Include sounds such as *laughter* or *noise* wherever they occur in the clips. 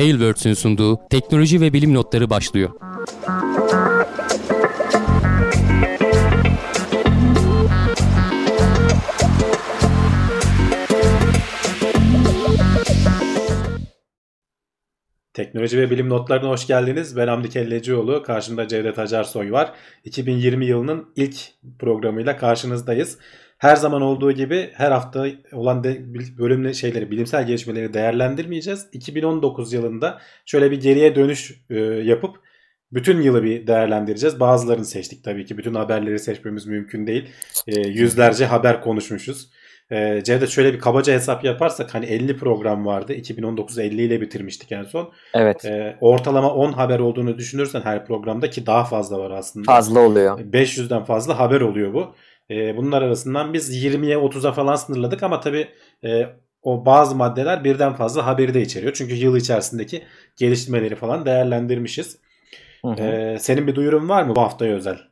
Tailwords'ün sunduğu teknoloji ve bilim notları başlıyor. Teknoloji ve bilim notlarına hoş geldiniz. Ben Hamdi Kellecioğlu. Karşımda Cevdet Acarsoy var. 2020 yılının ilk programıyla karşınızdayız. Her zaman olduğu gibi her hafta olan de, bölümle şeyleri, bilimsel gelişmeleri değerlendirmeyeceğiz. 2019 yılında şöyle bir geriye dönüş e, yapıp bütün yılı bir değerlendireceğiz. Bazılarını seçtik tabii ki. Bütün haberleri seçmemiz mümkün değil. E, yüzlerce haber konuşmuşuz. E, Cevdet şöyle bir kabaca hesap yaparsak hani 50 program vardı. 2019 50 ile bitirmiştik en son. Evet. E, ortalama 10 haber olduğunu düşünürsen her programda ki daha fazla var aslında. Fazla oluyor. 500'den fazla haber oluyor bu. E, bunlar arasından biz 20'ye 30'a falan sınırladık ama tabii e, o bazı maddeler birden fazla haberi de içeriyor. Çünkü yıl içerisindeki gelişmeleri falan değerlendirmişiz. Hı hı. E, senin bir duyurun var mı bu haftaya özel?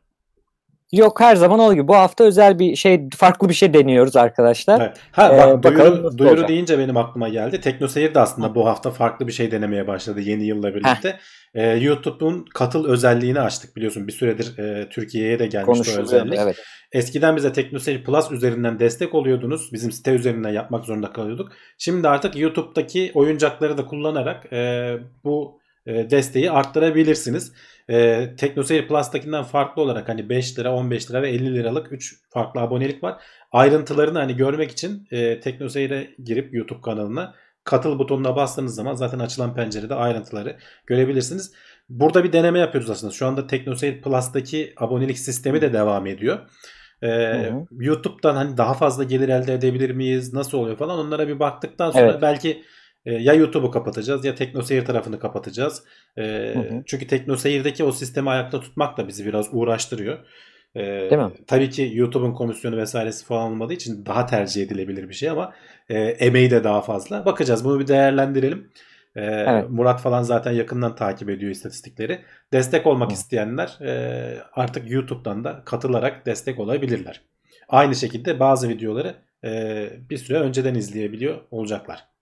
Yok her zaman olduğu gibi. Bu hafta özel bir şey, farklı bir şey deniyoruz arkadaşlar. Evet. Ha bak ee, duyuru, duyuru deyince benim aklıma geldi. TeknoSeyir de aslında bu hafta farklı bir şey denemeye başladı yeni yılla birlikte. Ee, YouTube'un katıl özelliğini açtık biliyorsun. Bir süredir e, Türkiye'ye de gelmiş o özellik. Evet. Eskiden bize TeknoSeyir Plus üzerinden destek oluyordunuz. Bizim site üzerinden yapmak zorunda kalıyorduk. Şimdi artık YouTube'daki oyuncakları da kullanarak e, bu e, desteği arttırabilirsiniz. E, TeknoSeyir Plus'takinden farklı olarak hani 5 lira, 15 lira ve 50 liralık 3 farklı abonelik var. Ayrıntılarını hani görmek için e, TeknoSeyir'e girip YouTube kanalına katıl butonuna bastığınız zaman zaten açılan pencerede ayrıntıları görebilirsiniz. Burada bir deneme yapıyoruz aslında. Şu anda TeknoSeyir Plus'taki abonelik sistemi de devam ediyor. Ee, YouTube'dan hani daha fazla gelir elde edebilir miyiz? Nasıl oluyor falan onlara bir baktıktan sonra evet. belki e, ya YouTube'u kapatacağız ya TeknoSeyir tarafını kapatacağız. E, hı hı. Çünkü TeknoSeyir'deki o sistemi ayakta tutmak da bizi biraz uğraştırıyor. E, Değil mi? Tabii ki YouTube'un komisyonu vesairesi falan olmadığı için daha tercih edilebilir bir şey ama e, emeği de daha fazla. Bakacağız bunu bir değerlendirelim. E, evet. Murat falan zaten yakından takip ediyor istatistikleri. Destek olmak Hı. isteyenler e, artık YouTube'dan da katılarak destek olabilirler. Aynı şekilde bazı videoları e, bir süre önceden izleyebiliyor olacaklar.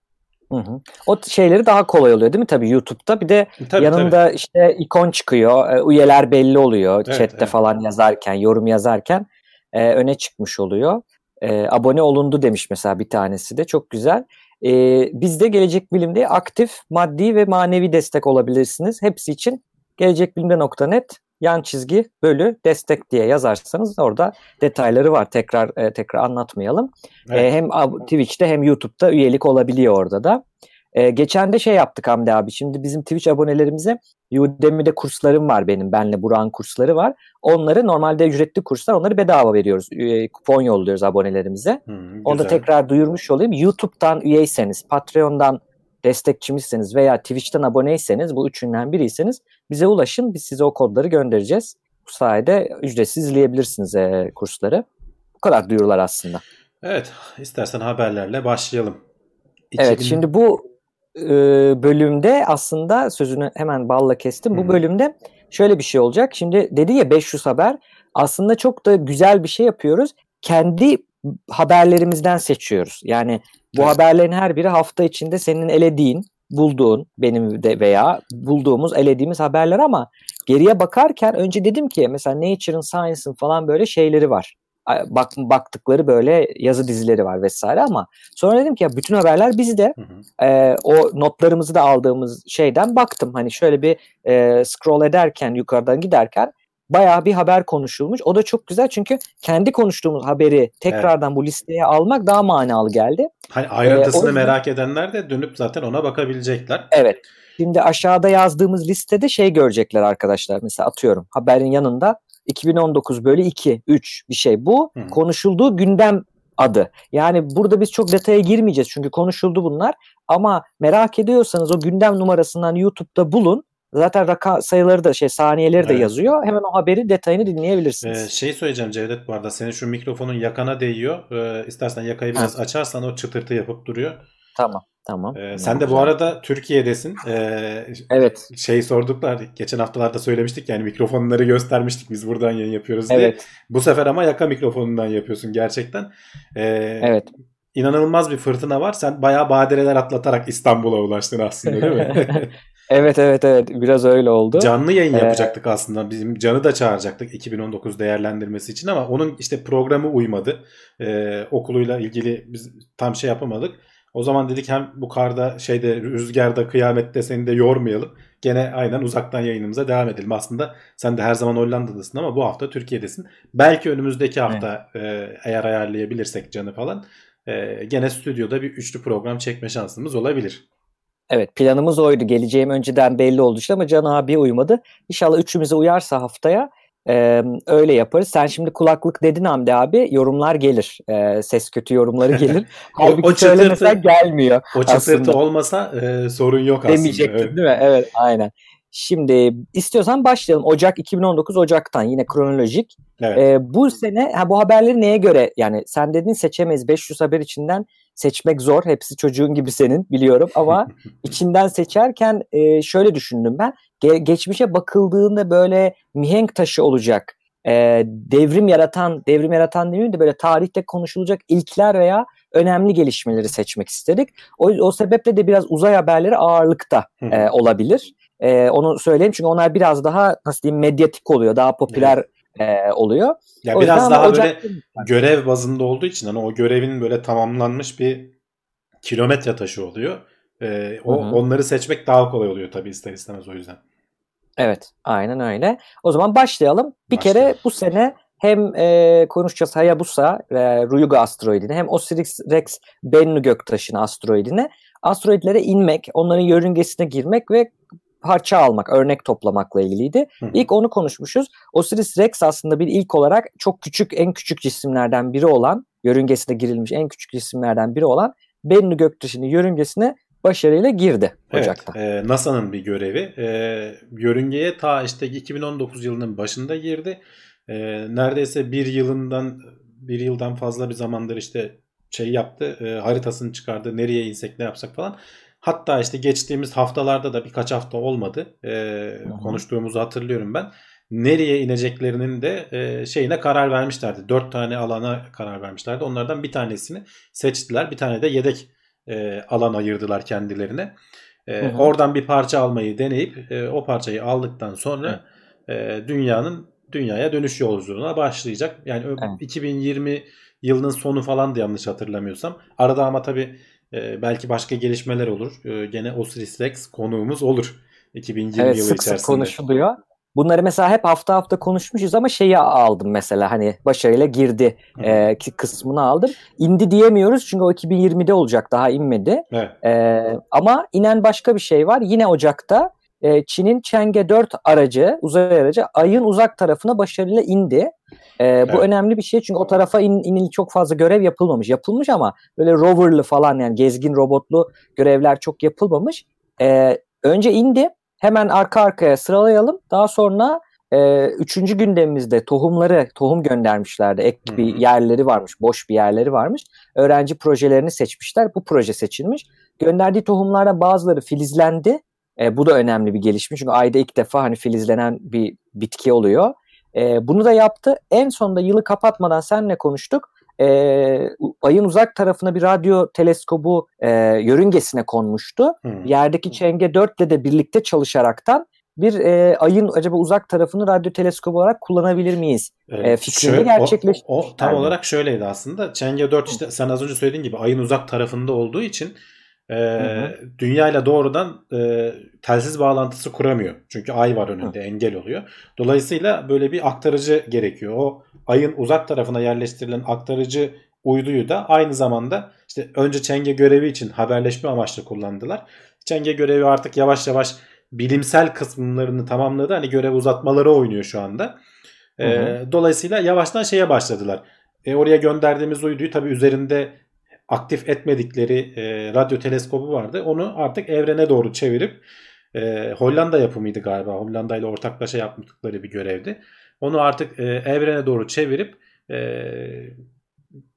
Hı hı. O şeyleri daha kolay oluyor değil mi tabii YouTube'da? Bir de tabii, yanında tabii. işte ikon çıkıyor. E, üyeler belli oluyor. Evet, Chat'te evet. falan yazarken, yorum yazarken e, öne çıkmış oluyor. E, abone olundu demiş mesela bir tanesi de. Çok güzel. E, biz de Gelecek Bilim'de aktif maddi ve manevi destek olabilirsiniz. Hepsi için gelecekbilimde.net yan çizgi bölü destek diye yazarsanız orada detayları var. Tekrar e, tekrar anlatmayalım. E, evet. E, hem Twitch'te hem YouTube'da üyelik olabiliyor orada da. E, geçen de şey yaptık Hamdi abi. Şimdi bizim Twitch abonelerimize Udemy'de kurslarım var benim. Benle Burak'ın kursları var. Onları normalde ücretli kurslar onları bedava veriyoruz. E, kupon yolluyoruz abonelerimize. Hmm, Onu da tekrar duyurmuş olayım. YouTube'dan üyeyseniz, Patreon'dan destekçimizseniz veya Twitch'ten aboneyseniz bu üçünden biriyseniz bize ulaşın. Biz size o kodları göndereceğiz. Bu sayede ücretsiz izleyebilirsiniz e, kursları. Bu kadar duyurular aslında. Evet, istersen haberlerle başlayalım. 2000... Evet, şimdi bu e, bölümde aslında sözünü hemen balla kestim. Hmm. Bu bölümde şöyle bir şey olacak. Şimdi dedi ya 500 haber. Aslında çok da güzel bir şey yapıyoruz. Kendi haberlerimizden seçiyoruz. Yani bu evet. haberlerin her biri hafta içinde senin elediğin, bulduğun, benim de veya bulduğumuz, elediğimiz haberler ama geriye bakarken önce dedim ki mesela Nature'ın, Science'ın falan böyle şeyleri var. Bak, baktıkları böyle yazı dizileri var vesaire ama sonra dedim ki ya bütün haberler bizde. Hı hı. E, o notlarımızı da aldığımız şeyden baktım. Hani şöyle bir e, scroll ederken yukarıdan giderken bayağı bir haber konuşulmuş. O da çok güzel çünkü kendi konuştuğumuz haberi tekrardan evet. bu listeye almak daha manalı geldi. Hani ayrıntısını ee, merak edenler de dönüp zaten ona bakabilecekler. Evet. Şimdi aşağıda yazdığımız listede şey görecekler arkadaşlar. Mesela atıyorum haberin yanında 2019 bölü 2, 3 bir şey. Bu Hı. konuşulduğu gündem adı. Yani burada biz çok detaya girmeyeceğiz çünkü konuşuldu bunlar. Ama merak ediyorsanız o gündem numarasından YouTube'da bulun. Zaten raka sayıları da şey saniyeleri evet. de yazıyor. Hemen o haberi detayını dinleyebilirsiniz. Ee, şey söyleyeceğim Cevdet bu arada. Senin şu mikrofonun yakana değiyor. Ee, istersen yakayı biraz ha. açarsan o çıtırtı yapıp duruyor. Tamam. Tamam. Ee, sen de bu arada Türkiye'desin. Ee, evet. Şey sorduklar. Geçen haftalarda söylemiştik yani mikrofonları göstermiştik biz buradan yayın yapıyoruz diye. Evet. Bu sefer ama yaka mikrofonundan yapıyorsun gerçekten. Ee, evet. inanılmaz bir fırtına var. Sen bayağı badireler atlatarak İstanbul'a ulaştın aslında değil mi? *laughs* evet evet evet biraz öyle oldu. Canlı yayın ee, yapacaktık aslında. Bizim Can'ı da çağıracaktık 2019 değerlendirmesi için ama onun işte programı uymadı. Ee, okuluyla ilgili biz tam şey yapamadık. O zaman dedik hem bu karda şeyde rüzgarda kıyamette seni de yormayalım. Gene aynen uzaktan yayınımıza devam edelim. Aslında sen de her zaman Hollanda'dasın ama bu hafta Türkiye'desin. Belki önümüzdeki hafta evet. e, eğer ayarlayabilirsek canı falan e, gene stüdyoda bir üçlü program çekme şansımız olabilir. Evet planımız oydu. Geleceğim önceden belli oldu işte ama Can abi uymadı. İnşallah üçümüze uyarsa haftaya ee, öyle yaparız. Sen şimdi kulaklık dedin Hamdi abi. Yorumlar gelir. Ee, ses kötü yorumları *laughs* gelir. Halbuki o, o çıtırtı, gelmiyor. O çıtırtı aslında. olmasa e, sorun yok aslında. Demeyecektin evet. değil mi? Evet aynen. Şimdi istiyorsan başlayalım. Ocak 2019 Ocak'tan yine kronolojik. Evet. Ee, bu sene ha, bu haberleri neye göre yani sen dedin seçemeyiz 500 haber içinden seçmek zor. Hepsi çocuğun gibi senin biliyorum ama *laughs* içinden seçerken e, şöyle düşündüm ben. Ge- geçmişe bakıldığında böyle mihenk taşı olacak. E, devrim yaratan, devrim yaratan demeyeyim de böyle tarihte konuşulacak ilkler veya önemli gelişmeleri seçmek istedik. O, o sebeple de biraz uzay haberleri ağırlıkta e, olabilir. E, onu söyleyeyim çünkü onlar biraz daha nasıl diyeyim medyatik oluyor, daha popüler evet. E, oluyor. Ya o biraz daha Ocak... böyle görev bazında olduğu için hani o görevin böyle tamamlanmış bir kilometre taşı oluyor. E, o Hı-hı. onları seçmek daha kolay oluyor tabii ister istemez o yüzden. Evet, aynen öyle. O zaman başlayalım. Bir başlayalım. kere bu sene hem e, konuşacağız Hayabusa ve Ryuga asteroidini hem Osiris Rex Bennu göktaşını asteroidine asteroidlere inmek, onların yörüngesine girmek ve parça almak, örnek toplamakla ilgiliydi. Hı. İlk onu konuşmuşuz. Osiris Rex aslında bir ilk olarak çok küçük, en küçük cisimlerden biri olan, yörüngesine girilmiş en küçük cisimlerden biri olan Bennu göktaşının yörüngesine başarıyla girdi Ocak'ta. Evet, e, NASA'nın bir görevi. E, yörüngeye ta işte 2019 yılının başında girdi. E, neredeyse bir yılından bir yıldan fazla bir zamandır işte şey yaptı, e, haritasını çıkardı, nereye insek ne yapsak falan. Hatta işte geçtiğimiz haftalarda da birkaç hafta olmadı. E, konuştuğumuzu hatırlıyorum ben. Nereye ineceklerinin de e, şeyine karar vermişlerdi. Dört tane alana karar vermişlerdi. Onlardan bir tanesini seçtiler. Bir tane de yedek e, alan ayırdılar kendilerine. E, oradan bir parça almayı deneyip e, o parçayı aldıktan sonra e, dünyanın dünyaya dönüş yolculuğuna başlayacak. Yani evet. 2020 yılının sonu falan da yanlış hatırlamıyorsam. Arada ama tabii e, belki başka gelişmeler olur. E, gene Osiris Rex konuğumuz olur. 2020 evet, yılı sık içerisinde. Sık konuşuluyor. Bunları mesela hep hafta hafta konuşmuşuz ama şeyi aldım mesela hani başarıyla girdi e, kısmını aldım. İndi diyemiyoruz çünkü o 2020'de olacak daha inmedi. Evet. E, ama inen başka bir şey var. Yine Ocak'ta e, Çin'in Chang'e 4 aracı, uzay aracı ayın uzak tarafına başarıyla indi. E, evet. Bu önemli bir şey çünkü o tarafa in, inil çok fazla görev yapılmamış. Yapılmış ama böyle roverlı falan yani gezgin robotlu görevler çok yapılmamış. E, önce indi. Hemen arka arkaya sıralayalım. Daha sonra e, üçüncü gündemimizde tohumları, tohum göndermişlerdi. Ek hmm. bir yerleri varmış, boş bir yerleri varmış. Öğrenci projelerini seçmişler. Bu proje seçilmiş. Gönderdiği tohumlardan bazıları filizlendi. E, bu da önemli bir gelişme çünkü ayda ilk defa hani filizlenen bir bitki oluyor. E, bunu da yaptı. En sonunda yılı kapatmadan senle konuştuk. E, ayın uzak tarafına bir radyo teleskobu e, yörüngesine konmuştu. Hmm. Yerdeki Çenge 4 ile de birlikte çalışaraktan bir e, ayın acaba uzak tarafını radyo teleskobu olarak kullanabilir miyiz? Evet, e, fikrini gerçekleştirdi. O, o tam olarak şöyleydi aslında. Çenge 4 işte sen az önce söylediğin gibi ayın uzak tarafında olduğu için e, dünya ile doğrudan e, telsiz bağlantısı kuramıyor. Çünkü ay var önünde hı. engel oluyor. Dolayısıyla böyle bir aktarıcı gerekiyor. O ayın uzak tarafına yerleştirilen aktarıcı uyduyu da aynı zamanda işte önce Çenge görevi için haberleşme amaçlı kullandılar. Çenge görevi artık yavaş yavaş bilimsel kısımlarını tamamladı. Hani görev uzatmaları oynuyor şu anda. E, dolayısıyla yavaştan şeye başladılar. E, oraya gönderdiğimiz uyduyu tabii üzerinde aktif etmedikleri e, radyo teleskobu vardı. Onu artık evrene doğru çevirip e, Hollanda yapımıydı galiba. Hollanda ile ortaklaşa yaptıkları bir görevdi. Onu artık e, evrene doğru çevirip e,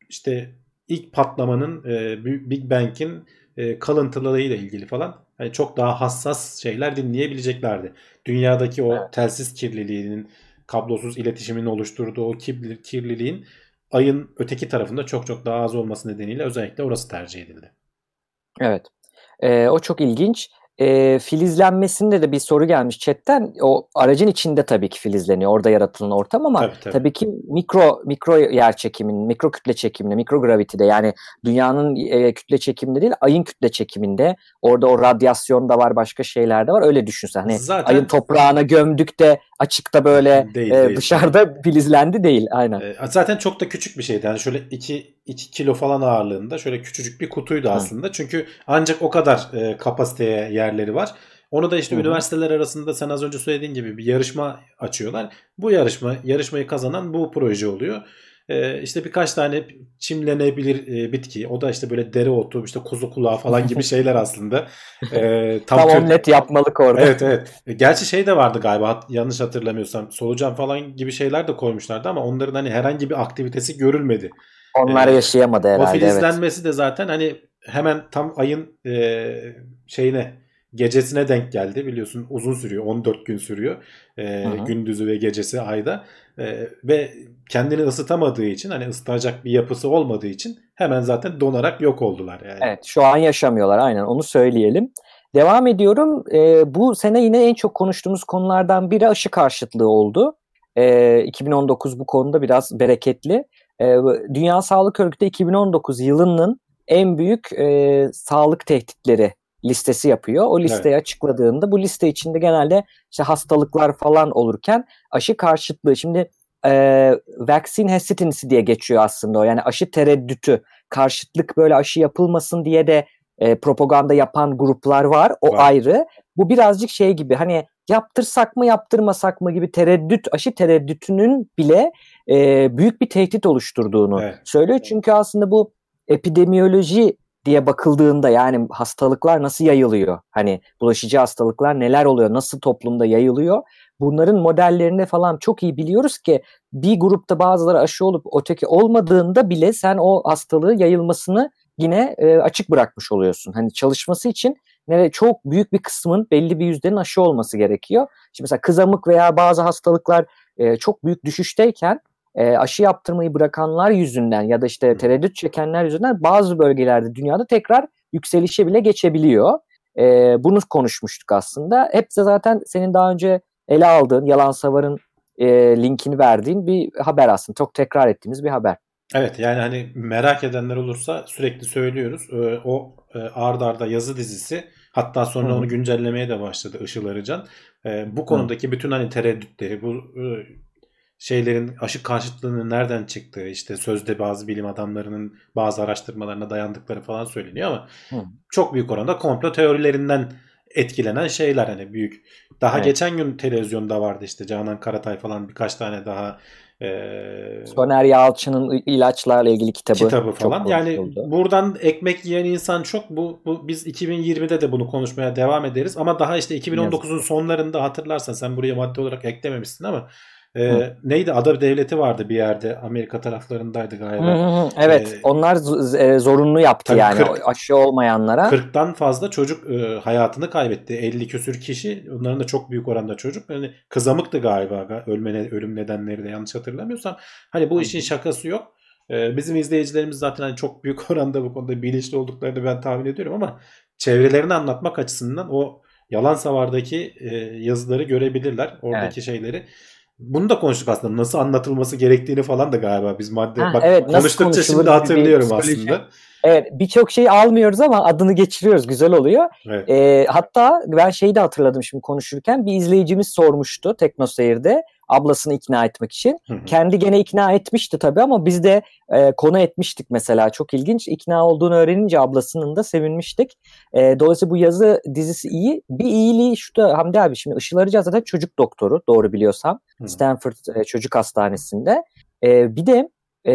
işte ilk patlamanın e, Big Bang'in e, kalıntılarıyla ilgili falan yani çok daha hassas şeyler dinleyebileceklerdi. Dünyadaki o telsiz kirliliğinin kablosuz iletişimin oluşturduğu o kirliliğin ayın öteki tarafında çok çok daha az olması nedeniyle özellikle orası tercih edildi. Evet. Ee, o çok ilginç e, filizlenmesinde de bir soru gelmiş chatten. O aracın içinde tabii ki filizleniyor. Orada yaratılan ortam ama tabii, tabii. tabii ki mikro mikro yer çekiminin, mikro kütle çekiminde, mikro gravitide yani dünyanın e, kütle çekiminde değil, ayın kütle çekiminde. Orada o radyasyon da var, başka şeyler de var. Öyle düşünsen. Hani Zaten... ayın toprağına gömdük de açıkta böyle değil, e, değil. dışarıda *laughs* filizlendi değil. Aynen. E, zaten çok da küçük bir şeydi. Yani şöyle 2 2 kilo falan ağırlığında şöyle küçücük bir kutuydu aslında. Hı. Çünkü ancak o kadar e, kapasiteye yerleri var. Onu da işte Hı-hı. üniversiteler arasında sen az önce söylediğin gibi bir yarışma açıyorlar. Bu yarışma yarışmayı kazanan bu proje oluyor. Ee, işte birkaç tane çimlenebilir e, bitki. O da işte böyle dereotu, işte kuzu kulağı falan gibi *laughs* şeyler aslında. Ee, *laughs* tam tam omlet yapmalık orada. Evet evet. E, gerçi şey de vardı galiba yanlış hatırlamıyorsam. Solucan falan gibi şeyler de koymuşlardı ama onların hani herhangi bir aktivitesi görülmedi. Onlar ee, yaşayamadı herhalde. O filizlenmesi evet. de zaten hani hemen tam ayın e, şeyine gecesine denk geldi. Biliyorsun uzun sürüyor. 14 gün sürüyor. E, gündüzü ve gecesi ayda. E, ve kendini ısıtamadığı için hani ısıtacak bir yapısı olmadığı için hemen zaten donarak yok oldular. Yani. Evet şu an yaşamıyorlar aynen onu söyleyelim. Devam ediyorum. E, bu sene yine en çok konuştuğumuz konulardan biri aşı karşıtlığı oldu. E, 2019 bu konuda biraz bereketli. E, Dünya Sağlık Örgütü 2019 yılının en büyük e, sağlık tehditleri listesi yapıyor. O listeyi evet. açıkladığında bu liste içinde genelde işte hastalıklar falan olurken aşı karşıtlığı şimdi e, vaccine hesitancy diye geçiyor aslında o. Yani aşı tereddütü, karşıtlık böyle aşı yapılmasın diye de e, propaganda yapan gruplar var. O var. ayrı. Bu birazcık şey gibi hani yaptırsak mı yaptırmasak mı gibi tereddüt, aşı tereddütünün bile e, büyük bir tehdit oluşturduğunu evet. söylüyor. Çünkü aslında bu epidemiyoloji diye bakıldığında yani hastalıklar nasıl yayılıyor? Hani bulaşıcı hastalıklar neler oluyor? Nasıl toplumda yayılıyor? Bunların modellerini falan çok iyi biliyoruz ki bir grupta bazıları aşı olup öteki olmadığında bile sen o hastalığı yayılmasını yine e, açık bırakmış oluyorsun. Hani çalışması için nere çok büyük bir kısmın belli bir yüzdenin aşı olması gerekiyor. Şimdi mesela kızamık veya bazı hastalıklar e, çok büyük düşüşteyken e, aşı yaptırmayı bırakanlar yüzünden ya da işte tereddüt çekenler yüzünden bazı bölgelerde dünyada tekrar yükselişe bile geçebiliyor. E, bunu konuşmuştuk aslında. Hepsi zaten senin daha önce ele aldığın Yalan Savar'ın e, linkini verdiğin bir haber aslında. Çok tekrar ettiğimiz bir haber. Evet yani hani merak edenler olursa sürekli söylüyoruz. Ee, o e, ard arda yazı dizisi hatta sonra Hı. onu güncellemeye de başladı Işıl Arıcan. Ee, bu konudaki Hı. bütün hani tereddütleri bu e, şeylerin aşı karşıtlığının nereden çıktığı işte sözde bazı bilim adamlarının bazı araştırmalarına dayandıkları falan söyleniyor ama Hı. çok büyük oranda komplo teorilerinden etkilenen şeyler hani büyük. Daha evet. geçen gün televizyonda vardı işte Canan Karatay falan birkaç tane daha ee, Soner Yalçın'ın ilaçlarla ilgili kitabı. Kitabı falan. Yani oldu. buradan ekmek yiyen insan çok. Bu, bu biz 2020'de de bunu konuşmaya devam ederiz. Ama daha işte 2019'un sonlarında hatırlarsan sen buraya madde olarak eklememişsin ama ee, neydi? Ada devleti vardı bir yerde. Amerika taraflarındaydı galiba. Hı hı, evet. Ee, onlar e, zorunlu yaptı yani 40, aşı olmayanlara. 40'tan fazla çocuk e, hayatını kaybetti. 50 küsür kişi. Onların da çok büyük oranda çocuk. Yani kızamıktı galiba. Ölme, ölüm nedenleri de yanlış hatırlamıyorsam. Hani bu işin şakası yok. Ee, bizim izleyicilerimiz zaten hani çok büyük *laughs* oranda bu konuda bilinçli olduklarını ben tahmin ediyorum ama çevrelerini anlatmak açısından o yalan savardaki e, yazıları görebilirler. Oradaki evet. şeyleri. Bunu da konuştuk aslında. Nasıl anlatılması gerektiğini falan da galiba biz madde ha, bak evet, konuştukça şimdi hatırlıyorum aslında. Evet birçok şeyi almıyoruz ama adını geçiriyoruz. Güzel oluyor. Evet. Ee, hatta ben şeyi de hatırladım şimdi konuşurken. Bir izleyicimiz sormuştu Teknoseyir'de ablasını ikna etmek için. Hı hı. Kendi gene ikna etmişti tabii ama biz de e, konu etmiştik mesela. Çok ilginç. İkna olduğunu öğrenince ablasının da sevinmiştik. E, dolayısıyla bu yazı dizisi iyi. Bir iyiliği şu da Hamdi abi şimdi Işıl Arıca zaten çocuk doktoru doğru biliyorsam. Hı. Stanford e, Çocuk Hastanesi'nde. E, bir de e,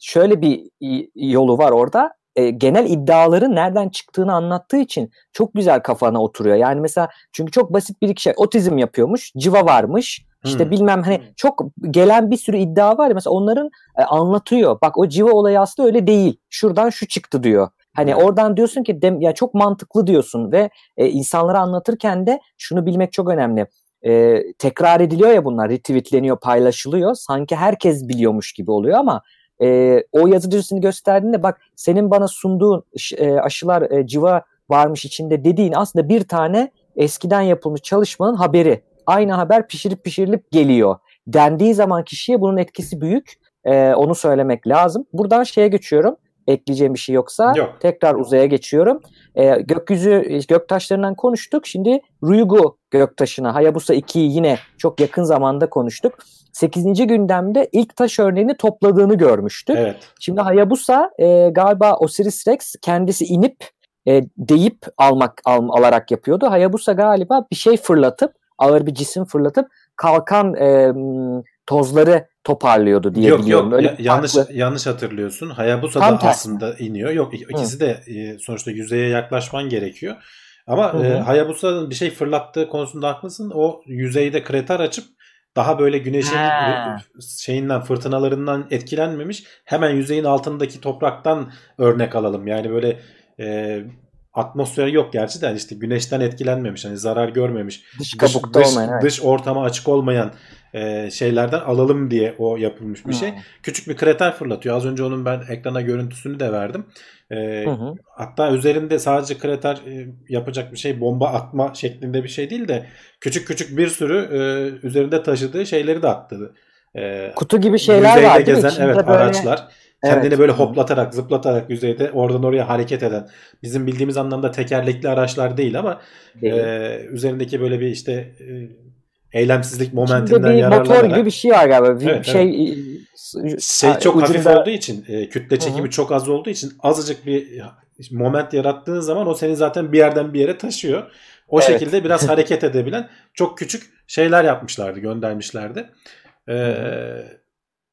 şöyle bir yolu var orada e, genel iddiaların nereden çıktığını anlattığı için çok güzel kafana oturuyor. Yani mesela çünkü çok basit bir iki şey otizm yapıyormuş, civa varmış, işte hmm. bilmem hani çok gelen bir sürü iddia var ya mesela onların e, anlatıyor. Bak o civa olayı aslında öyle değil. Şuradan şu çıktı diyor. Hani oradan diyorsun ki dem, ya çok mantıklı diyorsun ve e, insanlara anlatırken de şunu bilmek çok önemli. e, tekrar ediliyor ya bunlar retweetleniyor paylaşılıyor sanki herkes biliyormuş gibi oluyor ama e, o yazı dizisini gösterdiğinde bak senin bana sunduğun e, aşılar e, civa varmış içinde dediğin aslında bir tane eskiden yapılmış çalışmanın haberi. Aynı haber pişirip pişirilip geliyor. Dendiği zaman kişiye bunun etkisi büyük. E, onu söylemek lazım. Buradan şeye geçiyorum. Ekleyeceğim bir şey yoksa Yok. tekrar uzaya geçiyorum. E, gökyüzü göktaşlarından konuştuk. Şimdi Ryugu göktaşına Hayabusa 2'yi yine çok yakın zamanda konuştuk. 8. gündemde ilk taş örneğini topladığını görmüştük. Evet. Şimdi Hayabusa e, galiba Osiris Rex kendisi inip e, deyip almak al, alarak yapıyordu. Hayabusa galiba bir şey fırlatıp ağır bir cisim fırlatıp kalkan e, tozları toparlıyordu diye yok, biliyorum. Yok Öyle yanlış farklı... yanlış hatırlıyorsun. Hayabusa da aslında iniyor. Yok ikisi Hı. de e, sonuçta yüzeye yaklaşman gerekiyor. Ama e, Hayabusa'nın bir şey fırlattığı konusunda haklısın. O yüzeyde krater açıp daha böyle güneşin ha. şeyinden fırtınalarından etkilenmemiş. Hemen yüzeyin altındaki topraktan örnek alalım. Yani böyle e, atmosfer yok gerçi de yani işte güneşten etkilenmemiş. Hani zarar görmemiş. Dış kabukta dış, olmayan. Dış, dış ortama açık olmayan e, şeylerden alalım diye o yapılmış bir hmm. şey. Küçük bir krater fırlatıyor. Az önce onun ben ekrana görüntüsünü de verdim. E, hı Hatta üzerinde sadece krater e, yapacak bir şey bomba atma şeklinde bir şey değil de küçük küçük bir sürü e, üzerinde taşıdığı şeyleri de attı. E, Kutu gibi şeyler var gezen, değil mi? evet böyle... araçlar. Kendini evet. böyle hoplatarak, zıplatarak yüzeyde oradan oraya hareket eden, bizim bildiğimiz anlamda tekerlekli araçlar değil ama değil. E, üzerindeki böyle bir işte e, eylemsizlik momentinden yararlanarak. motor gibi bir şey var galiba. Bir evet, şey evet. şey çok ucunda... hafif olduğu için, e, kütle çekimi Hı-hı. çok az olduğu için azıcık bir moment yarattığın zaman o seni zaten bir yerden bir yere taşıyor. O evet. şekilde biraz *laughs* hareket edebilen çok küçük şeyler yapmışlardı, göndermişlerdi. Ee,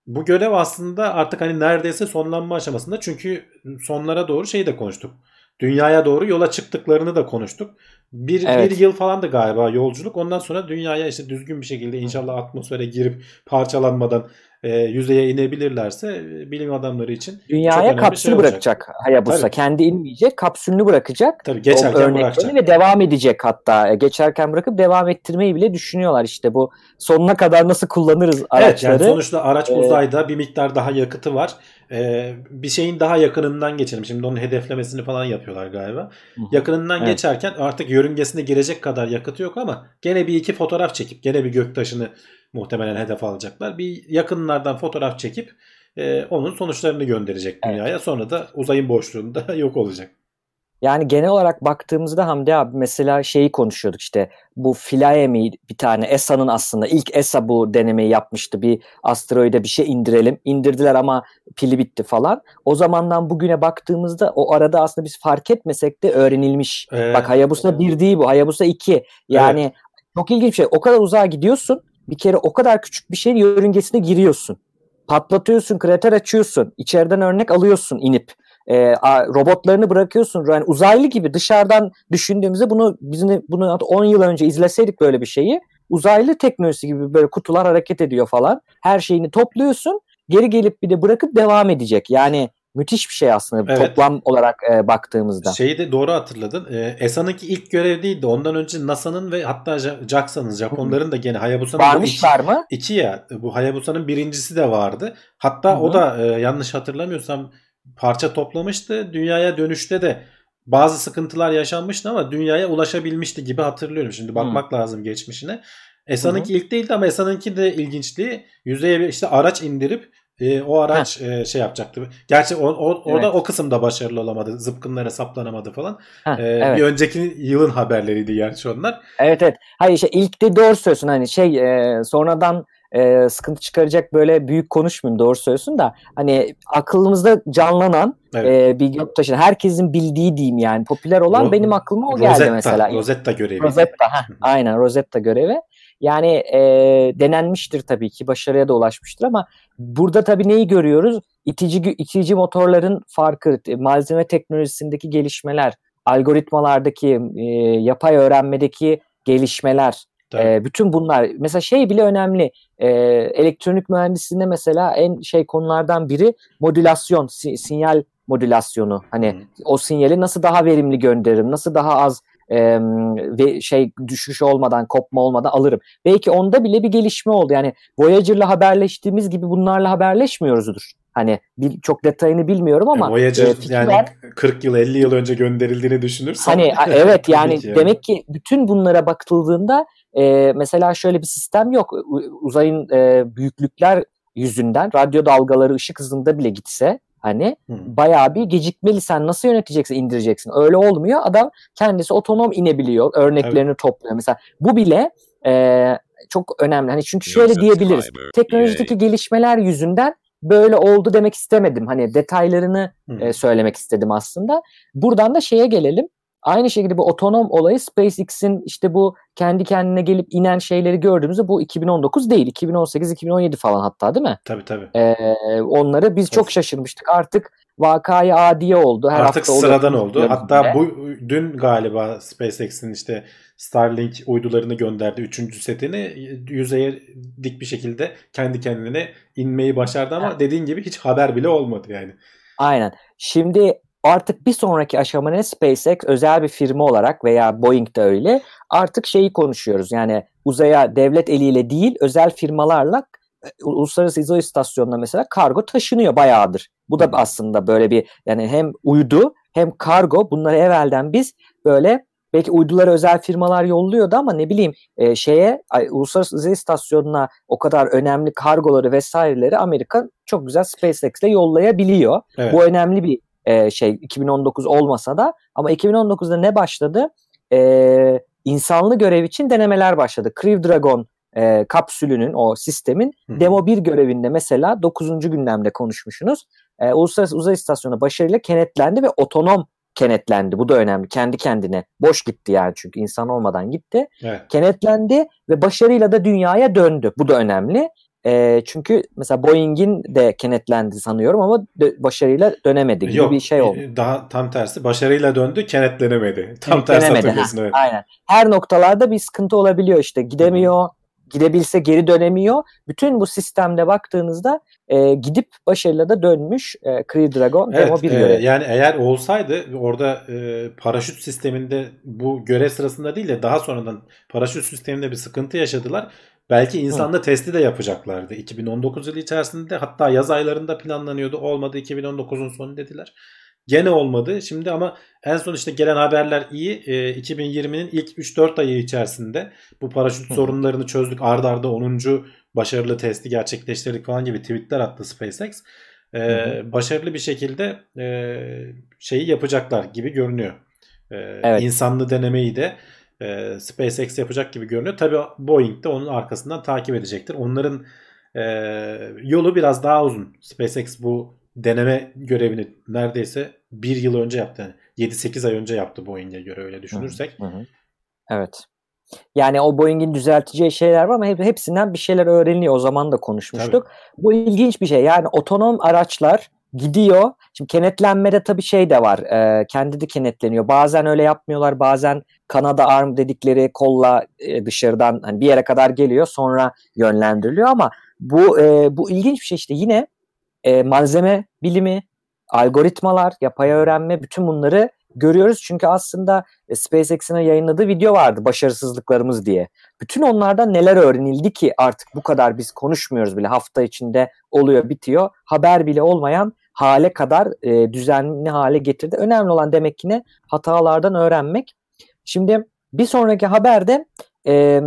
bu görev aslında artık hani neredeyse sonlanma aşamasında çünkü sonlara doğru şeyi de konuştuk. Dünyaya doğru yola çıktıklarını da konuştuk. Bir, evet. bir yıl falan da galiba yolculuk. Ondan sonra dünyaya işte düzgün bir şekilde inşallah atmosfere girip parçalanmadan e, yüzeye inebilirlerse e, bilim adamları için dünyaya kapsül şey bırakacak Hayabusa. Tabii. Kendi inmeyecek, kapsülünü bırakacak. Tabii geçerken bırakacak. Ve devam edecek hatta. E, geçerken bırakıp devam ettirmeyi bile düşünüyorlar işte bu sonuna kadar nasıl kullanırız araçları. Evet yani sonuçta araç ee, uzayda bir miktar daha yakıtı var. Ee, bir şeyin daha yakınından geçelim. Şimdi onun hedeflemesini falan yapıyorlar galiba. Hı. Yakınından evet. geçerken artık yörüngesine girecek kadar yakıtı yok ama gene bir iki fotoğraf çekip gene bir göktaşını muhtemelen hedef alacaklar. Bir yakınlardan fotoğraf çekip e, onun sonuçlarını gönderecek dünyaya. Evet. Sonra da uzayın boşluğunda *laughs* yok olacak. Yani genel olarak baktığımızda Hamdi abi mesela şeyi konuşuyorduk işte bu Philae mi bir tane ESA'nın aslında ilk ESA bu denemeyi yapmıştı. Bir asteroide bir şey indirelim. İndirdiler ama pili bitti falan. O zamandan bugüne baktığımızda o arada aslında biz fark etmesek de öğrenilmiş. Ee, Bak Hayabusa 1 değil bu. Hayabusa 2. Yani evet. çok ilginç bir şey. O kadar uzağa gidiyorsun bir kere o kadar küçük bir şeyin yörüngesine giriyorsun. Patlatıyorsun, krater açıyorsun. içeriden örnek alıyorsun inip. E, robotlarını bırakıyorsun. Yani uzaylı gibi dışarıdan düşündüğümüzde bunu bizim bunu 10 yıl önce izleseydik böyle bir şeyi uzaylı teknolojisi gibi böyle kutular hareket ediyor falan. Her şeyini topluyorsun. Geri gelip bir de bırakıp devam edecek. Yani müthiş bir şey aslında evet. toplam olarak e, baktığımızda. Şeyi de doğru hatırladın. E, ESA'nınki ilk görev değildi. Ondan önce NASA'nın ve hatta JAXA'nın, Japonların da gene Hayabusa'nın Varmışlar iki, mı? İki ya. Bu Hayabusa'nın birincisi de vardı. Hatta Hı-hı. o da e, yanlış hatırlamıyorsam parça toplamıştı. Dünyaya dönüşte de bazı sıkıntılar yaşanmıştı ama dünyaya ulaşabilmişti gibi hatırlıyorum. Şimdi bakmak Hı. lazım geçmişine. ESA'nınki ilk değildi ama ESA'nınki de ilginçliği yüzeye işte araç indirip e, o araç e, şey yapacaktı. Gerçi o, o, orada evet. o kısımda başarılı olamadı. Zıpkınlara saplanamadı falan. Heh, e, evet. Bir önceki yılın haberleriydi gerçi onlar. Evet evet. Hayır işte ilk de doğru söylüyorsun. Hani şey e, sonradan e, sıkıntı çıkaracak böyle büyük konuşmayayım doğru söylüyorsun da hani aklımızda canlanan evet. e, bir göktaşı herkesin bildiği diyeyim yani popüler olan Ro- benim aklıma o geldi Rosetta, mesela. Rosetta görevi. Rosetta heh, aynen Rosetta görevi. Yani e, denenmiştir tabii ki başarıya da ulaşmıştır ama burada tabii neyi görüyoruz? İtici, itici motorların farkı, malzeme teknolojisindeki gelişmeler, algoritmalardaki, e, yapay öğrenmedeki gelişmeler, e, bütün bunlar mesela şey bile önemli. E, elektronik mühendisliğinde mesela en şey konulardan biri modülasyon, si, sinyal modülasyonu. Hani hmm. o sinyali nasıl daha verimli gönderirim, nasıl daha az e, ve şey düşüş olmadan kopma olmadan alırım. Belki onda bile bir gelişme oldu. Yani Voyager'la haberleştiğimiz gibi bunlarla haberleşmiyoruzdur. Hani bir, çok detayını bilmiyorum ama e, Voyager e, yani 40 yıl 50 yıl önce gönderildiğini düşünürsen. Hani evet *laughs* yani ki demek ki bütün bunlara bakıldığında e, mesela şöyle bir sistem yok. Uzayın e, büyüklükler yüzünden radyo dalgaları ışık hızında bile gitse hani hmm. bayağı bir gecikmeli sen nasıl yöneteceksin indireceksin? Öyle olmuyor. Adam kendisi otonom inebiliyor örneklerini evet. topluyor. Mesela bu bile e, çok önemli. Hani çünkü şöyle diyebiliriz teknolojideki gelişmeler yüzünden böyle oldu demek istemedim. Hani detaylarını hmm. e, söylemek istedim aslında. Buradan da şeye gelelim Aynı şekilde bu otonom olayı SpaceX'in işte bu kendi kendine gelip inen şeyleri gördüğümüzde bu 2019 değil. 2018-2017 falan hatta değil mi? Tabii tabii. Ee, onları biz çok şaşırmıştık. Artık vakayı adiye oldu. Her Artık hafta sıradan oldu. Hatta bile. bu dün galiba SpaceX'in işte Starlink uydularını gönderdi. Üçüncü setini yüzeye dik bir şekilde kendi kendine inmeyi başardı ama evet. dediğin gibi hiç haber bile olmadı yani. Aynen. Şimdi artık bir sonraki aşama ne SpaceX özel bir firma olarak veya Boeing de öyle artık şeyi konuşuyoruz. Yani uzaya devlet eliyle değil özel firmalarla e, uluslararası uzay istasyonuna mesela kargo taşınıyor bayağıdır. Bu da aslında böyle bir yani hem uydu hem kargo bunları evvelden biz böyle belki uydulara özel firmalar yolluyordu ama ne bileyim e, şeye uluslararası uzay istasyonuna o kadar önemli kargoları vesaireleri Amerika çok güzel SpaceX ile yollayabiliyor. Evet. Bu önemli bir e, şey 2019 olmasa da ama 2019'da ne başladı? E, insanlı görev için denemeler başladı. Crew Dragon e, kapsülünün o sistemin Hı. demo 1 görevinde mesela 9. gündemde konuşmuşsunuz. E, Uluslararası Uzay İstasyonu başarıyla kenetlendi ve otonom kenetlendi. Bu da önemli. Kendi kendine. Boş gitti yani çünkü insan olmadan gitti. Evet. Kenetlendi ve başarıyla da dünyaya döndü. Bu da önemli. E, çünkü mesela Boeing'in de kenetlendi sanıyorum ama dö- başarıyla dönemedi gibi Yok, bir şey oldu. Daha tam tersi başarıyla döndü kenetlenemedi. Tam tersi hatırlıyorsun. Evet. Aynen. Her noktalarda bir sıkıntı olabiliyor işte gidemiyor. Hmm. Gidebilse geri dönemiyor. Bütün bu sistemde baktığınızda e, gidip başarıyla da dönmüş e, Crew Dragon evet, demo bir e, Yani eğer olsaydı orada e, paraşüt sisteminde bu görev sırasında değil de daha sonradan paraşüt sisteminde bir sıkıntı yaşadılar. Belki insanda Hı. testi de yapacaklardı. 2019 yılı içerisinde hatta yaz aylarında planlanıyordu. Olmadı 2019'un sonu dediler. Gene olmadı. Şimdi ama en son işte gelen haberler iyi. E, 2020'nin ilk 3-4 ayı içerisinde bu paraşüt Hı. sorunlarını çözdük. Arda arda 10. başarılı testi gerçekleştirdik falan gibi tweetler attı SpaceX. E, başarılı bir şekilde e, şeyi yapacaklar gibi görünüyor. E, evet. İnsanlı denemeyi de e, SpaceX yapacak gibi görünüyor. Tabi Boeing de onun arkasından takip edecektir. Onların e, yolu biraz daha uzun. SpaceX bu deneme görevini neredeyse bir yıl önce yaptı. Yani 7-8 ay önce yaptı Boeing'e göre öyle düşünürsek. Hı hı. Evet. Yani o Boeing'in düzelteceği şeyler var ama hepsinden bir şeyler öğreniliyor. O zaman da konuşmuştuk. Tabii. Bu ilginç bir şey. Yani otonom araçlar gidiyor. Şimdi kenetlenmede tabii şey de var. E, kendi de kenetleniyor. Bazen öyle yapmıyorlar. Bazen Kanada arm dedikleri kolla e, dışarıdan hani bir yere kadar geliyor. Sonra yönlendiriliyor ama bu e, bu ilginç bir şey işte yine e, malzeme bilimi, algoritmalar, yapay öğrenme bütün bunları görüyoruz. Çünkü aslında e, SpaceX'in yayınladığı video vardı başarısızlıklarımız diye. Bütün onlardan neler öğrenildi ki artık bu kadar biz konuşmuyoruz bile hafta içinde oluyor bitiyor. Haber bile olmayan hale kadar e, düzenli hale getirdi. Önemli olan demek ki ne? Hatalardan öğrenmek. Şimdi bir sonraki haberde e,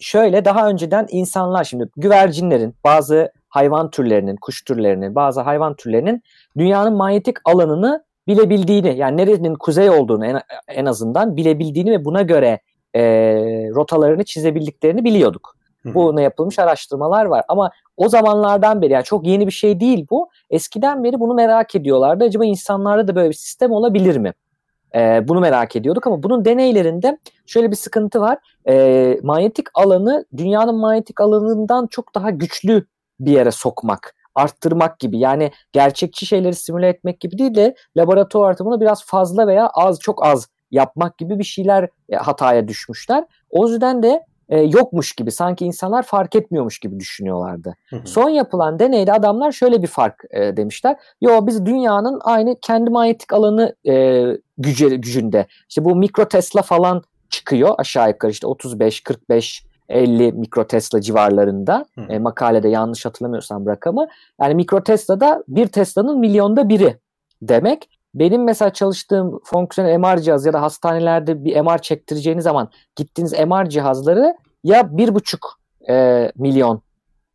şöyle daha önceden insanlar şimdi güvercinlerin bazı hayvan türlerinin, kuş türlerinin, bazı hayvan türlerinin dünyanın manyetik alanını bilebildiğini yani nerenin kuzey olduğunu en, en azından bilebildiğini ve buna göre e, rotalarını çizebildiklerini biliyorduk. Buna yapılmış araştırmalar var ama o zamanlardan beri yani çok yeni bir şey değil bu. Eskiden beri bunu merak ediyorlardı. Acaba insanlarda da böyle bir sistem olabilir mi? Ee, bunu merak ediyorduk ama bunun deneylerinde şöyle bir sıkıntı var. Ee, manyetik alanı dünyanın manyetik alanından çok daha güçlü bir yere sokmak arttırmak gibi yani gerçekçi şeyleri simüle etmek gibi değil de laboratuvar ortamını biraz fazla veya az çok az yapmak gibi bir şeyler e, hataya düşmüşler. O yüzden de e, yokmuş gibi sanki insanlar fark etmiyormuş gibi düşünüyorlardı. Son yapılan deneyde adamlar şöyle bir fark e, demişler. Yo biz dünyanın aynı kendi manyetik alanı e, gücü, gücünde. İşte bu mikro Tesla falan çıkıyor aşağı yukarı işte 35 45 50 mikro Tesla civarlarında. E, makalede yanlış hatırlamıyorsam rakamı. Yani mikro Tesla'da bir Tesla'nın milyonda biri demek. Benim mesela çalıştığım fonksiyonel MR cihazı ya da hastanelerde bir MR çektireceğiniz zaman gittiğiniz MR cihazları ya bir buçuk e, milyon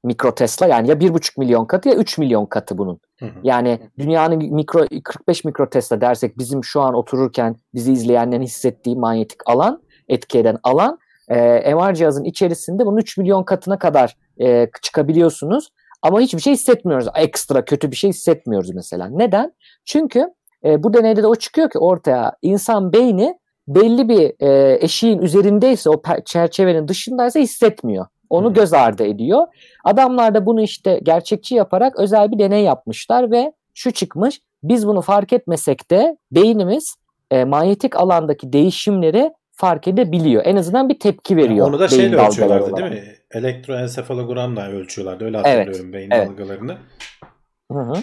mikro Tesla yani ya bir buçuk milyon katı ya 3 milyon katı bunun. Hı hı. Yani dünyanın mikro 45 mikro Tesla dersek bizim şu an otururken bizi izleyenlerin hissettiği manyetik alan etki eden alan e, MR cihazın içerisinde bunun 3 milyon katına kadar e, çıkabiliyorsunuz. Ama hiçbir şey hissetmiyoruz. Ekstra kötü bir şey hissetmiyoruz mesela. Neden? Çünkü e, bu deneyde de o çıkıyor ki ortaya insan beyni belli bir e, eşiğin üzerindeyse o çerçevenin dışındaysa hissetmiyor. Onu hmm. göz ardı ediyor. Adamlar da bunu işte gerçekçi yaparak özel bir deney yapmışlar ve şu çıkmış. Biz bunu fark etmesek de beynimiz e, manyetik alandaki değişimleri fark edebiliyor. En azından bir tepki veriyor. Yani onu da şeyle ölçüyorlardı değil mi? Elektroensefalogramla ölçüyorlardı. Öyle hatırlıyorum evet, beyin evet. dalgalarını. Hı hı.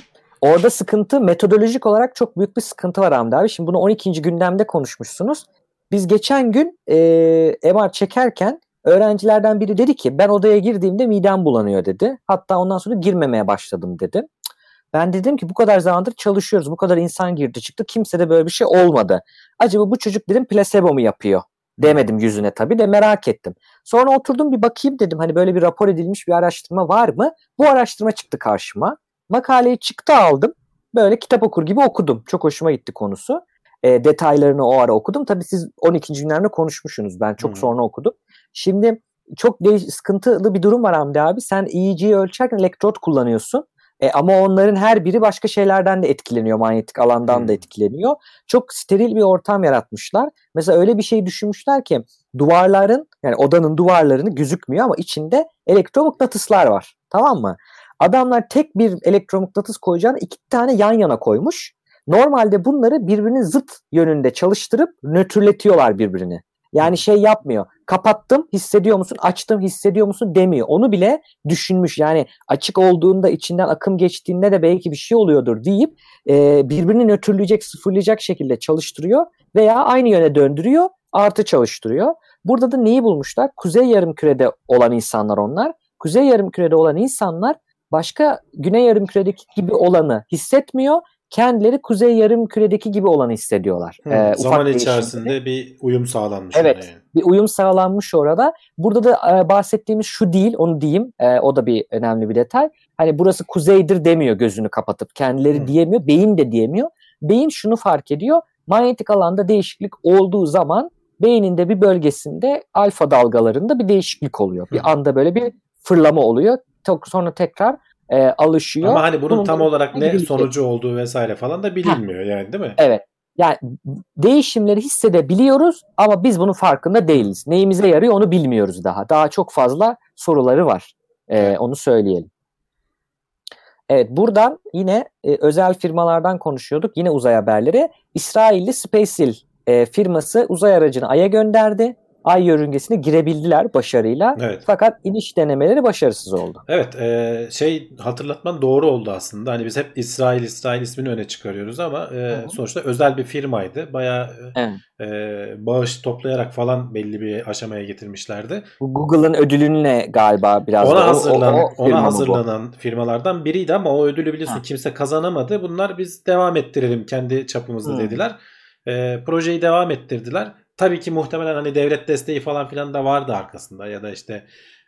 Orada sıkıntı metodolojik olarak çok büyük bir sıkıntı var Hamdi abi. Şimdi bunu 12. gündemde konuşmuşsunuz. Biz geçen gün e, MR çekerken öğrencilerden biri dedi ki ben odaya girdiğimde midem bulanıyor dedi. Hatta ondan sonra girmemeye başladım dedi. Ben dedim ki bu kadar zamandır çalışıyoruz. Bu kadar insan girdi çıktı. Kimse de böyle bir şey olmadı. Acaba bu çocuk dedim plasebo mu yapıyor? Demedim yüzüne tabii de merak ettim. Sonra oturdum bir bakayım dedim hani böyle bir rapor edilmiş bir araştırma var mı? Bu araştırma çıktı karşıma. Makaleyi çıktı aldım. Böyle kitap okur gibi okudum. Çok hoşuma gitti konusu. E, detaylarını o ara okudum. Tabii siz 12. günlerde konuşmuşsunuz. Ben çok hmm. sonra okudum. Şimdi çok değiş, sıkıntılı bir durum var Hamdi abi. Sen EEG'yi ölçerken elektrot kullanıyorsun. E, ama onların her biri başka şeylerden de etkileniyor. Manyetik alandan hmm. da etkileniyor. Çok steril bir ortam yaratmışlar. Mesela öyle bir şey düşünmüşler ki duvarların yani odanın duvarlarını gözükmüyor ama içinde elektromıknatıslar var. Tamam mı? Adamlar tek bir elektromıknatıs koyacağını iki tane yan yana koymuş. Normalde bunları birbirinin zıt yönünde çalıştırıp nötrletiyorlar birbirini. Yani şey yapmıyor. Kapattım hissediyor musun? Açtım hissediyor musun? demiyor. Onu bile düşünmüş. Yani açık olduğunda içinden akım geçtiğinde de belki bir şey oluyordur deyip e, birbirini nötrleyecek, sıfırlayacak şekilde çalıştırıyor veya aynı yöne döndürüyor, artı çalıştırıyor. Burada da neyi bulmuşlar? Kuzey yarımkürede olan insanlar onlar. Kuzey yarımkürede olan insanlar başka güney yarımküredeki gibi olanı hissetmiyor kendileri kuzey yarım küredeki gibi olanı hissediyorlar. Hı, ee, zaman içerisinde bir uyum sağlanmış. Evet yani. bir uyum sağlanmış orada. Burada da e, bahsettiğimiz şu değil onu diyeyim e, o da bir önemli bir detay. Hani burası kuzeydir demiyor gözünü kapatıp kendileri Hı. diyemiyor beyin de diyemiyor. Beyin şunu fark ediyor manyetik alanda değişiklik olduğu zaman beyninde bir bölgesinde alfa dalgalarında bir değişiklik oluyor. Bir Hı. anda böyle bir fırlama oluyor. Sonra tekrar e, alışıyor. Ama hani bunun, bunun tam olarak ne sonucu olduğu vesaire falan da bilinmiyor ha. yani değil mi? Evet. Yani değişimleri hissedebiliyoruz ama biz bunun farkında değiliz. Neyimize yarıyor onu bilmiyoruz daha. Daha çok fazla soruları var. Ee, onu söyleyelim. Evet buradan yine e, özel firmalardan konuşuyorduk. Yine uzay haberleri. İsrailli SpaceX e, firması uzay aracını Ay'a gönderdi ay yörüngesine girebildiler başarıyla. Evet. Fakat iniş denemeleri başarısız oldu. Evet e, şey hatırlatman doğru oldu aslında. Hani biz hep İsrail İsrail ismini öne çıkarıyoruz ama e, sonuçta özel bir firmaydı. Bayağı evet. e, bağış toplayarak falan belli bir aşamaya getirmişlerdi. Google'ın ödülünle galiba biraz ona hazırlanan o, o, o ona hazırlanan bu. firmalardan biriydi ama o ödülü biliyorsun ha. kimse kazanamadı. Bunlar biz devam ettirelim kendi çapımızda hmm. dediler. E, projeyi devam ettirdiler tabii ki muhtemelen hani devlet desteği falan filan da vardı arkasında ya da işte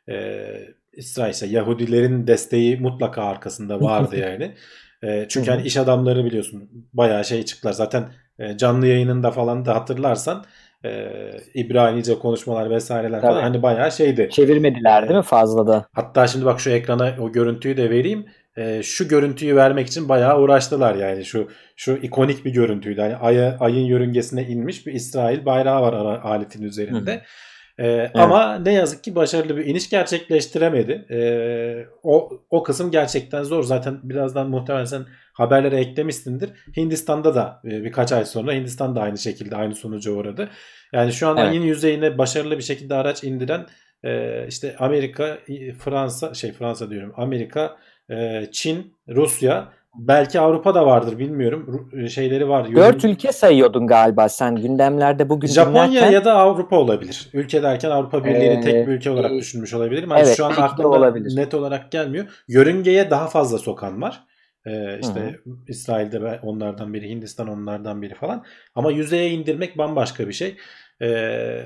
e, İsrail ise Yahudilerin desteği mutlaka arkasında vardı *laughs* yani. E, çünkü hani iş adamları biliyorsun bayağı şey çıktılar. Zaten e, canlı yayınında falan da hatırlarsan e, İbranice konuşmalar vesaireler Tabii. falan hani bayağı şeydi. Çevirmediler değil mi fazla da? Hatta şimdi bak şu ekrana o görüntüyü de vereyim e, şu görüntüyü vermek için bayağı uğraştılar yani şu şu ikonik bir görüntüydü. Hani aya, ayın yörüngesine inmiş bir İsrail bayrağı var aletin üzerinde. Hı. Ee, evet. Ama ne yazık ki başarılı bir iniş gerçekleştiremedi. Ee, o, o kısım gerçekten zor. Zaten birazdan muhtemelen sen haberlere eklemişsindir. Hindistan'da da e, birkaç ay sonra Hindistan da aynı şekilde aynı sonuca uğradı. Yani şu an evet. ayın yüzeyine başarılı bir şekilde araç indiren e, işte Amerika, Fransa şey Fransa diyorum Amerika, e, Çin, Rusya belki Avrupa da vardır bilmiyorum şeyleri var. Dört ülke sayıyordun galiba sen gündemlerde bugün Japonya dinlerken... ya da Avrupa olabilir. Ülke derken Avrupa Birliği'ni ee, tek bir ülke olarak e, düşünmüş olabilirim. Ama evet, şu an aklımda olabilir. net olarak gelmiyor. Yörüngeye daha fazla sokan var. Ee, işte Hı-hı. İsrail'de onlardan biri, Hindistan onlardan biri falan. Ama yüzeye indirmek bambaşka bir şey. Ee,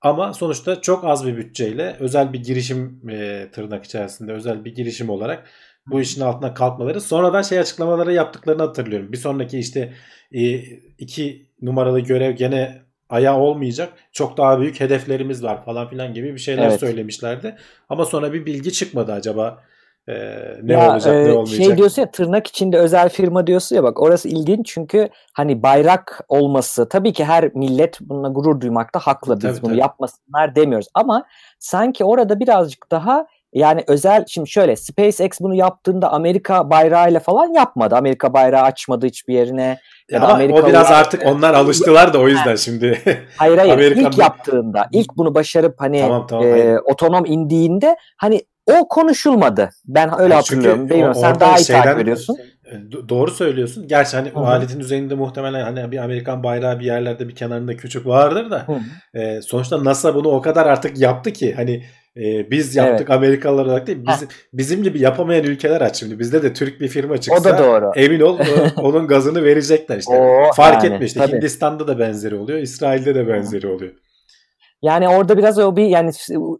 ama sonuçta çok az bir bütçeyle özel bir girişim e, tırnak içerisinde özel bir girişim olarak bu işin altına kalkmaları. Sonradan şey açıklamaları yaptıklarını hatırlıyorum. Bir sonraki işte e, iki numaralı görev gene ayağı olmayacak. Çok daha büyük hedeflerimiz var falan filan gibi bir şeyler evet. söylemişlerdi. Ama sonra bir bilgi çıkmadı acaba e, ne ya, olacak e, ne olmayacak. Şey diyorsun ya tırnak içinde özel firma diyorsun ya bak orası ilginç çünkü hani bayrak olması tabii ki her millet bununla gurur duymakta haklı biz tabii, bunu tabii. yapmasınlar demiyoruz ama sanki orada birazcık daha yani özel şimdi şöyle SpaceX bunu yaptığında Amerika bayrağıyla falan yapmadı. Amerika bayrağı açmadı hiçbir yerine. Ya, da Amerika o biraz artık onlar alıştılar da o yüzden şimdi. *laughs* Hayır hayır Amerika... ilk yaptığında ilk bunu başarıp hani tamam, tamam, e, otonom indiğinde hani o konuşulmadı. Ben öyle yani hatırlıyorum. Bilmiyorum sen daha iyi şeyden, takip ediyorsun. E, doğru söylüyorsun. Gerçi hani o aletin üzerinde muhtemelen hani bir Amerikan bayrağı bir yerlerde bir kenarında küçük vardır da e, sonuçta NASA bunu o kadar artık yaptı ki hani e, biz yaptık evet. Amerikalılar olarak değil. Biz, bizim gibi yapamayan ülkeler aç şimdi. Bizde de Türk bir firma çıksa o da doğru. emin ol *laughs* onun gazını verecekler işte. Oo, Fark yani, etme işte. Tabii. Hindistan'da da benzeri oluyor. İsrail'de de benzeri oluyor. Yani orada biraz o bir yani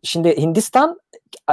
şimdi Hindistan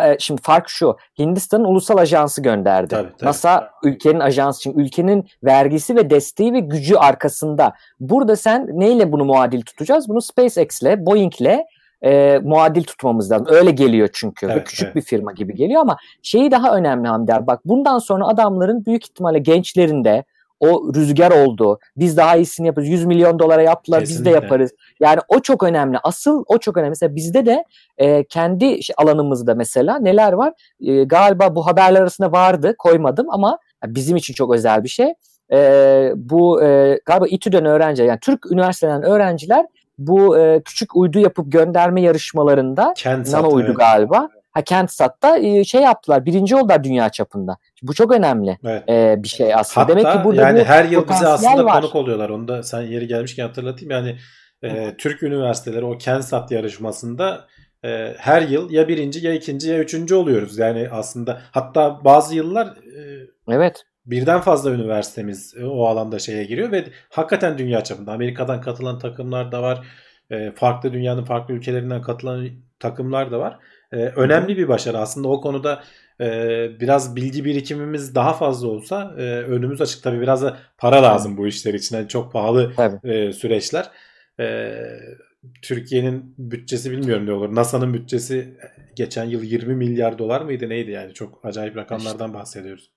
e, şimdi fark şu. Hindistan'ın ulusal ajansı gönderdi. Tabii, tabii. NASA ülkenin ajansı için ülkenin vergisi ve desteği ve gücü arkasında. Burada sen neyle bunu muadil tutacağız? Bunu SpaceX'le, Boeing'le e, muadil tutmamız lazım. Öyle geliyor çünkü. Evet, küçük evet. bir firma gibi geliyor ama şeyi daha önemli Hamder. Bak bundan sonra adamların büyük ihtimalle gençlerinde o rüzgar oldu. Biz daha iyisini yaparız. 100 milyon dolara yaptılar Kesinlikle. biz de yaparız. Yani o çok önemli. Asıl o çok önemli. Mesela bizde de e, kendi alanımızda mesela neler var? E, galiba bu haberler arasında vardı koymadım ama bizim için çok özel bir şey. E, bu e, galiba İTÜ'den öğrenci yani Türk üniversiteden öğrenciler bu e, küçük uydu yapıp gönderme yarışmalarında Kentsat, nano uydu evet. galiba. Ha Kentsat'ta e, şey yaptılar. Birinci oldular dünya çapında. Bu çok önemli evet. e, bir şey aslında. Hatta Demek ki burada yani her yıl bize aslında var. konuk oluyorlar. Onu da sen yeri gelmişken hatırlatayım. Yani e, Türk üniversiteleri o Kensat yarışmasında e, her yıl ya birinci ya ikinci ya üçüncü oluyoruz. Yani aslında hatta bazı yıllar e, evet birden fazla üniversitemiz e, o alanda şeye giriyor ve hakikaten dünya çapında Amerika'dan katılan takımlar da var. E, farklı dünyanın farklı ülkelerinden katılan takımlar da var. E, önemli bir başarı aslında o konuda biraz bilgi birikimimiz daha fazla olsa önümüz açık. Tabii biraz da para lazım bu işler için. Yani çok pahalı Tabii. süreçler. Türkiye'nin bütçesi bilmiyorum ne olur. NASA'nın bütçesi geçen yıl 20 milyar dolar mıydı neydi yani çok acayip rakamlardan bahsediyoruz.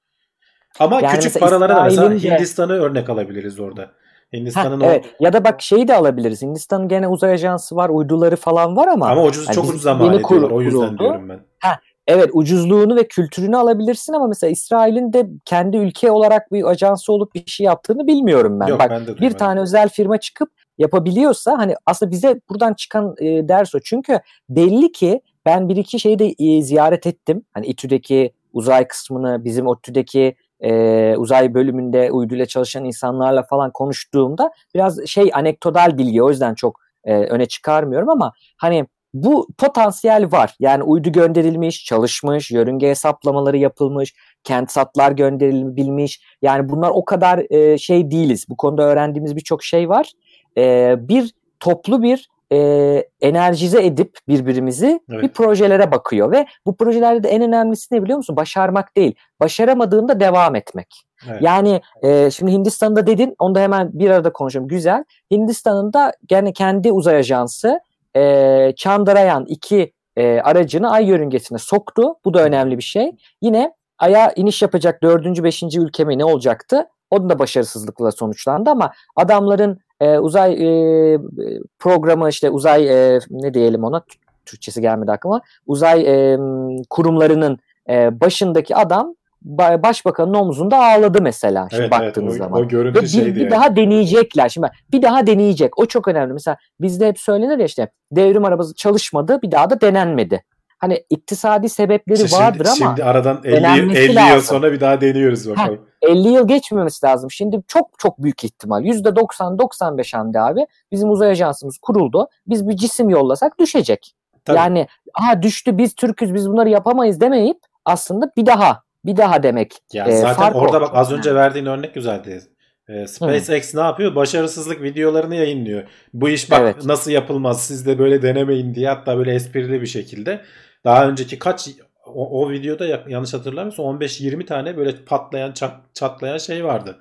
Ama yani küçük paralara da mesela Hindistan'ı örnek alabiliriz orada. Hindistan'ın evet. o... Ya da bak şeyi de alabiliriz. Hindistan'ın gene uzay ajansı var, uyduları falan var ama. Ama ucuz, yani çok ucuz zaman ediyorlar. O yüzden diyorum ben. Ha, evet ucuzluğunu ve kültürünü alabilirsin ama mesela İsrail'in de kendi ülke olarak bir ajansı olup bir şey yaptığını bilmiyorum ben. Yok, bak ben de bir tane özel firma çıkıp yapabiliyorsa hani aslında bize buradan çıkan e, ders o. Çünkü belli ki ben bir iki şeyi de e, ziyaret ettim. Hani İTÜ'deki uzay kısmını, bizim ODTÜ'deki e, uzay bölümünde uyduyla çalışan insanlarla falan konuştuğumda biraz şey anekdotal bilgi o yüzden çok e, öne çıkarmıyorum ama hani bu potansiyel var. Yani uydu gönderilmiş, çalışmış, yörünge hesaplamaları yapılmış, kentsatlar gönderilebilmiş. Yani bunlar o kadar e, şey değiliz. Bu konuda öğrendiğimiz birçok şey var. E, bir toplu bir e, enerjize edip birbirimizi evet. bir projelere bakıyor ve bu projelerde de en önemlisi ne biliyor musun? Başarmak değil. Başaramadığında devam etmek. Evet. Yani e, şimdi Hindistan'da dedin, onu da hemen bir arada konuşalım. Güzel. Hindistan'ın da gene kendi uzay ajansı e, Chandrayaan 2 e, aracını ay yörüngesine soktu. Bu da önemli bir şey. Yine Ay'a iniş yapacak dördüncü, beşinci ülke mi ne olacaktı? O da başarısızlıkla sonuçlandı ama adamların e, uzay e, programı işte uzay e, ne diyelim ona Türkçesi gelmedi aklıma. Uzay e, kurumlarının e, başındaki adam başbakanın omzunda ağladı mesela şimdi evet, baktığınız evet, o, zaman. O görüntü Ve bir, bir yani. daha deneyecekler. Şimdi bir daha deneyecek. O çok önemli. Mesela bizde hep söylenir ya işte devrim arabası çalışmadı bir daha da denenmedi. Hani iktisadi sebepleri işte vardır şimdi, ama şimdi aradan 50, 50 yıl sonra bir daha deniyoruz bakalım. Ha, 50 yıl geçmemesi lazım. Şimdi çok çok büyük ihtimal %90-95 Hamdi abi bizim uzay ajansımız kuruldu. Biz bir cisim yollasak düşecek. Tabii. Yani aha düştü biz Türk'üz biz bunları yapamayız demeyip aslında bir daha bir daha demek. Ya e, zaten orada bak az önce verdiğin örnek güzeldi. E, SpaceX Hı. ne yapıyor? Başarısızlık videolarını yayınlıyor. Bu iş bak evet. nasıl yapılmaz siz de böyle denemeyin diye hatta böyle esprili bir şekilde. Daha önceki kaç o, o videoda yanlış hatırlamıyorsam 15-20 tane böyle patlayan çat, çatlayan şey vardı.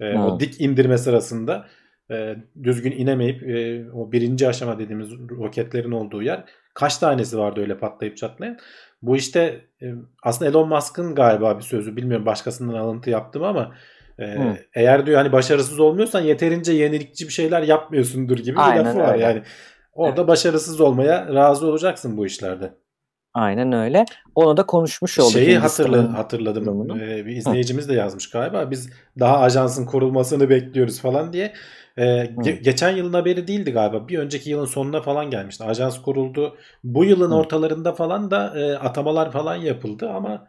E, o dik indirme sırasında e, düzgün inemeyip e, o birinci aşama dediğimiz roketlerin olduğu yer kaç tanesi vardı öyle patlayıp çatlayan. Bu işte e, aslında Elon Musk'ın galiba bir sözü bilmiyorum başkasından alıntı yaptım ama e, eğer diyor hani başarısız olmuyorsan yeterince yenilikçi bir şeyler yapmıyorsundur gibi Aynen bir lafı var. Öyle. Yani orada evet. başarısız olmaya razı olacaksın bu işlerde. Aynen öyle. Onu da konuşmuş olduk. Şeyi hatırla, hatırladım. Ee, bir izleyicimiz Hı. de yazmış galiba. Biz daha ajansın kurulmasını bekliyoruz falan diye. Ee, ge- geçen yılın haberi değildi galiba. Bir önceki yılın sonuna falan gelmişti. Ajans kuruldu. Bu yılın Hı. ortalarında falan da e, atamalar falan yapıldı ama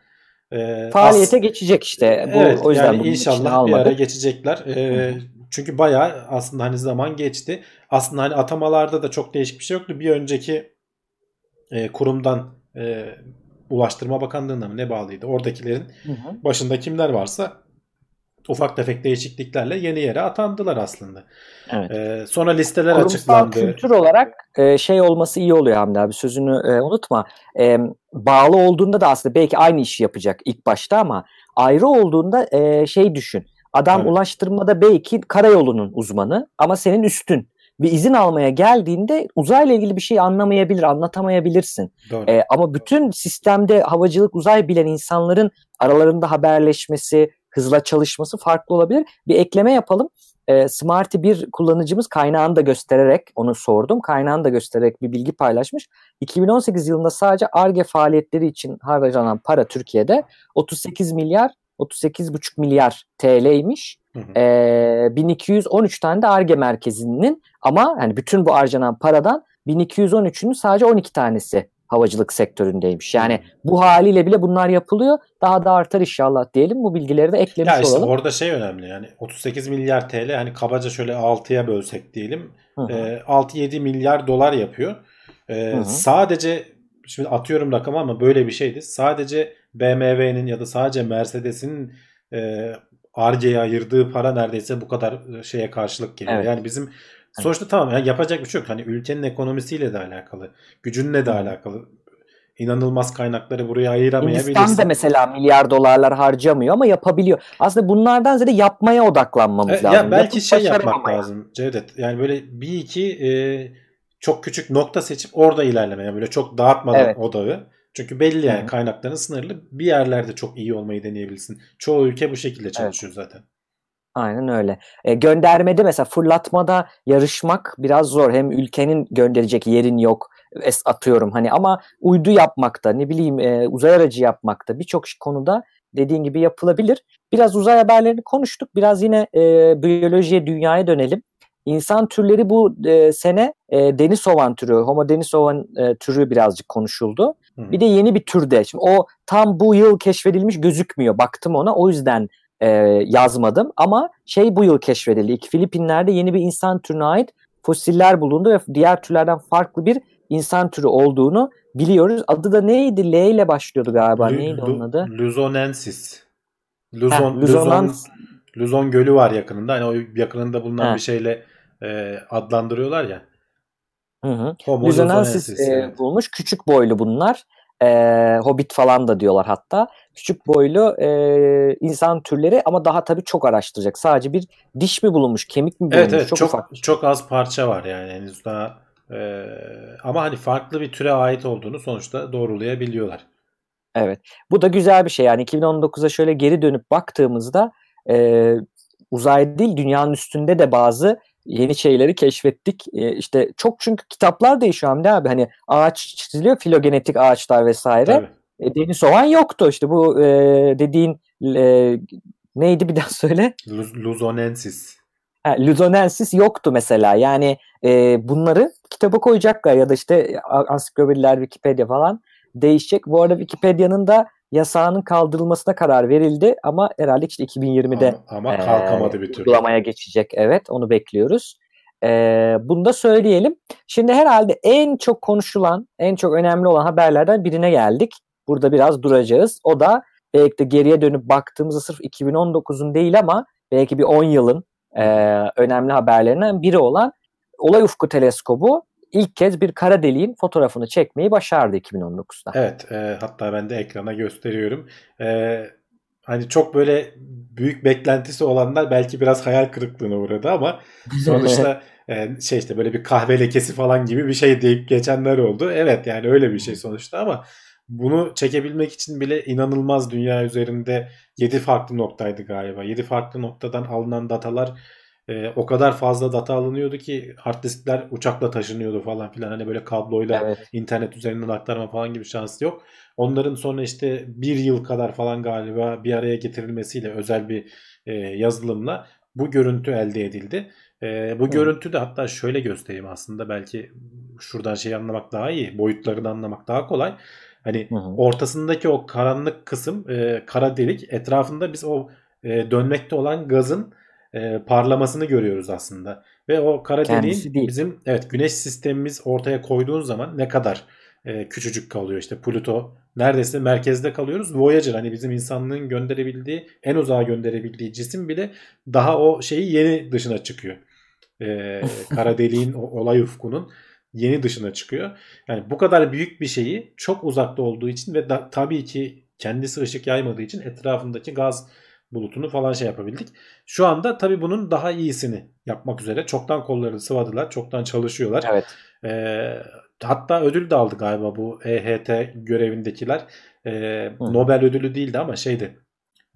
e, faaliyete as- geçecek işte. Bu, evet, o yüzden yani inşallah bir ara geçecekler. E, çünkü bayağı aslında hani zaman geçti. Aslında hani atamalarda da çok değişik bir şey yoktu. Bir önceki e, kurumdan e, Ulaştırma Bakanlığı'na mı ne bağlıydı? Oradakilerin hı hı. başında kimler varsa ufak tefek değişikliklerle yeni yere atandılar aslında. Evet. Ee, sonra listeler Kurumsal açıklandı. kültür olarak e, şey olması iyi oluyor Hamdi abi sözünü e, unutma. E, bağlı olduğunda da aslında belki aynı işi yapacak ilk başta ama ayrı olduğunda e, şey düşün. Adam evet. ulaştırmada belki karayolunun uzmanı ama senin üstün bir izin almaya geldiğinde uzayla ilgili bir şey anlamayabilir, anlatamayabilirsin. Ee, ama bütün sistemde havacılık, uzay bilen insanların aralarında haberleşmesi, hızla çalışması farklı olabilir. Bir ekleme yapalım. E, Smarty bir kullanıcımız kaynağını da göstererek onu sordum. Kaynağını da göstererek bir bilgi paylaşmış. 2018 yılında sadece ARGE faaliyetleri için harcanan para Türkiye'de 38 milyar 38,5 milyar TL'ymiş. Hı hı. E, 1213 tane de ARGE merkezinin ama yani bütün bu harcanan paradan 1213'ünün sadece 12 tanesi havacılık sektöründeymiş. Yani bu haliyle bile bunlar yapılıyor. Daha da artar inşallah diyelim. Bu bilgileri de eklemiş ya işte olalım. Orada şey önemli yani 38 milyar TL hani kabaca şöyle 6'ya bölsek diyelim. E, 6-7 milyar dolar yapıyor. E, sadece şimdi atıyorum rakamı ama böyle bir şeydi. Sadece BMW'nin ya da sadece Mercedes'in e, Arge'ye ayırdığı para neredeyse bu kadar şeye karşılık geliyor. Evet. Yani bizim Sonuçta tamam yani yapacak bir şey yok. Hani ülkenin ekonomisiyle de alakalı. Gücünle de alakalı. İnanılmaz kaynakları buraya ayıramayabilirsin. Hindistan da mesela milyar dolarlar harcamıyor ama yapabiliyor. Aslında bunlardan ziyade yapmaya odaklanmamız e, lazım. Ya belki Yapıp şey yapmak lazım Cevdet. Yani böyle bir iki e, çok küçük nokta seçip orada ilerleme. Yani böyle çok dağıtmadan evet. odağı. Çünkü belli yani kaynakların sınırlı. Bir yerlerde çok iyi olmayı deneyebilirsin. Çoğu ülke bu şekilde çalışıyor evet. zaten. Aynen öyle. E, göndermede mesela fırlatmada yarışmak biraz zor. Hem ülkenin gönderecek yerin yok. Es atıyorum hani ama uydu yapmakta ne bileyim e, uzay aracı yapmakta birçok konuda dediğin gibi yapılabilir. Biraz uzay haberlerini konuştuk. Biraz yine e, biyolojiye, dünyaya dönelim. İnsan türleri bu e, sene e, Denisovan türü, Homo Denisovan e, türü birazcık konuşuldu. Hı. Bir de yeni bir türde. Şimdi o tam bu yıl keşfedilmiş gözükmüyor. Baktım ona. O yüzden e, yazmadım ama şey bu yıl keşfedildi. İlk Filipinler'de yeni bir insan türüne ait fosiller bulundu ve diğer türlerden farklı bir insan türü olduğunu biliyoruz. Adı da neydi? L ile başlıyordu galiba. L- neydi onun adı? Luzonensis. Luzon, Heh, Luzon, Luzon Gölü var yakınında. Hani o yakınında bulunan Heh. bir şeyle e, adlandırıyorlar ya. Hı hı. Luzonensis e, bulmuş. Küçük boylu bunlar. E, Hobbit falan da diyorlar hatta. Küçük boylu e, insan türleri ama daha tabii çok araştıracak. Sadece bir diş mi bulunmuş, kemik mi bulunmuş? Evet evet çok, çok, ufak. çok az parça var yani henüz daha. E, ama hani farklı bir türe ait olduğunu sonuçta doğrulayabiliyorlar. Evet. Bu da güzel bir şey. Yani 2019'a şöyle geri dönüp baktığımızda e, uzay değil dünyanın üstünde de bazı yeni şeyleri keşfettik. E, işte çok çünkü kitaplar değişiyor Hamdi abi. Hani ağaç çiziliyor, filogenetik ağaçlar vesaire. Tabii. E, Denisovan yoktu işte bu e, dediğin e, neydi bir daha söyle? Luzonensis. Ha, Luzonensis yoktu mesela. Yani e, bunları kitaba koyacaklar ya da işte ansiklopediler, Wikipedia falan değişecek. Bu arada Wikipedia'nın da yasağının kaldırılmasına karar verildi ama herhalde işte 2020'de ama, ama kalkamadı e, bir türlü. Uygulamaya geçecek. Evet onu bekliyoruz. E, bunu da söyleyelim. Şimdi herhalde en çok konuşulan, en çok önemli olan haberlerden birine geldik. Burada biraz duracağız. O da belki de geriye dönüp baktığımızda sırf 2019'un değil ama belki bir 10 yılın e, önemli haberlerinden biri olan Olay Ufku Teleskobu ilk kez bir kara deliğin fotoğrafını çekmeyi başardı 2019'da. Evet, e, hatta ben de ekrana gösteriyorum. E, hani çok böyle büyük beklentisi olanlar belki biraz hayal kırıklığına uğradı ama sonuçta e, şey işte böyle bir kahve lekesi falan gibi bir şey deyip geçenler oldu. Evet yani öyle bir şey sonuçta ama bunu çekebilmek için bile inanılmaz dünya üzerinde 7 farklı noktaydı galiba. 7 farklı noktadan alınan datalar e, o kadar fazla data alınıyordu ki hard diskler uçakla taşınıyordu falan filan. Hani böyle kabloyla evet. internet üzerinden aktarma falan gibi şansı yok. Onların sonra işte bir yıl kadar falan galiba bir araya getirilmesiyle özel bir e, yazılımla bu görüntü elde edildi. E, bu Hı. görüntü de hatta şöyle göstereyim aslında belki şuradan şey anlamak daha iyi. Boyutlarını anlamak daha kolay. Hani hı hı. ortasındaki o karanlık kısım e, kara delik etrafında biz o e, dönmekte olan gazın e, parlamasını görüyoruz aslında. Ve o kara deliğin bizim evet güneş sistemimiz ortaya koyduğun zaman ne kadar e, küçücük kalıyor işte Pluto neredeyse merkezde kalıyoruz. Voyager hani bizim insanlığın gönderebildiği en uzağa gönderebildiği cisim bile daha o şeyi yeni dışına çıkıyor. E, *laughs* kara deliğin olay ufkunun yeni dışına çıkıyor. Yani bu kadar büyük bir şeyi çok uzakta olduğu için ve da, tabii ki kendisi ışık yaymadığı için etrafındaki gaz bulutunu falan şey yapabildik. Şu anda tabii bunun daha iyisini yapmak üzere çoktan kollarını sıvadılar. Çoktan çalışıyorlar. Evet. Ee, hatta ödül de aldı galiba bu EHT görevindekiler. Ee, Nobel ödülü değildi ama şeydi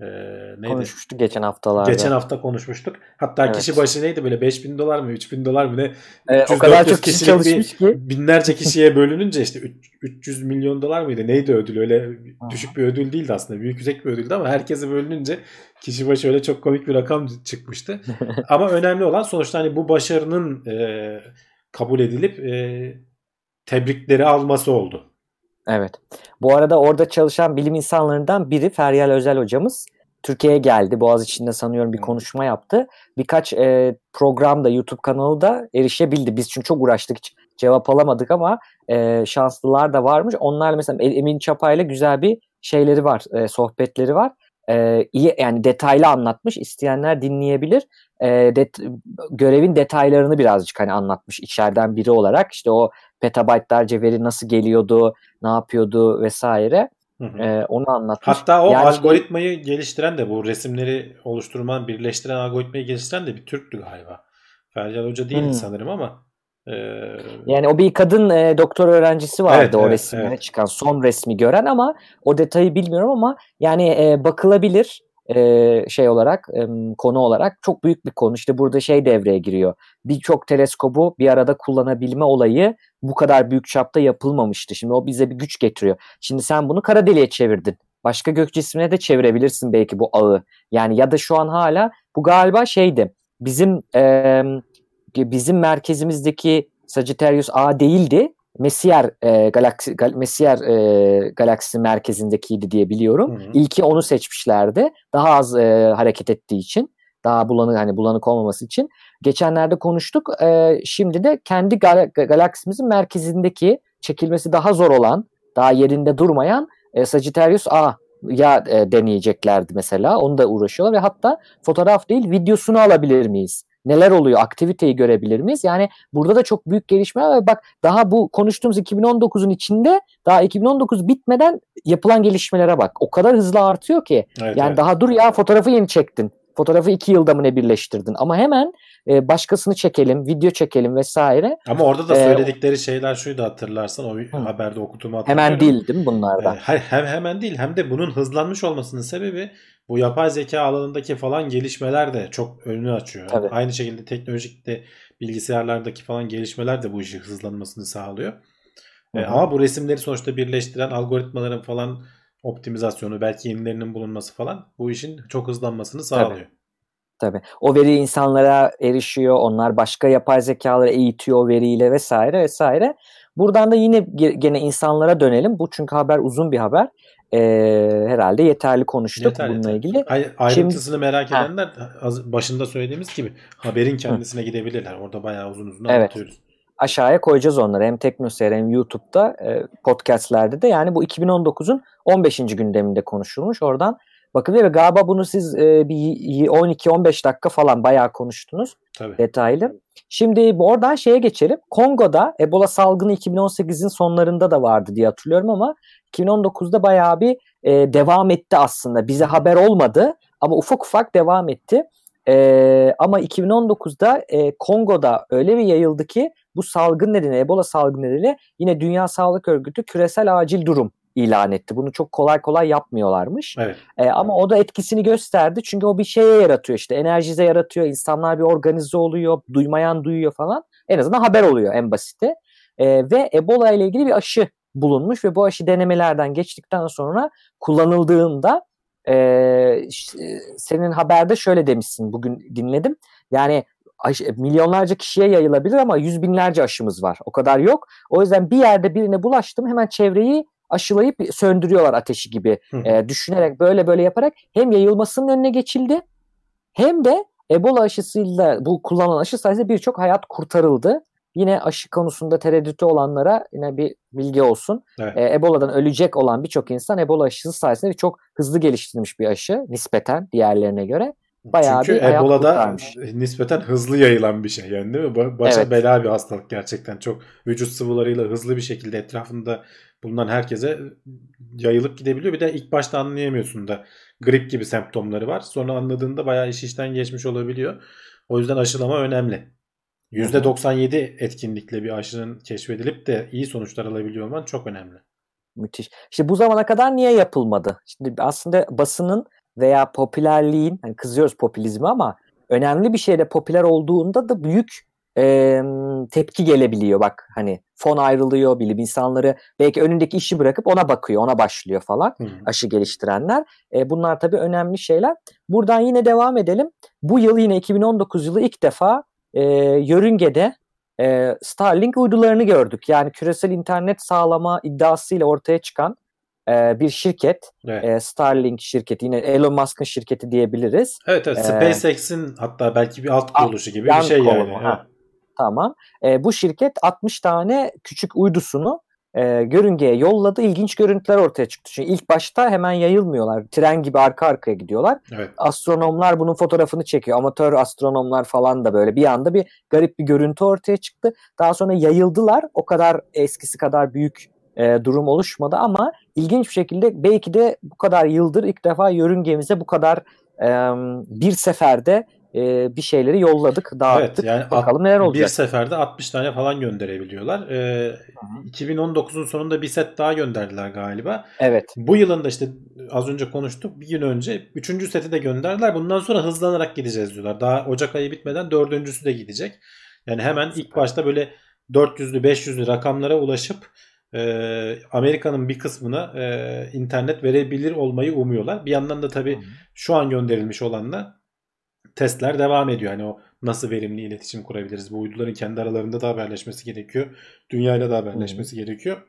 ee, neydi? Konuşmuştuk geçen haftalarda. Geçen hafta konuşmuştuk. Hatta evet. kişi başı neydi böyle 5000 dolar mı 3000 dolar mı ne? Evet, o kadar çok kişi çalışmış ki. Binlerce kişiye bölününce işte 300 milyon dolar mıydı? Neydi ödül? Öyle düşük bir ödül değildi aslında. Büyük yüksek bir ödüldü ama herkese bölününce kişi başı öyle çok komik bir rakam çıkmıştı. *laughs* ama önemli olan sonuçta hani bu başarının e, kabul edilip e, tebrikleri alması oldu. Evet. Bu arada orada çalışan bilim insanlarından biri Feryal Özel hocamız Türkiye'ye geldi. Boğaziçi'nde sanıyorum bir konuşma yaptı. Birkaç e, program da YouTube kanalı da erişebildi. Biz çünkü çok uğraştık hiç cevap alamadık ama e, şanslılar da varmış. Onlar mesela Emin Çapay'la güzel bir şeyleri var, e, sohbetleri var. E, iyi yani detaylı anlatmış. İsteyenler dinleyebilir. E, det, görevin detaylarını birazcık hani anlatmış içeriden biri olarak. İşte o petabaytlarca veri nasıl geliyordu, ne yapıyordu vesaire. Hı hı. Ee, onu anlatmış. Hatta o yani algoritmayı şey... geliştiren de bu resimleri oluşturman, birleştiren algoritmayı geliştiren de bir Türktü galiba. Feryal Hoca değildi hmm. sanırım ama. E... Yani o bir kadın e, doktor öğrencisi vardı evet, o evet, resimlere evet. çıkan son resmi gören ama o detayı bilmiyorum ama yani e, bakılabilir e, şey olarak e, konu olarak çok büyük bir konu. İşte burada şey devreye giriyor. Birçok teleskobu bir arada kullanabilme olayı bu kadar büyük çapta yapılmamıştı. Şimdi o bize bir güç getiriyor. Şimdi sen bunu kara deliğe çevirdin. Başka gök cismine de çevirebilirsin belki bu ağı. Yani ya da şu an hala bu galiba şeydi. Bizim e, bizim merkezimizdeki Sagittarius A değildi. Messier e, galaksi gal, Messier e, galaksisi merkezindekiydi diye biliyorum. Hı hı. İlki onu seçmişlerdi. Daha az e, hareket ettiği için, daha bulanık hani bulanık olmaması için. Geçenlerde konuştuk. E, şimdi de kendi gal galaksimizin merkezindeki çekilmesi daha zor olan, daha yerinde durmayan e, Sagittarius A ya e, deneyeceklerdi mesela. Onu da uğraşıyorlar ve hatta fotoğraf değil videosunu alabilir miyiz? Neler oluyor? Aktiviteyi görebilir miyiz? Yani burada da çok büyük gelişme var. Bak daha bu konuştuğumuz 2019'un içinde daha 2019 bitmeden yapılan gelişmelere bak. O kadar hızlı artıyor ki. Evet, yani evet. daha dur ya fotoğrafı yeni çektin. Fotoğrafı iki yılda mı ne birleştirdin? Ama hemen e, başkasını çekelim, video çekelim vesaire. Ama orada da e, söyledikleri ee, şeyler şuydu hatırlarsan o hı. haberde okuduğumu hatırlıyorum. Hemen değil değil mi bunlardan? E, hem hemen değil hem de bunun hızlanmış olmasının sebebi bu yapay zeka alanındaki falan gelişmeler de çok önünü açıyor. Tabii. Aynı şekilde teknolojikte bilgisayarlardaki falan gelişmeler de bu işi hızlanmasını sağlıyor. E, ama bu resimleri sonuçta birleştiren algoritmaların falan optimizasyonu belki yenilerinin bulunması falan bu işin çok hızlanmasını sağlıyor. Tabii. Tabii. O veri insanlara erişiyor. Onlar başka yapay zekaları eğitiyor o veriyle vesaire vesaire. Buradan da yine gene insanlara dönelim. Bu çünkü haber uzun bir haber. Ee, herhalde yeterli konuştuk yeter, bununla yeter. ilgili. Ay, ayrıntısını Şimdi, merak edenler ha. başında söylediğimiz gibi haberin kendisine Hı. gidebilirler. Orada bayağı uzun uzun evet. anlatıyoruz. Aşağıya koyacağız onları hem Teknoseyir hem YouTube'da e, podcastlerde de. Yani bu 2019'un 15. gündeminde konuşulmuş. Oradan bakılıyor ve galiba bunu siz e, bir 12-15 dakika falan bayağı konuştunuz Tabii. detaylı. Şimdi oradan şeye geçelim. Kongo'da Ebola salgını 2018'in sonlarında da vardı diye hatırlıyorum ama 2019'da bayağı bir e, devam etti aslında. Bize haber olmadı ama ufak ufak devam etti. E, ama 2019'da e, Kongo'da öyle bir yayıldı ki bu salgın nedeni, Ebola salgını nedeni yine Dünya Sağlık Örgütü küresel acil durum ilan etti. Bunu çok kolay kolay yapmıyorlarmış. Evet. E, ama o da etkisini gösterdi. Çünkü o bir şeye yaratıyor işte. Enerjize yaratıyor. İnsanlar bir organize oluyor. Duymayan duyuyor falan. En azından haber oluyor en basiti. E, ve Ebola ile ilgili bir aşı bulunmuş ve bu aşı denemelerden geçtikten sonra kullanıldığında e, senin haberde şöyle demişsin bugün dinledim. Yani aşı, milyonlarca kişiye yayılabilir ama yüz binlerce aşımız var. O kadar yok. O yüzden bir yerde birine bulaştım hemen çevreyi aşılayıp söndürüyorlar ateşi gibi e, düşünerek böyle böyle yaparak hem yayılmasının önüne geçildi hem de Ebola aşısıyla bu kullanılan aşı sayesinde birçok hayat kurtarıldı. Yine aşı konusunda tereddütü olanlara yine bir bilgi olsun. Evet. E, Ebola'dan ölecek olan birçok insan Ebola aşısı sayesinde çok hızlı geliştirilmiş bir aşı nispeten diğerlerine göre. Bayağı Çünkü bir Ebola'da nispeten hızlı yayılan bir şey yani değil mi? Başa evet. bela bir hastalık gerçekten. Çok vücut sıvılarıyla hızlı bir şekilde etrafında bulunan herkese yayılıp gidebiliyor. Bir de ilk başta anlayamıyorsun da grip gibi semptomları var. Sonra anladığında bayağı iş işten geçmiş olabiliyor. O yüzden aşılama önemli. %97 etkinlikle bir aşının keşfedilip de iyi sonuçlar alabiliyor olman çok önemli. Müthiş. İşte bu zamana kadar niye yapılmadı? Şimdi aslında basının veya popülerliğin, hani kızıyoruz popülizmi ama önemli bir şeyde popüler olduğunda da büyük e, tepki gelebiliyor. Bak hani fon ayrılıyor, bilim insanları belki önündeki işi bırakıp ona bakıyor, ona başlıyor falan hmm. aşı geliştirenler. E, bunlar tabii önemli şeyler. Buradan yine devam edelim. Bu yıl yine 2019 yılı ilk defa e, yörüngede e, Starlink uydularını gördük. Yani küresel internet sağlama iddiasıyla ortaya çıkan e, bir şirket. Evet. E, Starlink şirketi yine Elon Musk'ın şirketi diyebiliriz. Evet evet. SpaceX'in hatta belki bir alt kuruluşu gibi bir şey yani. Ha. Tamam. E, bu şirket 60 tane küçük uydusunu e, görüngeye yolladı. İlginç görüntüler ortaya çıktı. Çünkü ilk başta hemen yayılmıyorlar. Tren gibi arka arkaya gidiyorlar. Evet. Astronomlar bunun fotoğrafını çekiyor. Amatör astronomlar falan da böyle bir anda bir garip bir görüntü ortaya çıktı. Daha sonra yayıldılar. O kadar eskisi kadar büyük e, durum oluşmadı ama ilginç bir şekilde belki de bu kadar yıldır ilk defa yörüngemize bu kadar e, bir seferde e, bir şeyleri yolladık, dağıttık. Evet, yani Bakalım neler olacak. Bir seferde 60 tane falan gönderebiliyorlar. E, 2019'un sonunda bir set daha gönderdiler galiba. Evet. Bu yılın da işte az önce konuştuk. Bir gün önce 3. seti de gönderdiler. Bundan sonra hızlanarak gideceğiz diyorlar. Daha Ocak ayı bitmeden dördüncüsü de gidecek. Yani hemen ilk başta böyle 400'lü 500'lü rakamlara ulaşıp e, Amerika'nın bir kısmına e, internet verebilir olmayı umuyorlar. Bir yandan da tabii şu an gönderilmiş olanla testler devam ediyor. Hani o nasıl verimli iletişim kurabiliriz? Bu uyduların kendi aralarında da haberleşmesi gerekiyor. Dünyayla da haberleşmesi hmm. gerekiyor.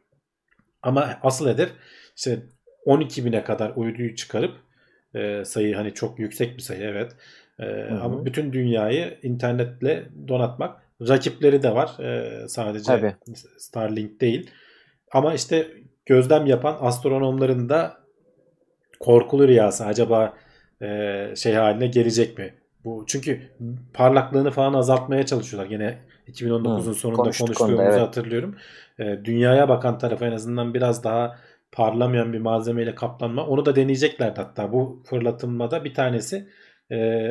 Ama asıl hedef işte 12 bine kadar uyduyu çıkarıp e, sayı hani çok yüksek bir sayı evet. E, hmm. Ama bütün dünyayı internetle donatmak. Rakipleri de var. E, sadece Tabii. Starlink değil. Ama işte gözlem yapan astronomların da korkulu rüyası acaba e, şey haline gelecek mi? Bu çünkü parlaklığını falan azaltmaya çalışıyorlar. Yine 2019'un Hı, sonunda konuştuğumuzu evet. hatırlıyorum. E, dünyaya bakan tarafı en azından biraz daha parlamayan bir malzemeyle kaplanma. Onu da deneyeceklerdi hatta bu fırlatılmada bir tanesi e,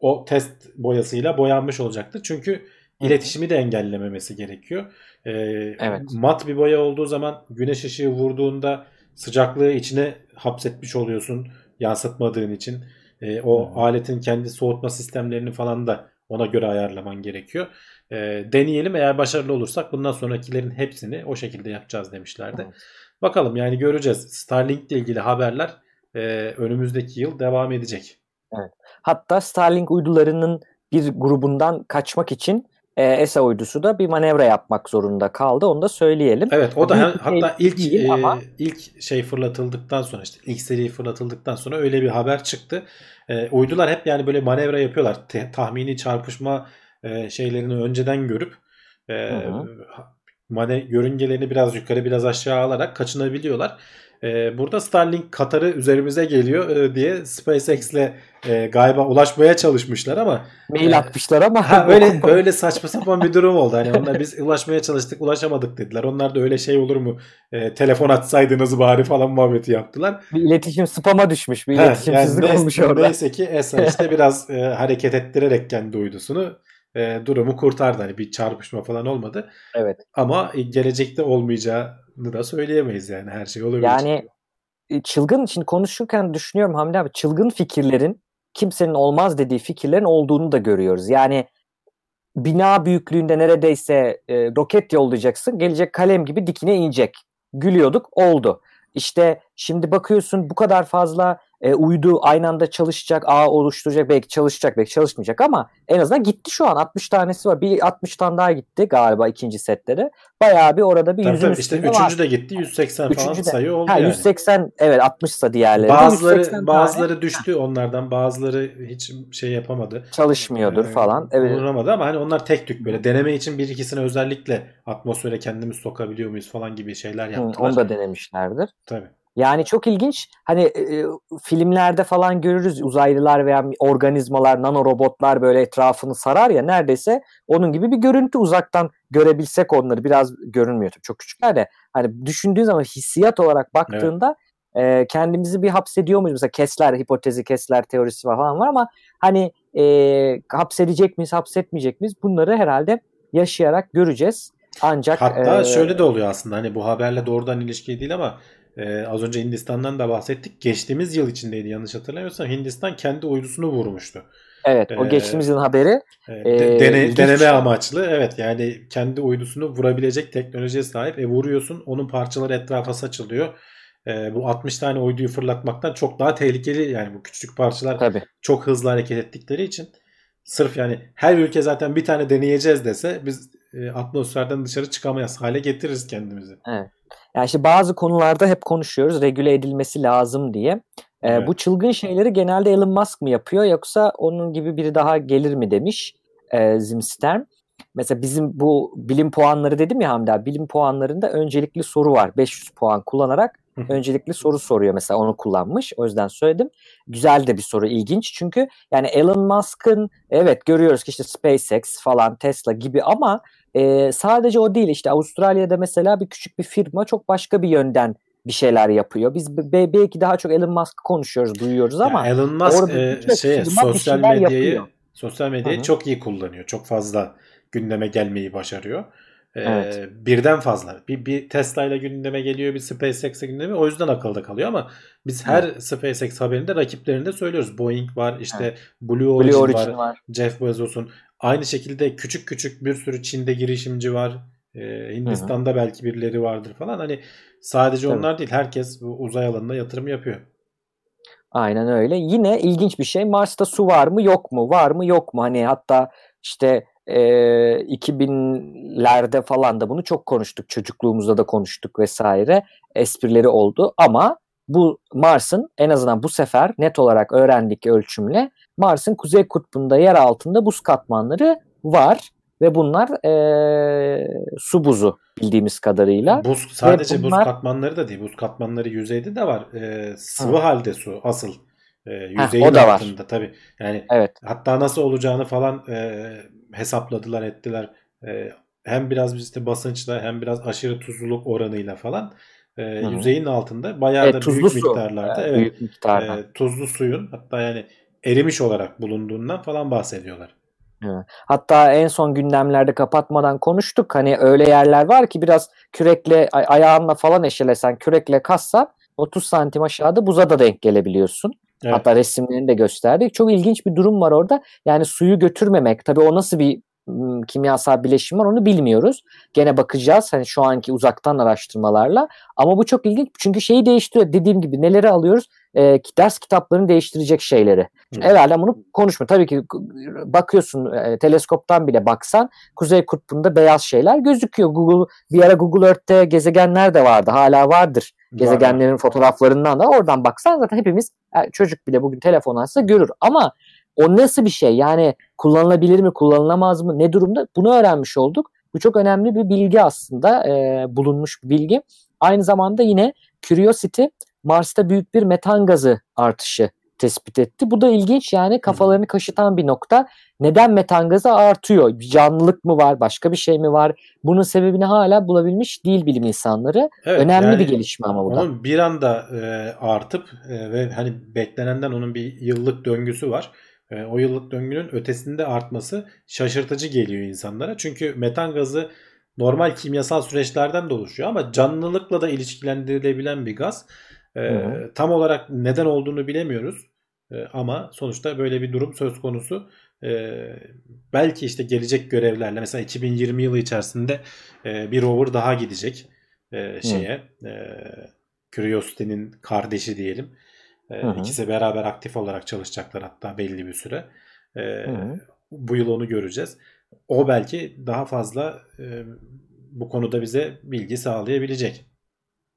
o test boyasıyla boyanmış olacaktı. Çünkü iletişimi de engellememesi gerekiyor. E, evet. Mat bir boya olduğu zaman güneş ışığı vurduğunda sıcaklığı içine hapsetmiş oluyorsun yansıtmadığın için. E, o hmm. aletin kendi soğutma sistemlerini falan da ona göre ayarlaman gerekiyor. E, deneyelim eğer başarılı olursak bundan sonrakilerin hepsini o şekilde yapacağız demişlerdi. Evet. Bakalım yani göreceğiz. Starlink ile ilgili haberler e, önümüzdeki yıl devam edecek. Evet. Hatta Starlink uydularının bir grubundan kaçmak için e, ESA uydusu da bir manevra yapmak zorunda kaldı. Onu da söyleyelim. Evet o da yani, hatta ilk değil e, ama... ilk şey fırlatıldıktan sonra işte ilk seri fırlatıldıktan sonra öyle bir haber çıktı. E, uydular hep yani böyle manevra yapıyorlar. Te, tahmini çarpışma e, şeylerini önceden görüp e, mane yörüngelerini biraz yukarı biraz aşağı alarak kaçınabiliyorlar. E, burada Starlink Katar'ı üzerimize geliyor e, diye SpaceX'le e, galiba ulaşmaya çalışmışlar ama mail e, atmışlar ama ha, *laughs* öyle öyle saçma sapan bir durum oldu. Hani onlar biz ulaşmaya çalıştık, ulaşamadık dediler. Onlar da öyle şey olur mu? E, telefon atsaydınız bari falan muhabbeti yaptılar. Bir iletişim spama düşmüş. Bir iletişimsizlik yani olmuş orada. Neyse ki ESA işte biraz e, hareket ettirerek kendi uydusunu e, durumu kurtardı. Hani bir çarpışma falan olmadı. Evet. Ama gelecekte olmayacağını da söyleyemeyiz yani her şey olabilir. Yani e, çılgın için konuşurken düşünüyorum Hamdi abi çılgın fikirlerin kimsenin olmaz dediği fikirlerin olduğunu da görüyoruz. Yani bina büyüklüğünde neredeyse e, roket yollayacaksın gelecek kalem gibi dikine inecek. Gülüyorduk oldu. İşte şimdi bakıyorsun bu kadar fazla e, uydu aynı anda çalışacak, ağ oluşturacak, belki çalışacak, belki çalışmayacak ama en azından gitti şu an. 60 tanesi var. Bir 60 tane daha gitti galiba ikinci sette de. Bayağı bir orada bir yüzün işte üçüncü var. de gitti. 180 üçüncü falan de, sayı oldu ha, yani. 180 evet 60 ise diğerleri. Bazıları bazıları tane. düştü onlardan. Bazıları hiç şey yapamadı. Çalışmıyordur ee, falan. Evet. Bulunamadı ama hani onlar tek tük böyle deneme için bir ikisini özellikle atmosfere kendimiz sokabiliyor muyuz falan gibi şeyler yaptılar. Hı, onu da denemişlerdir. Tabii. Yani çok ilginç. Hani e, filmlerde falan görürüz uzaylılar veya organizmalar, nanorobotlar böyle etrafını sarar ya neredeyse onun gibi bir görüntü uzaktan görebilsek onları biraz görünmüyor tabii çok küçükler de hani düşündüğün zaman hissiyat olarak baktığında evet. e, kendimizi bir hapsediyor muyuz? Mesela Kessler hipotezi, Kessler teorisi falan var ama hani e, hapsedecek miyiz, hapsetmeyecek miyiz? Bunları herhalde yaşayarak göreceğiz. Ancak hatta e, şöyle de oluyor aslında hani bu haberle doğrudan ilişki değil ama ee, az önce Hindistan'dan da bahsettik. Geçtiğimiz yıl içindeydi yanlış hatırlamıyorsam. Hindistan kendi uydusunu vurmuştu. Evet o ee, geçtiğimiz yılın haberi. E, e, dene, deneme amaçlı. Evet yani kendi uydusunu vurabilecek teknolojiye sahip. E vuruyorsun onun parçaları etrafa saçılıyor. E, bu 60 tane uyduyu fırlatmaktan çok daha tehlikeli yani bu küçük parçalar Tabii. çok hızlı hareket ettikleri için. Sırf yani her ülke zaten bir tane deneyeceğiz dese biz e, atmosferden dışarı çıkamayız hale getiririz kendimizi. Evet. Yani işte bazı konularda hep konuşuyoruz regüle edilmesi lazım diye. Ee, evet. Bu çılgın şeyleri genelde Elon Musk mı yapıyor yoksa onun gibi biri daha gelir mi demiş e, Zim Stern. Mesela bizim bu bilim puanları dedim ya Hamdi abi, bilim puanlarında öncelikli soru var. 500 puan kullanarak öncelikli soru soruyor mesela onu kullanmış. O yüzden söyledim. Güzel de bir soru, ilginç. Çünkü yani Elon Musk'ın evet görüyoruz ki işte SpaceX falan Tesla gibi ama e, sadece o değil işte Avustralya'da mesela bir küçük bir firma çok başka bir yönden bir şeyler yapıyor. Biz be- belki daha çok Elon Musk konuşuyoruz, duyuyoruz ama ya Elon Musk e, şey sosyal medyayı yapıyor. sosyal medyayı Hı-hı. çok iyi kullanıyor. Çok fazla gündeme gelmeyi başarıyor. Ee, evet. birden fazla. Bir, bir Tesla ile gündeme geliyor, bir SpaceX'e gündeme. O yüzden akılda kalıyor ama biz her evet. SpaceX haberinde rakiplerini de söylüyoruz. Boeing var, işte evet. Blue Origin, Blue Origin var, var, Jeff Bezos'un Aynı şekilde küçük küçük bir sürü Çin'de girişimci var. Ee, Hindistan'da Hı-hı. belki birileri vardır falan. Hani sadece Tabii. onlar değil. Herkes bu uzay alanına yatırım yapıyor. Aynen öyle. Yine ilginç bir şey. Mars'ta su var mı yok mu? Var mı yok mu? Hani hatta işte e, 2000'lerde falan da bunu çok konuştuk. Çocukluğumuzda da konuştuk vesaire. Esprileri oldu ama bu Mars'ın en azından bu sefer net olarak öğrendik ölçümle Mars'ın kuzey kutbunda yer altında buz katmanları var ve bunlar e, su buzu bildiğimiz kadarıyla. Buz sadece bunlar, buz katmanları da değil. Buz katmanları yüzeyde de var. E, sıvı hı. halde su asıl. E, yüzeyin Heh, o da altında var. tabii. Yani evet. hatta nasıl olacağını falan e, hesapladılar, ettiler. E, hem biraz işte basınçla hem biraz aşırı tuzluluk oranıyla falan e, yüzeyin altında bayağı evet, da büyük su. miktarlarda evet, büyük miktarda. e, tuzlu suyun hatta yani erimiş olarak bulunduğundan falan bahsediyorlar. Hatta en son gündemlerde kapatmadan konuştuk. Hani öyle yerler var ki biraz kürekle ayağınla falan eşelesen, kürekle kassan 30 santim aşağıda buza da denk gelebiliyorsun. Evet. Hatta resimlerini de gösterdik. Çok ilginç bir durum var orada. Yani suyu götürmemek. Tabii o nasıl bir kimyasal bileşim var onu bilmiyoruz. Gene bakacağız hani şu anki uzaktan araştırmalarla. Ama bu çok ilginç çünkü şeyi değiştiriyor. Dediğim gibi neleri alıyoruz? E, ders kitaplarını değiştirecek şeyleri. Şimdi evvelden bunu konuşma. Tabii ki bakıyorsun e, teleskoptan bile baksan Kuzey Kutbu'nda beyaz şeyler gözüküyor. Google bir ara Google Earth'te gezegenler de vardı. Hala vardır. Gezegenlerin fotoğraflarından da oradan baksan zaten hepimiz e, çocuk bile bugün telefon alsa görür. Ama o nasıl bir şey? Yani kullanılabilir mi, kullanılamaz mı, ne durumda? Bunu öğrenmiş olduk. Bu çok önemli bir bilgi aslında, e, bulunmuş bir bilgi. Aynı zamanda yine Curiosity Mars'ta büyük bir metan gazı artışı tespit etti. Bu da ilginç yani kafalarını kaşıtan bir nokta. Neden metan gazı artıyor? Canlılık mı var? Başka bir şey mi var? Bunun sebebini hala bulabilmiş değil bilim insanları. Evet, Önemli yani bir gelişme ama bu da. Onun bir anda e, artıp e, ve hani beklenenden onun bir yıllık döngüsü var. E, o yıllık döngünün ötesinde artması şaşırtıcı geliyor insanlara. Çünkü metan gazı normal kimyasal süreçlerden de oluşuyor ama canlılıkla da ilişkilendirilebilen bir gaz. E, tam olarak neden olduğunu bilemiyoruz. E, ama sonuçta böyle bir durum söz konusu. E, belki işte gelecek görevlerle mesela 2020 yılı içerisinde e, bir rover daha gidecek e, şeye. E, Curiosity'nin kardeşi diyelim. E, hı İkisi beraber aktif olarak çalışacaklar hatta belli bir süre. E, bu yıl onu göreceğiz. O belki daha fazla e, bu konuda bize bilgi sağlayabilecek.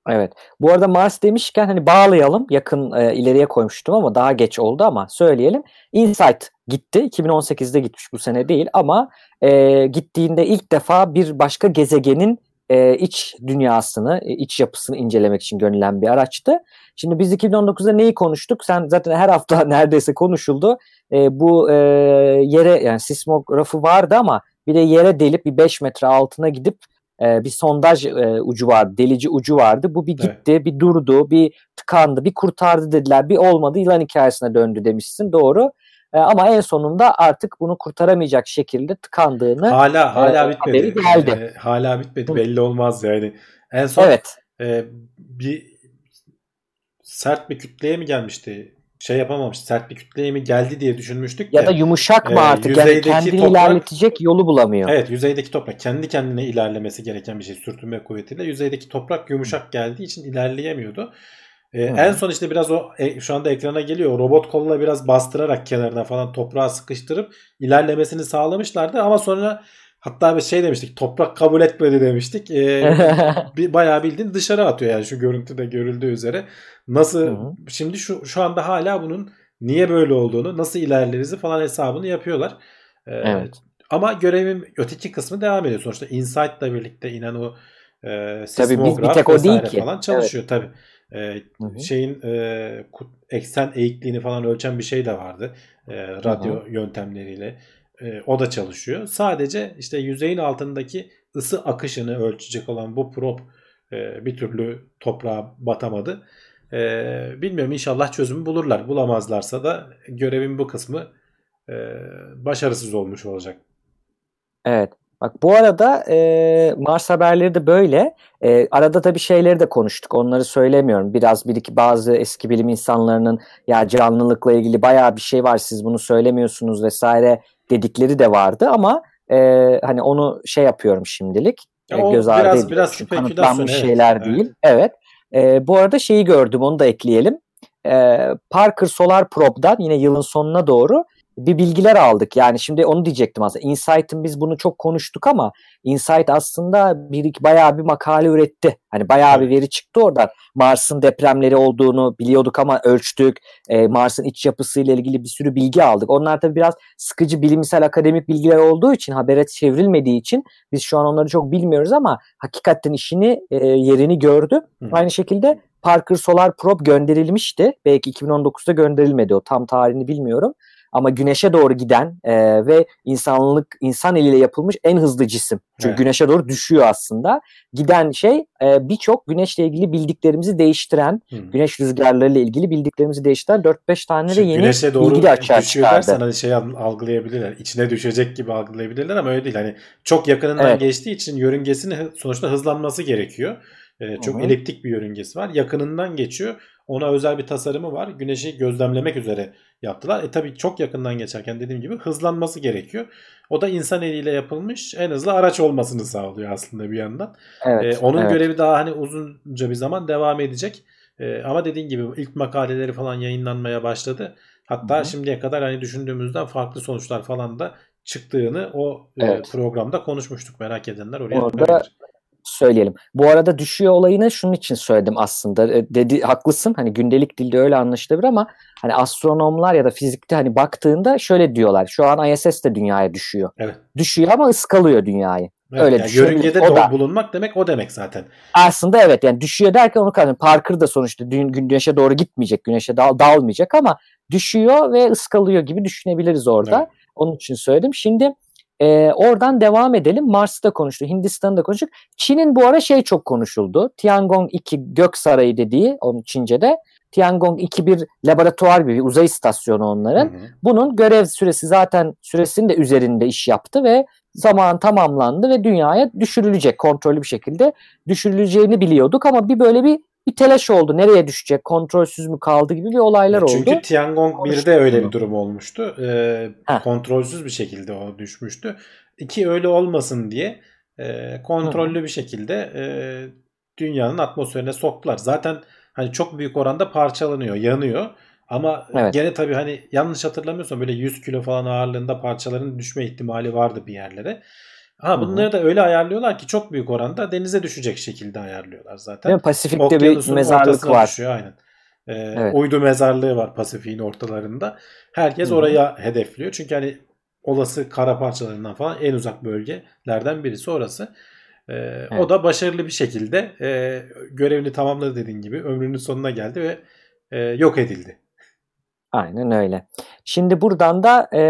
Evet. Bu arada Mars demişken hani bağlayalım. Yakın e, ileriye koymuştum ama daha geç oldu ama söyleyelim. Insight gitti. 2018'de gitmiş bu sene değil ama e, gittiğinde ilk defa bir başka gezegenin e, iç dünyasını, e, iç yapısını incelemek için gönülen bir araçtı. Şimdi biz 2019'da neyi konuştuk? Sen zaten her hafta *laughs* neredeyse konuşuldu. E, bu e, yere yani sismografı vardı ama bir de yere delip bir 5 metre altına gidip e, bir sondaj e, ucu vardı, delici ucu vardı. Bu bir gitti, evet. bir durdu, bir tıkandı, bir kurtardı dediler. Bir olmadı, yılan hikayesine döndü demişsin. Doğru. E, ama en sonunda artık bunu kurtaramayacak şekilde tıkandığını hala hala e, bitmedi. Geldi. E, hala bitmedi. Belli olmaz yani. En son evet. e, bir sert bir kütleye mi gelmişti? Şey yapamamış. Sert bir kütleye mi geldi diye düşünmüştük Ya de, da yumuşak mı e, artık? Yani kendini toprak, ilerletecek yolu bulamıyor. Evet yüzeydeki toprak kendi kendine ilerlemesi gereken bir şey sürtünme kuvvetiyle. Yüzeydeki toprak yumuşak geldiği için ilerleyemiyordu. Ee, en son işte biraz o e, şu anda ekrana geliyor. Robot kolla biraz bastırarak kenarına falan toprağa sıkıştırıp ilerlemesini sağlamışlardı ama sonra hatta bir şey demiştik. Toprak kabul etmedi demiştik. Ee, *laughs* bir, bayağı bildiğin dışarı atıyor yani şu görüntüde görüldüğü üzere. Nasıl Hı-hı. şimdi şu şu anda hala bunun niye böyle olduğunu, nasıl ilerlerizi falan hesabını yapıyorlar. Ee, evet. Ama görevin öteki kısmı devam ediyor. Sonuçta Insight'la birlikte inen o e, sismograf tabii bir, bir tek o değil ki. falan çalışıyor evet. tabii. E, şeyin e, eksen eğikliğini falan ölçen bir şey de vardı. E, radyo hı hı. yöntemleriyle. E, o da çalışıyor. Sadece işte yüzeyin altındaki ısı akışını ölçecek olan bu prop e, bir türlü toprağa batamadı. E, bilmiyorum inşallah çözümü bulurlar. Bulamazlarsa da görevin bu kısmı e, başarısız olmuş olacak. Evet. Bak bu arada e, Mars haberleri de böyle. E, arada tabii şeyleri de konuştuk. Onları söylemiyorum. Biraz bir iki bazı eski bilim insanlarının ya canlılıkla ilgili bayağı bir şey var siz bunu söylemiyorsunuz vesaire dedikleri de vardı ama e, hani onu şey yapıyorum şimdilik. Ya e, göz ardı biraz, Biraz kanıtlanmış evet, şeyler evet. değil. Evet. E, bu arada şeyi gördüm onu da ekleyelim. E, Parker Solar Probe'dan yine yılın sonuna doğru bir bilgiler aldık. Yani şimdi onu diyecektim aslında. Insight'ın biz bunu çok konuştuk ama Insight aslında bir bayağı bir makale üretti. Hani bayağı bir veri çıktı oradan. Mars'ın depremleri olduğunu biliyorduk ama ölçtük. E, Mars'ın iç yapısıyla ilgili bir sürü bilgi aldık. Onlar tabii biraz sıkıcı bilimsel akademik bilgiler olduğu için habere çevrilmediği için biz şu an onları çok bilmiyoruz ama hakikaten işini e, yerini gördü. Hı. Aynı şekilde Parker Solar Probe gönderilmişti. Belki 2019'da gönderilmedi o tam tarihini bilmiyorum. Ama güneşe doğru giden e, ve insanlık insan eliyle yapılmış en hızlı cisim. Çünkü evet. güneşe doğru düşüyor aslında. Giden şey e, birçok güneşle ilgili bildiklerimizi değiştiren, hmm. güneş rüzgarlarıyla ilgili bildiklerimizi değiştiren 4-5 tane de yeni güneşe doğru bilgi de açığa çıkardı. Hani şey algılayabilirler. İçine düşecek gibi algılayabilirler ama öyle değil. Hani çok yakınından evet. geçtiği için yörüngesinin sonuçta hızlanması gerekiyor. Ee, çok Hı-hı. eliptik bir yörüngesi var. Yakınından geçiyor. Ona özel bir tasarımı var. Güneşi gözlemlemek üzere yaptılar. E tabii çok yakından geçerken dediğim gibi hızlanması gerekiyor. O da insan eliyle yapılmış en hızlı araç olmasını sağlıyor aslında bir yandan. Evet, ee, onun evet. görevi daha hani uzunca bir zaman devam edecek. Ee, ama dediğin gibi ilk makaleleri falan yayınlanmaya başladı. Hatta Hı-hı. şimdiye kadar hani düşündüğümüzden farklı sonuçlar falan da çıktığını o e, evet. e, programda konuşmuştuk. Merak edenler oraya Orada söyleyelim. Bu arada düşüyor olayını şunun için söyledim aslında. E, dedi haklısın. Hani gündelik dilde öyle anlaşılabilir ama hani astronomlar ya da fizikte hani baktığında şöyle diyorlar. Şu an ISS de dünyaya düşüyor. Evet. Düşüyor ama ıskalıyor dünyayı. Evet, öyle yani yörüngede o da, bulunmak demek o demek zaten. Aslında evet yani düşüyor derken onu kastediyorum. Parker da sonuçta gün, güneşe doğru gitmeyecek. Güneşe dal, dalmayacak ama düşüyor ve ıskalıyor gibi düşünebiliriz orada. Evet. Onun için söyledim. Şimdi e, oradan devam edelim. Mars'ta konuştuk, Hindistan'da konuştuk. Çin'in bu ara şey çok konuşuldu. Tiangong 2 Gök Sarayı dediği onun Çince'de. Tiangong 2 bir laboratuvar gibi uzay istasyonu onların. Hı hı. Bunun görev süresi zaten süresinin de üzerinde iş yaptı ve zaman tamamlandı ve dünyaya düşürülecek kontrollü bir şekilde düşürüleceğini biliyorduk ama bir böyle bir bir telaş oldu. Nereye düşecek? Kontrolsüz mü kaldı gibi bir olaylar Çünkü oldu. Çünkü Tiangong 1'de öyle bir durum olmuştu. Ee, kontrolsüz bir şekilde o düşmüştü. İki öyle olmasın diye e, kontrollü Hı. bir şekilde e, dünyanın atmosferine soktular. Zaten hani çok büyük oranda parçalanıyor, yanıyor. Ama evet. gene tabii hani yanlış hatırlamıyorsam böyle 100 kilo falan ağırlığında parçaların düşme ihtimali vardı bir yerlere. Ha bunları Hı-hı. da öyle ayarlıyorlar ki çok büyük oranda denize düşecek şekilde ayarlıyorlar zaten. Değil mi? Pasifik'te bir mezarlık var. Düşüyor, aynen. Ee, evet. Uydu mezarlığı var Pasifik'in ortalarında. Herkes Hı-hı. oraya hedefliyor. Çünkü hani olası kara parçalarından falan en uzak bölgelerden birisi orası. Ee, evet. O da başarılı bir şekilde e, görevini tamamladı dediğin gibi. Ömrünün sonuna geldi ve e, yok edildi. Aynen öyle. Şimdi buradan da e,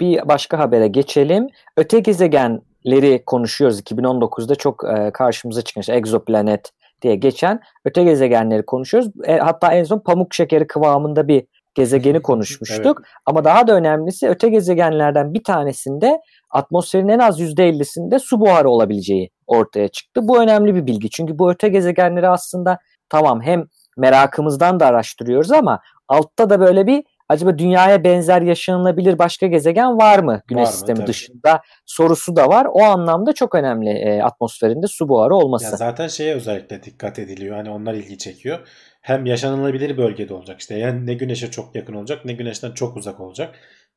bir başka habere geçelim. Öte gezegenleri konuşuyoruz. 2019'da çok e, karşımıza çıkmış Exoplanet diye geçen öte gezegenleri konuşuyoruz. E, hatta en son pamuk şekeri kıvamında bir gezegeni *laughs* konuşmuştuk. evet. Ama daha da önemlisi öte gezegenlerden bir tanesinde atmosferin en az %50'sinde su buharı olabileceği ortaya çıktı. Bu önemli bir bilgi. Çünkü bu öte gezegenleri aslında tamam hem merakımızdan da araştırıyoruz ama altta da böyle bir acaba dünyaya benzer yaşanılabilir başka gezegen var mı Güneş var sistemi mı, dışında sorusu da var. O anlamda çok önemli e, atmosferinde su buharı olması. Ya zaten şeye özellikle dikkat ediliyor. Hani onlar ilgi çekiyor. Hem yaşanılabilir bölgede olacak işte. Yani ne güneşe çok yakın olacak ne güneşten çok uzak olacak.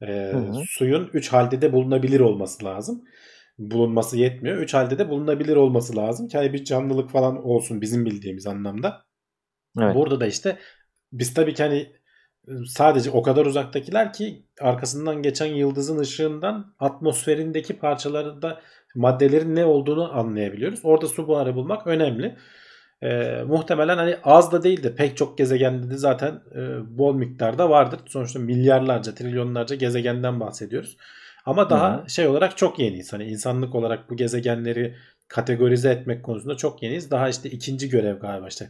Ee, suyun 3 halde de bulunabilir olması lazım. Bulunması yetmiyor. 3 halde de bulunabilir olması lazım ki hani bir canlılık falan olsun bizim bildiğimiz anlamda. Evet. Burada da işte biz tabii ki hani sadece o kadar uzaktakiler ki arkasından geçen yıldızın ışığından atmosferindeki parçalarda maddelerin ne olduğunu anlayabiliyoruz. Orada su buharı bulmak önemli. Ee, muhtemelen hani az da değil de pek çok gezegende de zaten e, bol miktarda vardır. Sonuçta milyarlarca, trilyonlarca gezegenden bahsediyoruz. Ama daha Hı. şey olarak çok yeniyiz. Hani insanlık olarak bu gezegenleri kategorize etmek konusunda çok yeniyiz. Daha işte ikinci görev galiba işte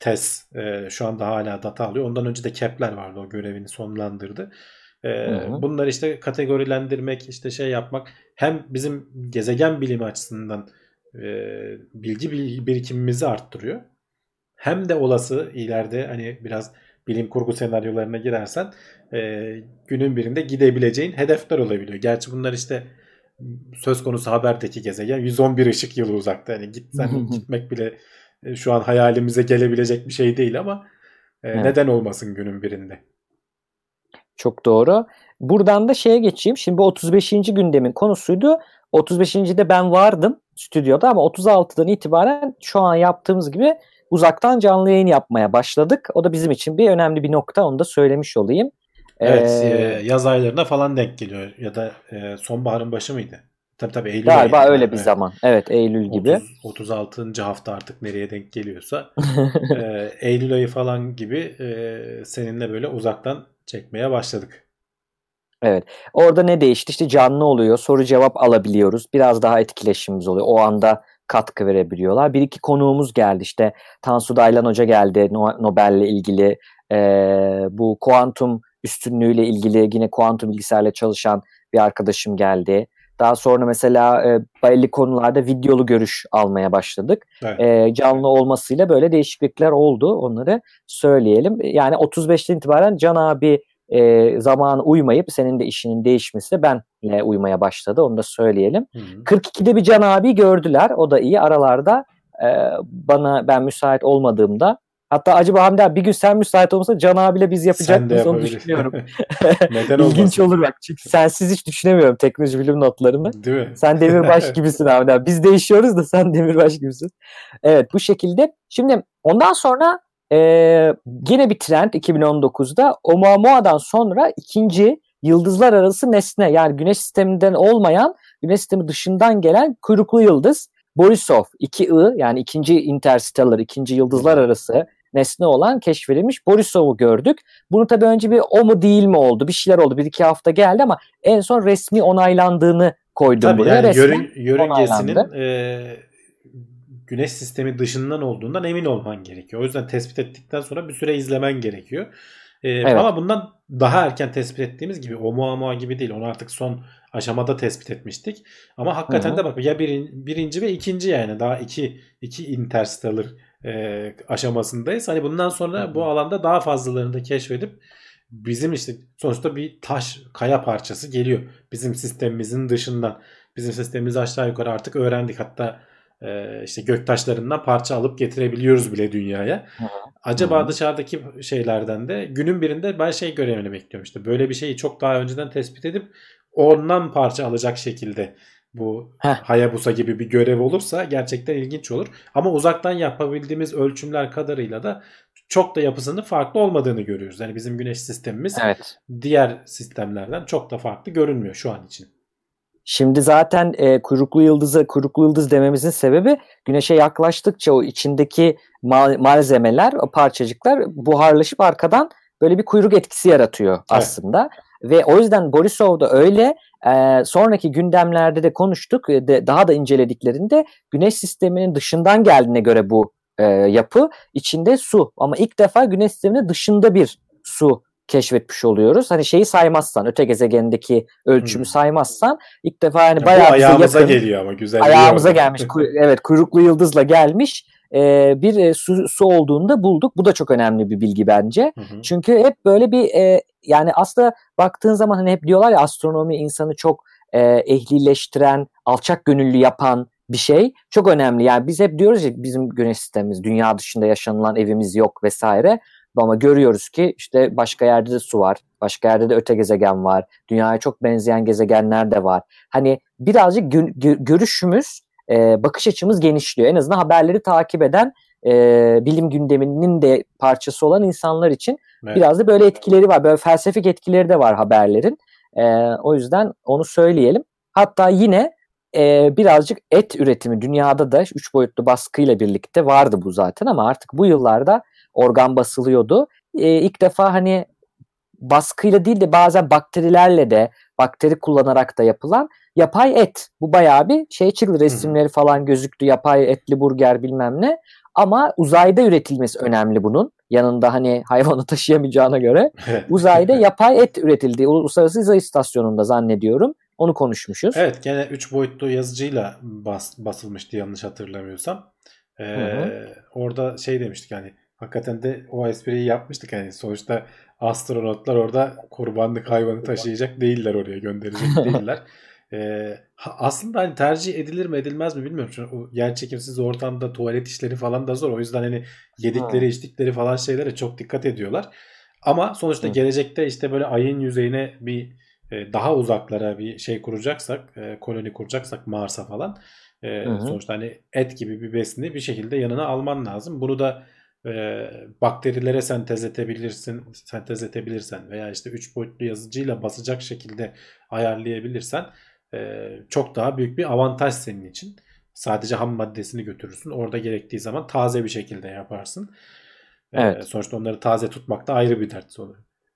TES e, şu anda hala data alıyor. Ondan önce de Kepler vardı o görevini sonlandırdı. E, bunları işte kategorilendirmek, işte şey yapmak hem bizim gezegen bilimi açısından e, bilgi birikimimizi arttırıyor. Hem de olası ileride hani biraz bilim kurgu senaryolarına girersen e, günün birinde gidebileceğin hedefler olabiliyor. Gerçi bunlar işte söz konusu haberdeki gezegen 111 ışık yılı uzakta. Yani gitsen *laughs* gitmek bile şu an hayalimize gelebilecek bir şey değil ama e, evet. neden olmasın günün birinde. Çok doğru. Buradan da şeye geçeyim. Şimdi bu 35. gündemin konusuydu. 35.de ben vardım stüdyoda ama 36'dan itibaren şu an yaptığımız gibi uzaktan canlı yayın yapmaya başladık. O da bizim için bir önemli bir nokta. Onu da söylemiş olayım. Evet, ee, yaz aylarına falan denk geliyor ya da e, sonbaharın başı mıydı? Tabii tabii Eylül Galiba ayı, öyle yani. bir zaman. Evet Eylül gibi. 30, 36. hafta artık nereye denk geliyorsa. *laughs* e, Eylül ayı falan gibi e, seninle böyle uzaktan çekmeye başladık. Evet. Orada ne değişti? İşte canlı oluyor. Soru cevap alabiliyoruz. Biraz daha etkileşimimiz oluyor. O anda katkı verebiliyorlar. Bir iki konuğumuz geldi. İşte Tansu Daylan Hoca geldi Nobel'le ilgili. E, bu kuantum üstünlüğüyle ilgili yine kuantum bilgisayarla çalışan bir arkadaşım geldi. Daha sonra mesela e, belli konularda videolu görüş almaya başladık. Evet. E, canlı olmasıyla böyle değişiklikler oldu. Onları söyleyelim. Yani 35'ten itibaren Can abi e, zaman uymayıp senin de işinin değişmesi benle uymaya başladı. Onu da söyleyelim. Hı hı. 42'de bir Can abi gördüler. O da iyi. Aralarda e, bana ben müsait olmadığımda Hatta acaba Hamdi abi bir gün sen müsait olmasa Can abiyle biz yapacak mıyız onu düşünüyorum. *laughs* *laughs* Neden İlginç olur bak. Çünkü sensiz hiç düşünemiyorum teknoloji bilim notlarını. Değil mi? Sen demirbaş *laughs* gibisin Hamdi abi. Biz değişiyoruz da sen demirbaş gibisin. Evet bu şekilde. Şimdi ondan sonra e, yine bir trend 2019'da Oumuamoua'dan sonra ikinci yıldızlar arası nesne yani güneş sisteminden olmayan güneş sistemi dışından gelen kuyruklu yıldız Borisov 2I yani ikinci interstellar ikinci yıldızlar arası nesne olan keşfedilmiş Borisov'u gördük. Bunu tabii önce bir o mu değil mi oldu bir şeyler oldu bir iki hafta geldi ama en son resmi onaylandığını koydum tabii buraya. Yani yörün, yörüngesinin e, güneş sistemi dışından olduğundan emin olman gerekiyor. O yüzden tespit ettikten sonra bir süre izlemen gerekiyor. Ee, evet. Ama bundan daha erken tespit ettiğimiz gibi Oumuamua gibi değil. Onu artık son aşamada tespit etmiştik. Ama hakikaten Hı-hı. de bak ya birin, birinci ve ikinci yani daha iki, iki interstellar e, aşamasındayız. Hani bundan sonra bu alanda daha fazlalarını da keşfedip bizim işte sonuçta bir taş kaya parçası geliyor. Bizim sistemimizin dışından. Bizim sistemimizi aşağı yukarı artık öğrendik. Hatta e, işte göktaşlarından parça alıp getirebiliyoruz bile dünyaya. Hı-hı. Acaba Hı-hı. dışarıdaki şeylerden de günün birinde ben şey görevini bekliyorum işte. Böyle bir şeyi çok daha önceden tespit edip ondan parça alacak şekilde bu Heh. Hayabusa gibi bir görev olursa gerçekten ilginç olur. Ama uzaktan yapabildiğimiz ölçümler kadarıyla da çok da yapısının farklı olmadığını görüyoruz. Yani bizim güneş sistemimiz evet. diğer sistemlerden çok da farklı görünmüyor şu an için. Şimdi zaten e, kuyruklu yıldızı kuyruklu yıldız dememizin sebebi güneşe yaklaştıkça o içindeki mal- malzemeler, o parçacıklar buharlaşıp arkadan böyle bir kuyruk etkisi yaratıyor evet. aslında. Ve o yüzden Borisov da öyle. E, sonraki gündemlerde de konuştuk. E, de, daha da incelediklerinde güneş sisteminin dışından geldiğine göre bu e, yapı içinde su. Ama ilk defa güneş sisteminin dışında bir su keşfetmiş oluyoruz. Hani şeyi saymazsan, öte gezegendeki ölçümü hmm. saymazsan ilk defa hani yani bayağı ayağımıza yakın, geliyor ama güzel. Ayağımıza gelmiş. *laughs* evet, kuyruklu yıldızla gelmiş e, bir e, su, su olduğunda bulduk. Bu da çok önemli bir bilgi bence. Hı hı. Çünkü hep böyle bir e, yani aslında baktığın zaman hani hep diyorlar ya astronomi insanı çok e, ehlileştiren, alçak gönüllü yapan bir şey. Çok önemli. Yani biz hep diyoruz ya bizim güneş sistemimiz, dünya dışında yaşanılan evimiz yok vesaire. Ama görüyoruz ki işte başka yerde de su var. Başka yerde de öte gezegen var. Dünyaya çok benzeyen gezegenler de var. Hani birazcık gö- görüşümüz, e, bakış açımız genişliyor. En azından haberleri takip eden e, bilim gündeminin de parçası olan insanlar için evet. biraz da böyle etkileri var. Böyle felsefik etkileri de var haberlerin. E, o yüzden onu söyleyelim. Hatta yine e, birazcık et üretimi dünyada da üç boyutlu baskıyla birlikte vardı bu zaten ama artık bu yıllarda organ basılıyordu. E, ilk defa hani baskıyla değil de bazen bakterilerle de bakteri kullanarak da yapılan yapay et. Bu bayağı bir şey çıktı resimleri falan gözüktü yapay etli burger bilmem ne. Ama uzayda üretilmesi önemli bunun. Yanında hani *laughs* hayvanı taşıyamayacağına göre uzayda *laughs* yapay et üretildi. Uluslararası Uzay İstasyonu'nda zannediyorum. Onu konuşmuşuz. Evet gene 3 boyutlu yazıcıyla bas, basılmıştı yanlış hatırlamıyorsam. Ee, orada şey demiştik yani hakikaten de o espriyi yapmıştık. Yani sonuçta astronotlar orada kurbanlık hayvanı taşıyacak değiller oraya gönderecek değiller. *laughs* Ee, aslında hani tercih edilir mi edilmez mi bilmiyorum. Çünkü o yer çekimsiz ortamda tuvalet işleri falan da zor. O yüzden hani yedikleri ha. içtikleri falan şeylere çok dikkat ediyorlar. Ama sonuçta Hı. gelecekte işte böyle ayın yüzeyine bir e, daha uzaklara bir şey kuracaksak, e, koloni kuracaksak Mars'a falan e, sonuçta hani et gibi bir besini bir şekilde yanına alman lazım. Bunu da e, bakterilere sentezetebilirsin, sentezetebilirsen veya işte 3 boyutlu yazıcıyla basacak şekilde ayarlayabilirsen e, çok daha büyük bir avantaj senin için. Sadece ham maddesini götürürsün. Orada gerektiği zaman taze bir şekilde yaparsın. E, evet. sonuçta onları taze tutmak da ayrı bir dert sonra.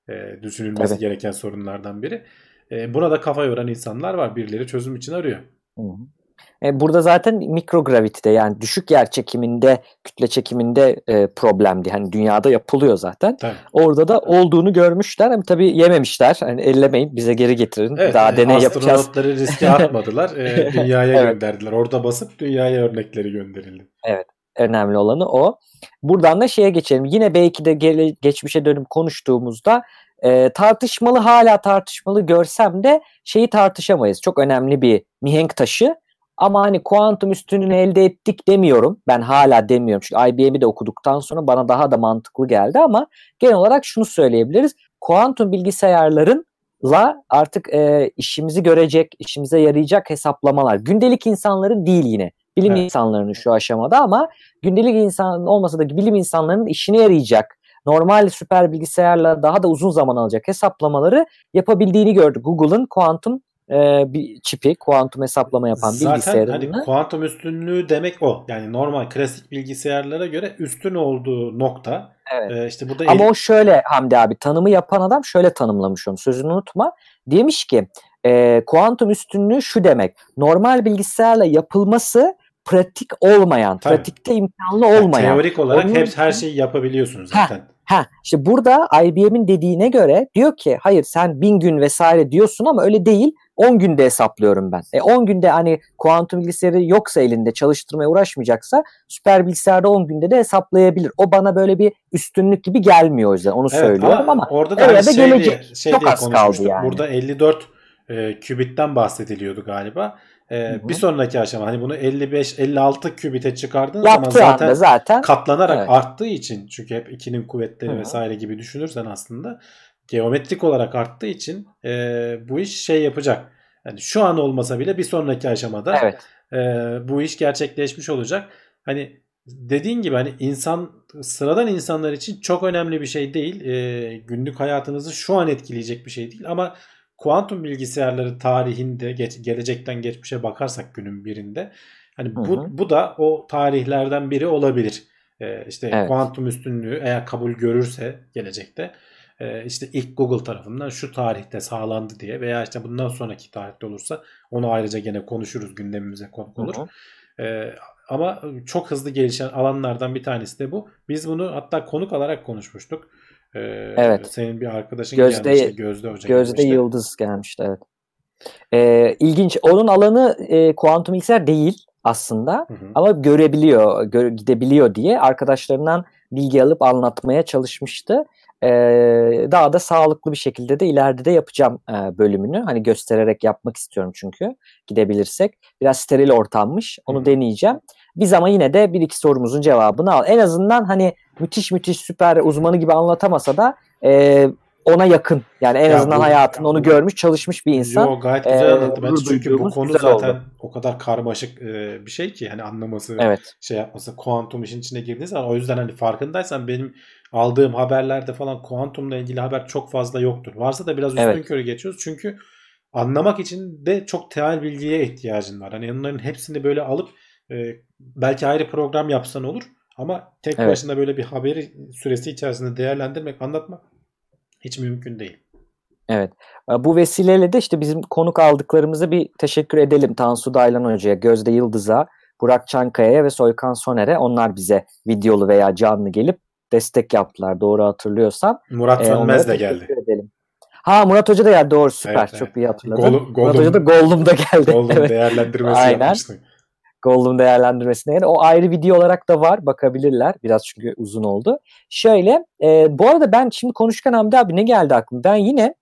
E, düşünülmesi evet. gereken sorunlardan biri. E, buna da kafa yoran insanlar var. Birileri çözüm için arıyor. Hı hı. E, burada zaten mikrogravitide yani düşük yer çekiminde, kütle çekiminde e, problemdi. Hani dünyada yapılıyor zaten. Tabii. Orada da olduğunu görmüşler ama tabii yememişler. Hani ellemeyin bize geri getirin. Evet, Daha deney yapacağız. Astronotları riske atmadılar. e, *laughs* dünyaya evet. gönderdiler. Orada basıp dünyaya örnekleri gönderildi. Evet. Önemli olanı o. Buradan da şeye geçelim. Yine belki de gele, geçmişe dönüp konuştuğumuzda e, tartışmalı hala tartışmalı görsem de şeyi tartışamayız. Çok önemli bir mihenk taşı. Ama hani kuantum üstünlüğünü elde ettik demiyorum. Ben hala demiyorum. Çünkü IBM'i de okuduktan sonra bana daha da mantıklı geldi ama genel olarak şunu söyleyebiliriz. Kuantum bilgisayarlarınla artık e, işimizi görecek, işimize yarayacak hesaplamalar. Gündelik insanların değil yine. Bilim evet. insanlarının şu aşamada ama gündelik insan olmasa da bilim insanlarının işine yarayacak normal süper bilgisayarla daha da uzun zaman alacak hesaplamaları yapabildiğini gördük. Google'ın kuantum e, bir çipi, kuantum hesaplama yapan Zaten bilgisayarını. Zaten hani kuantum üstünlüğü demek o. Yani normal klasik bilgisayarlara göre üstün olduğu nokta. Evet. E, işte burada Ama el... o şöyle Hamdi abi tanımı yapan adam şöyle tanımlamış onu sözünü unutma. Demiş ki e, kuantum üstünlüğü şu demek. Normal bilgisayarla yapılması pratik olmayan, Tabii. pratikte imkanlı olmayan. Yani teorik olarak Onun hep her şeyi yapabiliyorsunuz zaten. Ha, ha, işte burada IBM'in dediğine göre diyor ki hayır sen bin gün vesaire diyorsun ama öyle değil. 10 günde hesaplıyorum ben. E 10 günde hani kuantum bilgisayarı yoksa elinde çalıştırmaya uğraşmayacaksa süper bilgisayarda 10 günde de hesaplayabilir. O bana böyle bir üstünlük gibi gelmiyor o yüzden onu evet, söylüyorum ama, orada da hani şey gelecek. Diye, şey çok az kaldı yani. Burada 54 e, kübitten bahsediliyordu galiba. Ee, bir sonraki aşama hani bunu 55-56 kübite çıkardığın Yaptığı zaman zaten, zaten katlanarak evet. arttığı için çünkü hep 2'nin kuvvetleri Hı-hı. vesaire gibi düşünürsen aslında geometrik olarak arttığı için e, bu iş şey yapacak. Yani şu an olmasa bile bir sonraki aşamada evet. e, bu iş gerçekleşmiş olacak. Hani dediğin gibi hani insan sıradan insanlar için çok önemli bir şey değil. E, günlük hayatınızı şu an etkileyecek bir şey değil ama kuantum bilgisayarları tarihinde geç, gelecekten geçmişe bakarsak günün birinde hani bu, hı hı. bu da o tarihlerden biri olabilir. Ee, işte evet. kuantum üstünlüğü eğer kabul görürse gelecekte e, işte ilk Google tarafından şu tarihte sağlandı diye veya işte bundan sonraki tarihte olursa onu ayrıca gene konuşuruz gündemimize konuk olur. Hı hı. E, ama çok hızlı gelişen alanlardan bir tanesi de bu. Biz bunu hatta konuk alarak konuşmuştuk. Ee, evet. Senin bir arkadaşın Gözde, gelmişti. Gözde Hoca Gözde gelmişti. Yıldız gelmişti evet. Ee, ilginç. Onun alanı e, kuantum bilgisayar değil aslında hı hı. ama görebiliyor, gö gidebiliyor diye arkadaşlarından bilgi alıp anlatmaya çalışmıştı. Ee, daha da sağlıklı bir şekilde de ileride de yapacağım e, bölümünü. Hani göstererek yapmak istiyorum çünkü gidebilirsek. Biraz steril ortammış. Onu hı hı. deneyeceğim. Biz ama yine de bir iki sorumuzun cevabını al. En azından hani müthiş müthiş süper uzmanı gibi anlatamasa da e, ona yakın. Yani en ya azından bu, hayatında onu görmüş, çalışmış bir insan. Yok gayet güzel ee, anlattı. Bence çünkü bu konu zaten oldu. o kadar karmaşık e, bir şey ki hani anlaması, evet. şey yapması, kuantum işin içine girdiği zaman o yüzden hani farkındaysan benim aldığım haberlerde falan kuantumla ilgili haber çok fazla yoktur. Varsa da biraz üstün evet. körü geçiyoruz. Çünkü anlamak için de çok temel bilgiye ihtiyacın var. Hani onların hepsini böyle alıp e, belki ayrı program yapsan olur. Ama tek evet. başına böyle bir haberi süresi içerisinde değerlendirmek, anlatmak hiç mümkün değil. Evet. E, bu vesileyle de işte bizim konuk aldıklarımıza bir teşekkür edelim. Tansu Daylan Hoca'ya, Gözde Yıldız'a, Burak Çankaya'ya ve Soykan Soner'e. Onlar bize videolu veya canlı gelip destek yaptılar. Doğru hatırlıyorsam. Murat e, Sönmez de geldi. Edelim. Ha Murat Hoca da geldi doğru süper. Evet, Çok evet. iyi hatırladım. Gol, Murat Hoca da Gollum'da geldi. Gollum evet. değerlendirmesi Aynen. yapmıştı. Gollum değerlendirmesine yani o ayrı video olarak da var bakabilirler biraz çünkü uzun oldu. Şöyle e, bu arada ben şimdi konuşurken Hamdi abi ne geldi aklıma ben yine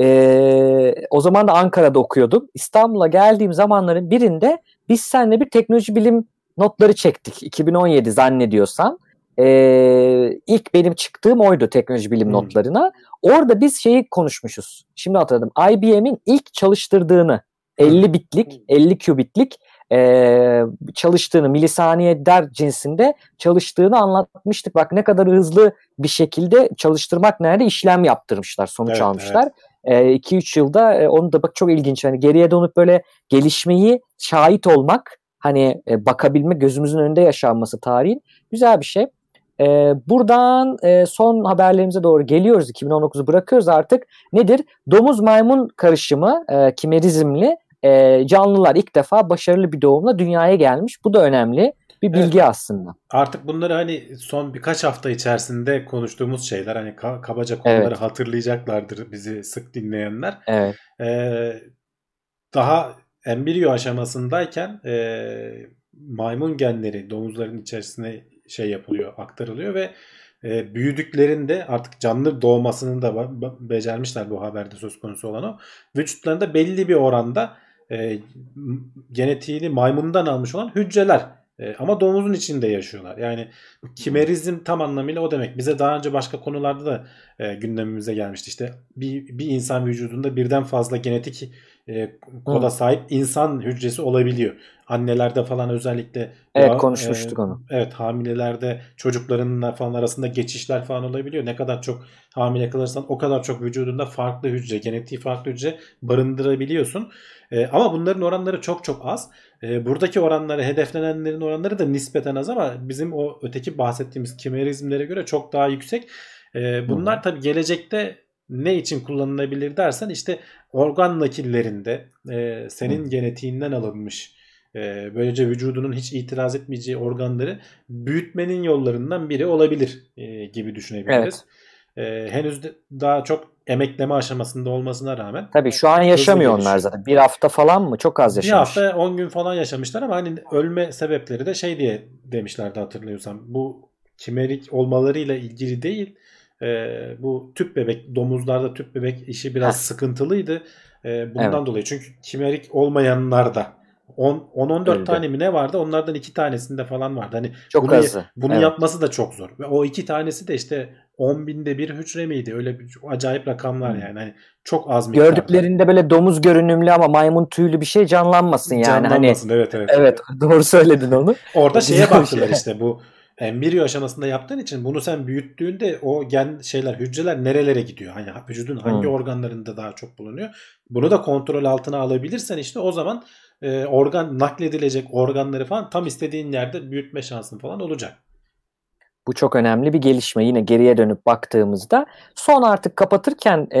e, o zaman da Ankara'da okuyordum İstanbul'a geldiğim zamanların birinde biz seninle bir teknoloji bilim notları çektik 2017 zannediyorsam. Ee, ilk benim çıktığım oydu teknoloji bilim hmm. notlarına. Orada biz şeyi konuşmuşuz. Şimdi hatırladım. IBM'in ilk çalıştırdığını 50 bitlik, 50 qubitlik e, çalıştığını, milisaniye der cinsinde çalıştığını anlatmıştık. Bak ne kadar hızlı bir şekilde çalıştırmak nerede işlem yaptırmışlar, sonuç evet, almışlar. 2-3 evet. yılda e, onu da bak çok ilginç. Hani geriye dönüp böyle gelişmeyi şahit olmak, hani e, bakabilme, gözümüzün önünde yaşanması tarihin güzel bir şey. E, buradan e, son haberlerimize doğru geliyoruz. 2019'u bırakıyoruz artık. Nedir? Domuz maymun karışımı, e, kimerizmli e, canlılar ilk defa başarılı bir doğumla dünyaya gelmiş. Bu da önemli bir bilgi evet. aslında. Artık bunları hani son birkaç hafta içerisinde konuştuğumuz şeyler hani kabaca konuları evet. hatırlayacaklardır bizi sık dinleyenler. Evet. Ee, daha embriyo aşamasındayken e, maymun genleri domuzların içerisine şey yapılıyor, aktarılıyor ve e, büyüdüklerinde artık canlı doğmasını da becermişler bu haberde söz konusu olan o. Vücutlarında belli bir oranda e, genetiğini maymundan almış olan hücreler e, ama domuzun içinde yaşıyorlar. Yani kimerizm tam anlamıyla o demek. Bize daha önce başka konularda da e, gündemimize gelmişti. İşte bir, bir insan vücudunda birden fazla genetik e, koda sahip insan hücresi olabiliyor. Annelerde falan özellikle Evet ya, konuşmuştuk e, onu. Evet hamilelerde çocuklarınla falan arasında geçişler falan olabiliyor. Ne kadar çok hamile kalırsan o kadar çok vücudunda farklı hücre, genetiği farklı hücre barındırabiliyorsun. E, ama bunların oranları çok çok az. E, buradaki oranları, hedeflenenlerin oranları da nispeten az ama bizim o öteki bahsettiğimiz kimerizmlere göre çok daha yüksek. E, bunlar tabii gelecekte ne için kullanılabilir dersen işte organ nakillerinde e, senin hmm. genetiğinden alınmış e, böylece vücudunun hiç itiraz etmeyeceği organları büyütmenin yollarından biri olabilir e, gibi düşünebiliriz. Evet. E, henüz de daha çok emekleme aşamasında olmasına rağmen. Tabii şu an yaşamıyor onlar zaten. Bir hafta falan mı? Çok az yaşamış. Bir hafta 10 gün falan yaşamışlar ama hani ölme sebepleri de şey diye demişlerdi hatırlıyorsam. Bu kimerik olmalarıyla ilgili değil. E, bu tüp bebek domuzlarda tüp bebek işi biraz Heh. sıkıntılıydı. E, bundan evet. dolayı. Çünkü kimerik olmayanlar da 10-14 tane mi ne vardı? Onlardan iki tanesinde falan vardı. Hani çok bunu, azı. Bunu evet. yapması da çok zor. Ve o iki tanesi de işte 10 binde bir hücre miydi? Öyle bir acayip rakamlar hmm. yani. Hani çok az miktarda. Gördüklerinde böyle domuz görünümlü ama maymun tüylü bir şey canlanmasın yani. Hani canlanmasın hani, evet evet. Evet doğru söyledin onu. Orada şeye baktılar şey. işte bu embriyo aşamasında yaptığın için bunu sen büyüttüğünde o gen şeyler hücreler nerelere gidiyor? Hani vücudun hangi hmm. organlarında daha çok bulunuyor? Bunu da kontrol altına alabilirsen işte o zaman e, organ nakledilecek organları falan tam istediğin yerde büyütme şansın falan olacak. Bu çok önemli bir gelişme. Yine geriye dönüp baktığımızda son artık kapatırken e,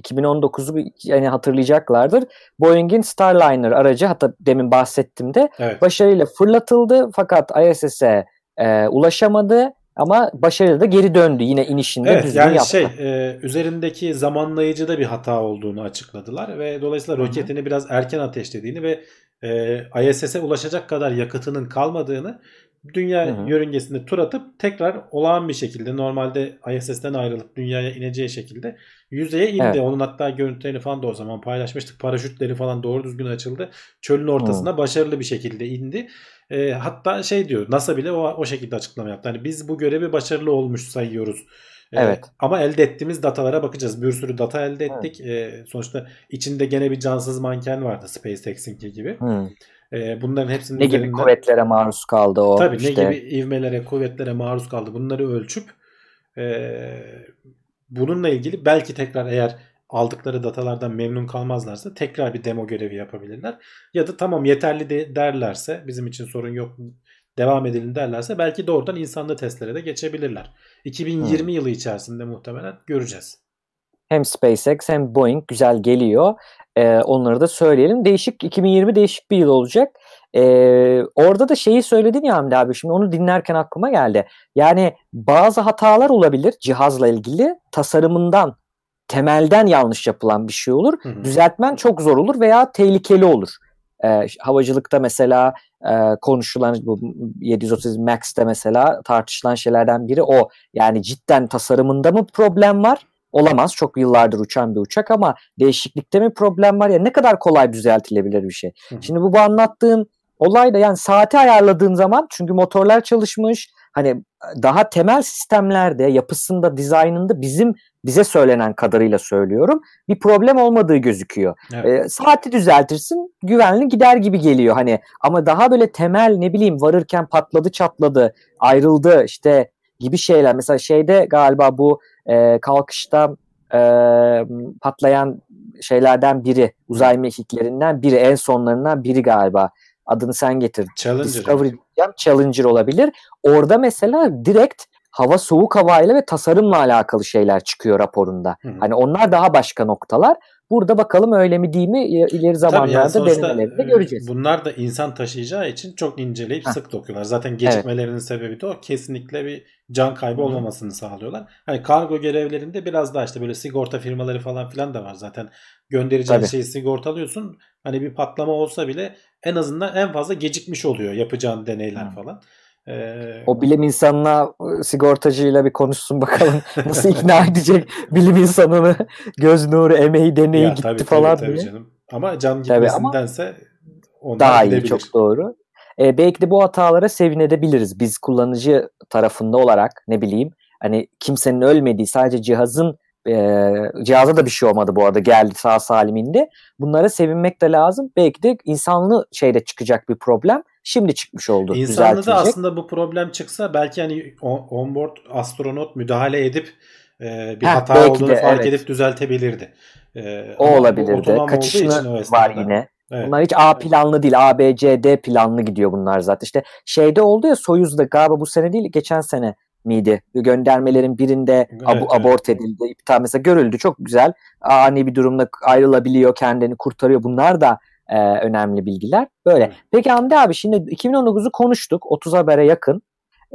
2019'u yani hatırlayacaklardır. Boeing'in Starliner aracı hatta demin bahsettim de evet. başarıyla fırlatıldı fakat ISS'e e, ulaşamadı ama başarılı da geri döndü. Yine inişinde evet, düzgün yani yaptı. Şey, e, üzerindeki zamanlayıcıda bir hata olduğunu açıkladılar ve dolayısıyla Hı-hı. roketini biraz erken ateşlediğini ve e, ISS'e ulaşacak kadar yakıtının kalmadığını dünya Hı-hı. yörüngesinde tur atıp tekrar olağan bir şekilde normalde ISS'ten ayrılıp dünyaya ineceği şekilde yüzeye indi. Evet. Onun hatta görüntülerini falan da o zaman paylaşmıştık. Paraşütleri falan doğru düzgün açıldı. Çölün ortasına Hı. başarılı bir şekilde indi. E, hatta şey diyor NASA bile o, o şekilde açıklama yaptı. Hani biz bu görevi başarılı olmuş sayıyoruz. E, evet. Ama elde ettiğimiz datalara bakacağız. Bir sürü data elde ettik. Evet. E, sonuçta içinde gene bir cansız manken vardı SpaceX'inki gibi. Hı. E, bunların hepsinin ne üzerinden... gibi kuvvetlere maruz kaldı o. Tabii işte. ne gibi ivmelere, kuvvetlere maruz kaldı. Bunları ölçüp e, bununla ilgili belki tekrar eğer aldıkları datalardan memnun kalmazlarsa tekrar bir demo görevi yapabilirler. Ya da tamam yeterli de derlerse bizim için sorun yok devam edelim derlerse belki doğrudan insanlı testlere de geçebilirler. 2020 hmm. yılı içerisinde muhtemelen göreceğiz. Hem SpaceX hem Boeing güzel geliyor. Ee, onları da söyleyelim. Değişik 2020 değişik bir yıl olacak. Ee, orada da şeyi söyledin ya Hamdi abi şimdi onu dinlerken aklıma geldi. Yani bazı hatalar olabilir cihazla ilgili tasarımından temelden yanlış yapılan bir şey olur. Hı hı. Düzeltmen çok zor olur veya tehlikeli olur. E, havacılıkta mesela e, konuşulan bu 730 Max'te mesela tartışılan şeylerden biri o. Yani cidden tasarımında mı problem var? Olamaz. Çok yıllardır uçan bir uçak ama değişiklikte mi problem var? Ya ne kadar kolay düzeltilebilir bir şey. Hı. Şimdi bu, bu anlattığım olay da yani saati ayarladığın zaman çünkü motorlar çalışmış hani daha temel sistemlerde yapısında dizaynında bizim bize söylenen kadarıyla söylüyorum bir problem olmadığı gözüküyor. Evet. E, saati düzeltirsin güvenli gider gibi geliyor hani ama daha böyle temel ne bileyim varırken patladı çatladı ayrıldı işte gibi şeyler mesela şeyde galiba bu e, kalkışta e, patlayan şeylerden biri uzay mekiklerinden biri en sonlarından biri galiba adını sen getir. Challenger. Discovery diyeceğim. Challenger olabilir. Orada mesela direkt hava soğuk havayla ve tasarımla alakalı şeyler çıkıyor raporunda. Hı hı. Hani onlar daha başka noktalar. Burada bakalım öyle mi değil mi ileri zamanlarda yani denemelerinde e, göreceğiz. Bunlar da insan taşıyacağı için çok inceleyip Heh. sık dokuyorlar. Zaten gecikmelerinin evet. sebebi de o. Kesinlikle bir can kaybı Hı-hı. olmamasını sağlıyorlar. Hani kargo görevlerinde biraz daha işte böyle sigorta firmaları falan filan da var zaten. Göndereceğin Tabii. şeyi sigortalıyorsun. Hani bir patlama olsa bile en azından en fazla gecikmiş oluyor yapacağın deneyler Hı. falan. Ee, o bilim insanına ıı, sigortacıyla bir konuşsun bakalım *laughs* nasıl ikna edecek bilim insanını göz nuru emeği deneyi ya, gitti tabii, falan tabii, diye. Tabii canım. Ama can gitmesindense daha iyi çok doğru. Ee, belki de bu hatalara sevinebiliriz biz kullanıcı tarafında olarak ne bileyim hani kimsenin ölmediği sadece cihazın e, cihaza da bir şey olmadı bu arada geldi sağ saliminde. Bunlara sevinmek de lazım. Belki de insanlı şeyde çıkacak bir problem şimdi çıkmış oldu. İnsanlı da aslında bu problem çıksa belki hani onboard astronot müdahale edip e, bir Heh, hata olduğunu de, fark evet. edip düzeltebilirdi. E, o olabilirdi. Kaçışını var yine. Evet. Bunlar hiç A planlı değil. A, B, C, D planlı gidiyor bunlar zaten. İşte şeyde oldu ya Soyuz'da galiba bu sene değil geçen sene miydi? Göndermelerin birinde evet, ab- evet. abort edildi. İptal mesela görüldü. Çok güzel. Ani bir durumda ayrılabiliyor, kendini kurtarıyor. Bunlar da e, önemli bilgiler. Böyle. Peki Hamdi abi şimdi 2019'u konuştuk. 30 habere yakın.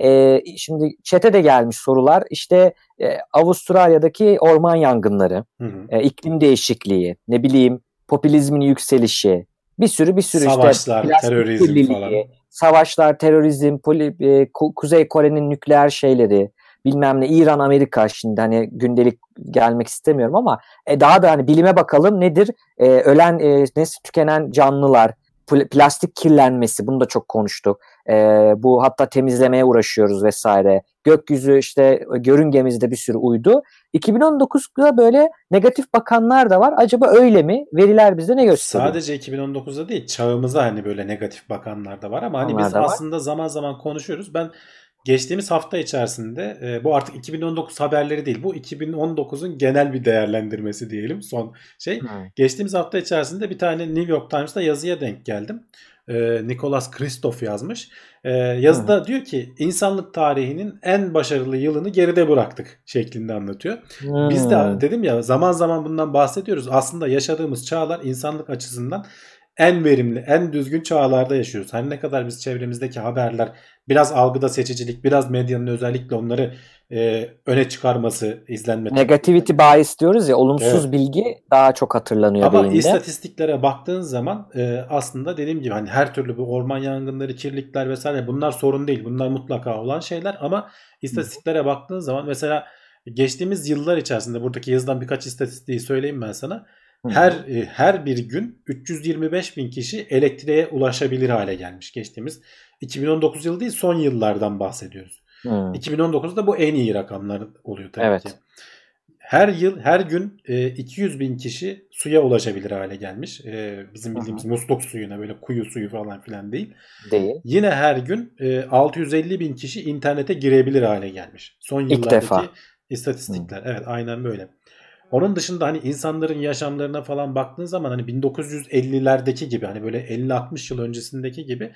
E, şimdi çete de gelmiş sorular. İşte e, Avustralya'daki orman yangınları, hı hı. E, iklim değişikliği, ne bileyim popülizmin yükselişi, bir sürü bir sürü savaşlar, işte terörizm falan. Savaşlar, terörizm, poli, e, Kuzey Kore'nin nükleer şeyleri, bilmem ne İran Amerika şimdi hani gündelik gelmek istemiyorum ama e, daha da hani bilime bakalım nedir? E, ölen e, nesli tükenen canlılar, plastik kirlenmesi bunu da çok konuştuk. E, bu hatta temizlemeye uğraşıyoruz vesaire. Gökyüzü işte görüngemizde bir sürü uydu. 2019'da böyle negatif bakanlar da var. Acaba öyle mi? Veriler bize ne gösteriyor? Sadece 2019'da değil çağımıza hani böyle negatif bakanlar da var ama hani Onlar biz aslında zaman zaman konuşuyoruz. Ben Geçtiğimiz hafta içerisinde e, bu artık 2019 haberleri değil bu 2019'un genel bir değerlendirmesi diyelim son şey. Hmm. Geçtiğimiz hafta içerisinde bir tane New York Times'ta yazıya denk geldim. E, Nicholas Kristof yazmış. E, yazıda hmm. diyor ki insanlık tarihinin en başarılı yılını geride bıraktık şeklinde anlatıyor. Hmm. Biz de dedim ya zaman zaman bundan bahsediyoruz. Aslında yaşadığımız çağlar insanlık açısından en verimli, en düzgün çağlarda yaşıyoruz. Her ne kadar biz çevremizdeki haberler biraz algıda seçicilik, biraz medyanın özellikle onları e, öne çıkarması, izlenme. Negativity bias diyoruz ya, olumsuz evet. bilgi daha çok hatırlanıyor Ama beyinde. istatistiklere baktığın zaman e, aslında dediğim gibi hani her türlü bu orman yangınları, kirlilikler vesaire bunlar sorun değil. Bunlar mutlaka olan şeyler ama istatistiklere baktığın zaman mesela geçtiğimiz yıllar içerisinde buradaki yazıdan birkaç istatistiği söyleyeyim ben sana. Her e, her bir gün 325 bin kişi elektriğe ulaşabilir hale gelmiş geçtiğimiz 2019 yılı değil son yıllardan bahsediyoruz. Hmm. 2019'da bu en iyi rakamlar oluyor tabii evet. ki. Her yıl her gün e, 200 bin kişi suya ulaşabilir hale gelmiş. E, bizim bildiğimiz Aha. musluk suyuna böyle kuyu suyu falan filan değil. Değil. Yine her gün e, 650 bin kişi internete girebilir hale gelmiş. Son yıllardaki İlk defa. istatistikler. Hmm. Evet aynen böyle. Onun dışında hani insanların yaşamlarına falan baktığın zaman hani 1950'lerdeki gibi hani böyle 50-60 yıl öncesindeki gibi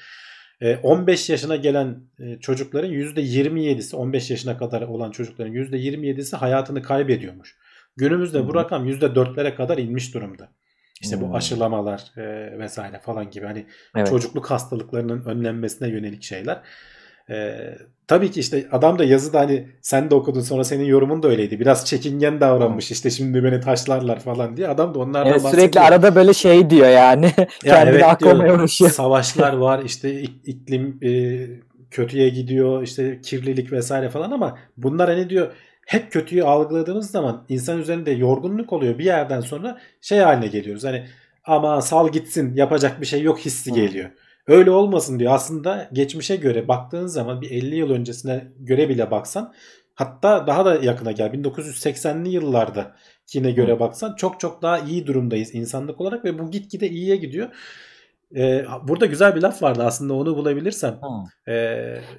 15 e, yaşına gelen e, çocukların %27'si 15 yaşına kadar olan çocukların %27'si hayatını kaybediyormuş. Günümüzde hmm. bu rakam %4'lere kadar inmiş durumda. İşte hmm. bu aşılamalar e, vesaire falan gibi hani evet. çocukluk hastalıklarının önlenmesine yönelik şeyler. Ee, tabii ki işte adam da yazıda hani sen de okudun sonra senin yorumun da öyleydi. Biraz çekingen davranmış işte şimdi beni taşlarlar falan diye. Adam da onlardan evet, bahsediyor. Sürekli arada böyle şey diyor yani. ya *laughs* Kendini evet aklamaya uğraşıyor. *laughs* Savaşlar var işte iklim e, kötüye gidiyor işte kirlilik vesaire falan ama bunlar hani diyor hep kötüyü algıladığımız zaman insan üzerinde yorgunluk oluyor. Bir yerden sonra şey haline geliyoruz. Hani ama sal gitsin yapacak bir şey yok hissi geliyor. Öyle olmasın diyor. Aslında geçmişe göre baktığın zaman bir 50 yıl öncesine göre bile baksan hatta daha da yakına gel 1980'li yıllarda yine göre baksan çok çok daha iyi durumdayız insanlık olarak ve bu gitgide iyiye gidiyor. Ee, burada güzel bir laf vardı aslında onu bulabilirsem. Ee,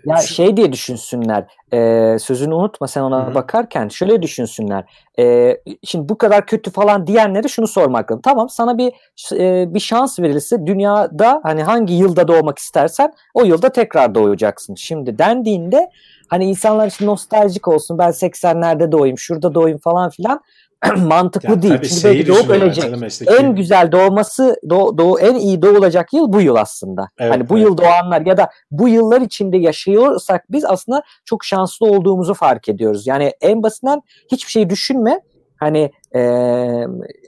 ya şu... şey diye düşünsünler. E, sözünü unutma sen ona Hı-hı. bakarken şöyle düşünsünler. E, şimdi bu kadar kötü falan diyenlere şunu sormak lazım. Tamam sana bir e, bir şans verilse dünyada hani hangi yılda doğmak istersen o yılda tekrar doğacaksın. Şimdi dendiğinde hani insanlar için nostaljik olsun ben 80'lerde doğayım şurada doğayım falan filan *clears throat* mantıklı ya, değil. Çünkü belki doğup ölecek. En güzel doğması, doğ, doğu, en iyi doğulacak yıl bu yıl aslında. Evet, hani bu evet. yıl doğanlar ya da bu yıllar içinde yaşıyorsak biz aslında çok şanslı olduğumuzu fark ediyoruz. Yani en basitinden hiçbir şey düşünme. Hani e,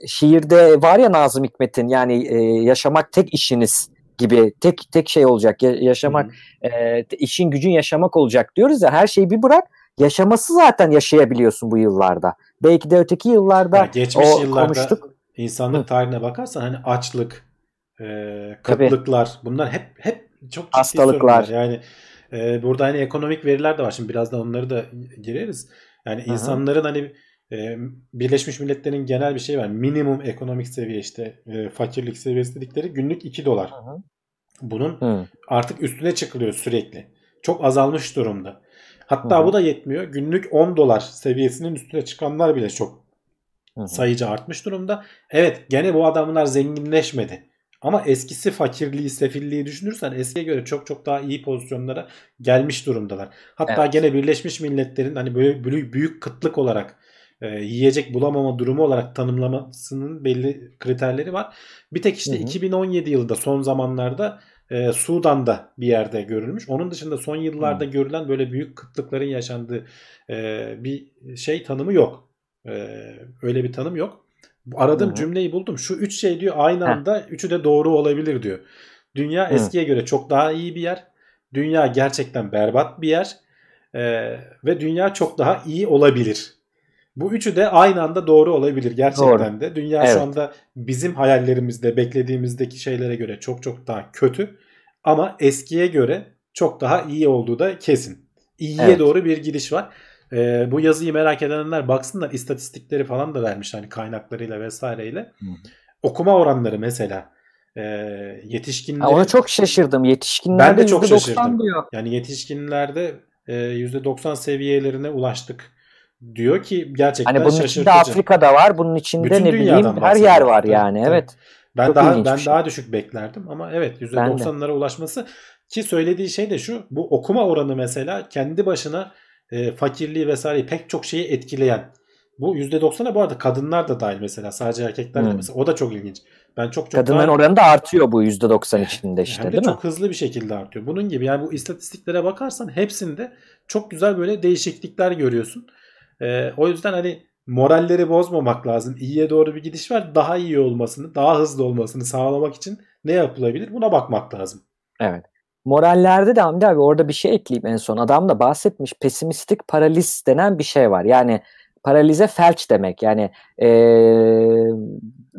şiirde var ya Nazım Hikmet'in yani e, yaşamak tek işiniz gibi tek tek şey olacak ya, yaşamak e, işin gücün yaşamak olacak diyoruz ya her şeyi bir bırak yaşaması zaten yaşayabiliyorsun bu yıllarda. Belki de öteki yıllarda ya geçmiş o yıllarda konuştuk. insanlık tarihine bakarsan hani açlık, e, kıtlıklar Tabii. bunlar hep hep çok ciddi hastalıklar. Sorunlar. Yani e, burada hani ekonomik veriler de var. Şimdi birazdan onları da gireriz. Yani Hı-hı. insanların hani e, Birleşmiş Milletler'in genel bir şey var. Minimum ekonomik seviye işte e, fakirlik seviyesi dedikleri günlük 2 dolar. Hı-hı. Bunun Hı. artık üstüne çıkılıyor sürekli. Çok azalmış durumda. Hatta Hı-hı. bu da yetmiyor. Günlük 10 dolar seviyesinin üstüne çıkanlar bile çok Hı-hı. sayıcı artmış durumda. Evet gene bu adamlar zenginleşmedi. Ama eskisi fakirliği, sefilliği düşünürsen eskiye göre çok çok daha iyi pozisyonlara gelmiş durumdalar. Hatta evet. gene Birleşmiş Milletler'in hani böyle büyük kıtlık olarak e, yiyecek bulamama durumu olarak tanımlamasının belli kriterleri var. Bir tek işte hı hı. 2017 yılında son zamanlarda e, Sudan'da bir yerde görülmüş. Onun dışında son yıllarda hı. görülen böyle büyük kıtlıkların yaşandığı e, bir şey tanımı yok. E, öyle bir tanım yok. Aradığım hı cümleyi buldum. Şu üç şey diyor aynı anda Heh. üçü de doğru olabilir diyor. Dünya hı. eskiye göre çok daha iyi bir yer. Dünya gerçekten berbat bir yer. E, ve dünya çok daha iyi olabilir. Bu üçü de aynı anda doğru olabilir gerçekten doğru. de. Dünya evet. şu anda bizim hayallerimizde, beklediğimizdeki şeylere göre çok çok daha kötü. Ama eskiye göre çok daha iyi olduğu da kesin. İyiye evet. doğru bir gidiş var. Ee, bu yazıyı merak edenler baksınlar istatistikleri falan da vermiş hani kaynaklarıyla vesaireyle. Hı. Okuma oranları mesela e, yetişkinler. Ona çok şaşırdım. Yetişkinlerde ben de çok şaşırdım. Diyor. Yani yetişkinlerde e, %90 seviyelerine ulaştık diyor ki gerçekten hani bunun içinde Afrika'da var. Bunun içinde Bütün ne bileyim her yer var yani. Tabii. Evet. Ben Çok daha ben şey. daha düşük beklerdim ama evet %90'lara ulaşması ki söylediği şey de şu. Bu okuma oranı mesela kendi başına e, fakirliği vesaire pek çok şeyi etkileyen. Bu %90'a bu arada kadınlar da dahil mesela. Sadece erkekler de hmm. mesela. O da çok ilginç. Ben çok çok Kadınların daha... oranı da artıyor bu %90 içinde işte Hem de değil çok mi? hızlı bir şekilde artıyor. Bunun gibi yani bu istatistiklere bakarsan hepsinde çok güzel böyle değişiklikler görüyorsun. E, o yüzden hani moralleri bozmamak lazım. İyiye doğru bir gidiş var. Daha iyi olmasını, daha hızlı olmasını sağlamak için ne yapılabilir? Buna bakmak lazım. Evet. Morallerde de Hamdi abi orada bir şey ekleyeyim en son. Adam da bahsetmiş pesimistik paraliz denen bir şey var. Yani paralize felç demek. Yani ee,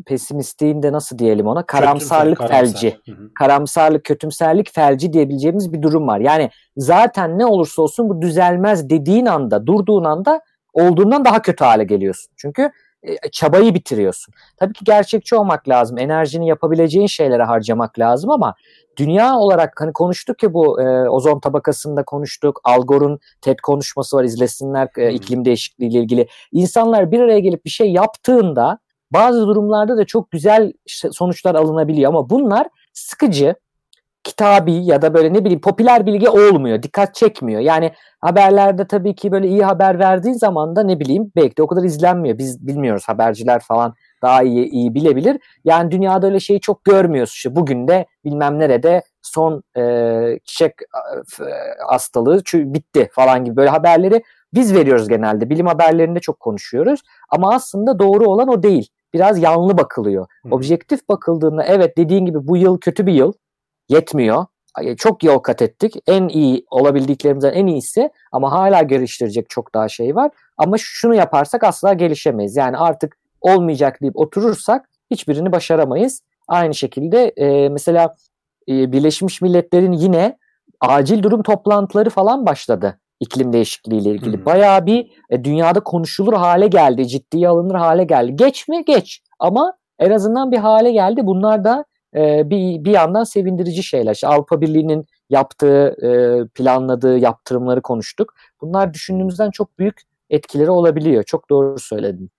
pesimistiğin de nasıl diyelim ona karamsarlık Kötümser, felci. Karamsar. Karamsarlık, kötümserlik felci diyebileceğimiz bir durum var. Yani zaten ne olursa olsun bu düzelmez dediğin anda, durduğun anda olduğundan daha kötü hale geliyorsun. Çünkü e, çabayı bitiriyorsun. Tabii ki gerçekçi olmak lazım. Enerjini yapabileceğin şeylere harcamak lazım ama dünya olarak hani konuştuk ya bu e, ozon tabakasında konuştuk. Al Gore'un TED konuşması var izlesinler e, iklim değişikliği ile ilgili. İnsanlar bir araya gelip bir şey yaptığında bazı durumlarda da çok güzel sonuçlar alınabiliyor ama bunlar sıkıcı, kitabi ya da böyle ne bileyim popüler bilgi olmuyor. Dikkat çekmiyor. Yani haberlerde tabii ki böyle iyi haber verdiğin zaman da ne bileyim belki de o kadar izlenmiyor. Biz bilmiyoruz haberciler falan daha iyi iyi bilebilir. Yani dünyada öyle şeyi çok görmüyoruz. İşte bugün de bilmem nerede son e, çiçek e, hastalığı bitti falan gibi böyle haberleri biz veriyoruz genelde. Bilim haberlerinde çok konuşuyoruz. Ama aslında doğru olan o değil. Biraz yanlı bakılıyor. Objektif bakıldığında evet dediğin gibi bu yıl kötü bir yıl yetmiyor. Çok yol kat ettik. En iyi olabildiklerimizden en iyisi ama hala geliştirecek çok daha şey var. Ama şunu yaparsak asla gelişemeyiz. Yani artık olmayacak deyip oturursak hiçbirini başaramayız. Aynı şekilde e, mesela e, Birleşmiş Milletler'in yine acil durum toplantıları falan başladı iklim değişikliği ile ilgili. Hmm. Bayağı bir e, dünyada konuşulur hale geldi, ciddiye alınır hale geldi. Geç mi? Geç. Ama en azından bir hale geldi. Bunlar da e, bir, bir yandan sevindirici şeyler. İşte Avrupa Birliği'nin yaptığı, e, planladığı yaptırımları konuştuk. Bunlar düşündüğümüzden çok büyük etkileri olabiliyor. Çok doğru söyledin.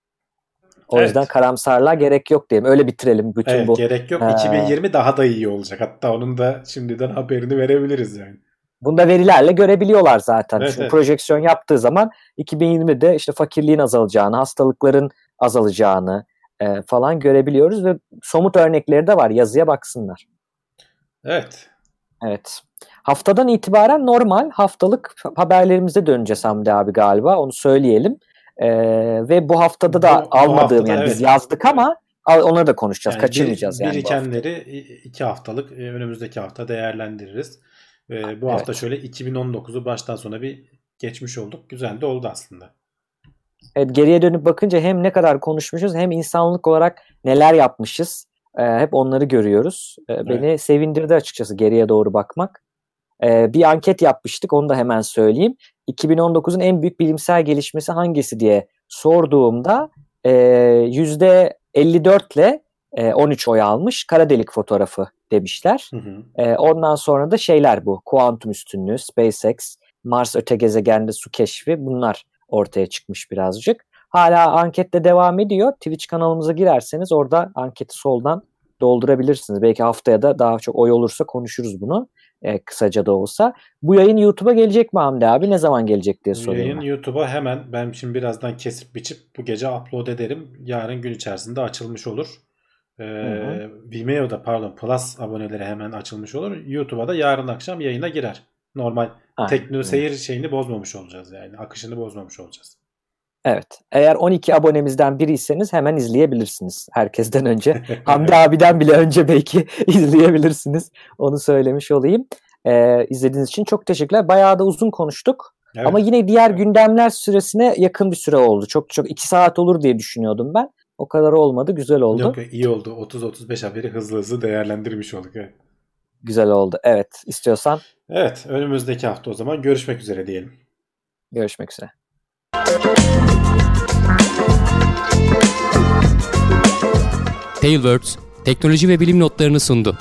O evet. yüzden karamsarlığa gerek yok diyeyim. Öyle bitirelim bütün evet, bu. Gerek yok. Ee, 2020 daha da iyi olacak. Hatta onun da şimdiden haberini verebiliriz yani. Bunda verilerle görebiliyorlar zaten. Evet, Çünkü evet. projeksiyon yaptığı zaman 2020'de işte fakirliğin azalacağını, hastalıkların azalacağını e, falan görebiliyoruz ve somut örnekleri de var. Yazıya baksınlar. Evet. Evet. Haftadan itibaren normal haftalık haberlerimize döneceğiz Hamdi abi galiba. Onu söyleyelim. Ee, ve bu haftada da bu, almadığım bu haftada, yani evet. biz yazdık ama onları da konuşacağız. Yani Kaçırmayacağız bir, yani. Birikenleri iki haftalık e, önümüzdeki hafta değerlendiririz. Ee, bu evet. hafta şöyle 2019'u baştan sona bir geçmiş olduk. Güzel de oldu aslında. Evet, geriye dönüp bakınca hem ne kadar konuşmuşuz hem insanlık olarak neler yapmışız. E, hep onları görüyoruz. E, beni evet. sevindirdi açıkçası geriye doğru bakmak. E, bir anket yapmıştık onu da hemen söyleyeyim. 2019'un en büyük bilimsel gelişmesi hangisi diye sorduğumda e, %54 ile e, 13 oy almış kara delik fotoğrafı demişler. Hı hı. E, ondan sonra da şeyler bu kuantum üstünlüğü, SpaceX, Mars öte gezegende su keşfi bunlar ortaya çıkmış birazcık. Hala ankette devam ediyor. Twitch kanalımıza girerseniz orada anketi soldan doldurabilirsiniz. Belki haftaya da daha çok oy olursa konuşuruz bunu. E, kısaca da olsa. Bu yayın YouTube'a gelecek mi Hamdi abi? Ne zaman gelecek diye soruyorum. Yayın YouTube'a hemen ben şimdi birazdan kesip biçip bu gece upload ederim. Yarın gün içerisinde açılmış olur. Ee, Vimeo'da pardon Plus aboneleri hemen açılmış olur. YouTube'a da yarın akşam yayına girer. Normal Aynen. tekno seyir şeyini bozmamış olacağız yani. Akışını bozmamış olacağız. Evet. Eğer 12 abonemizden biriyseniz hemen izleyebilirsiniz. Herkesten önce. *laughs* Hamdi abiden bile önce belki *laughs* izleyebilirsiniz. Onu söylemiş olayım. Ee, izlediğiniz için çok teşekkürler. Bayağı da uzun konuştuk. Evet. Ama yine diğer gündemler süresine yakın bir süre oldu. Çok çok 2 saat olur diye düşünüyordum ben. O kadar olmadı. Güzel oldu. Yok iyi oldu. 30-35 haberi hızlı hızlı değerlendirmiş olduk. Evet. Güzel oldu. Evet. istiyorsan. Evet. Önümüzdeki hafta o zaman görüşmek üzere diyelim. Görüşmek üzere. Tailwords, teknoloji ve bilim notlarını sundu.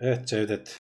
Evet Cevdet.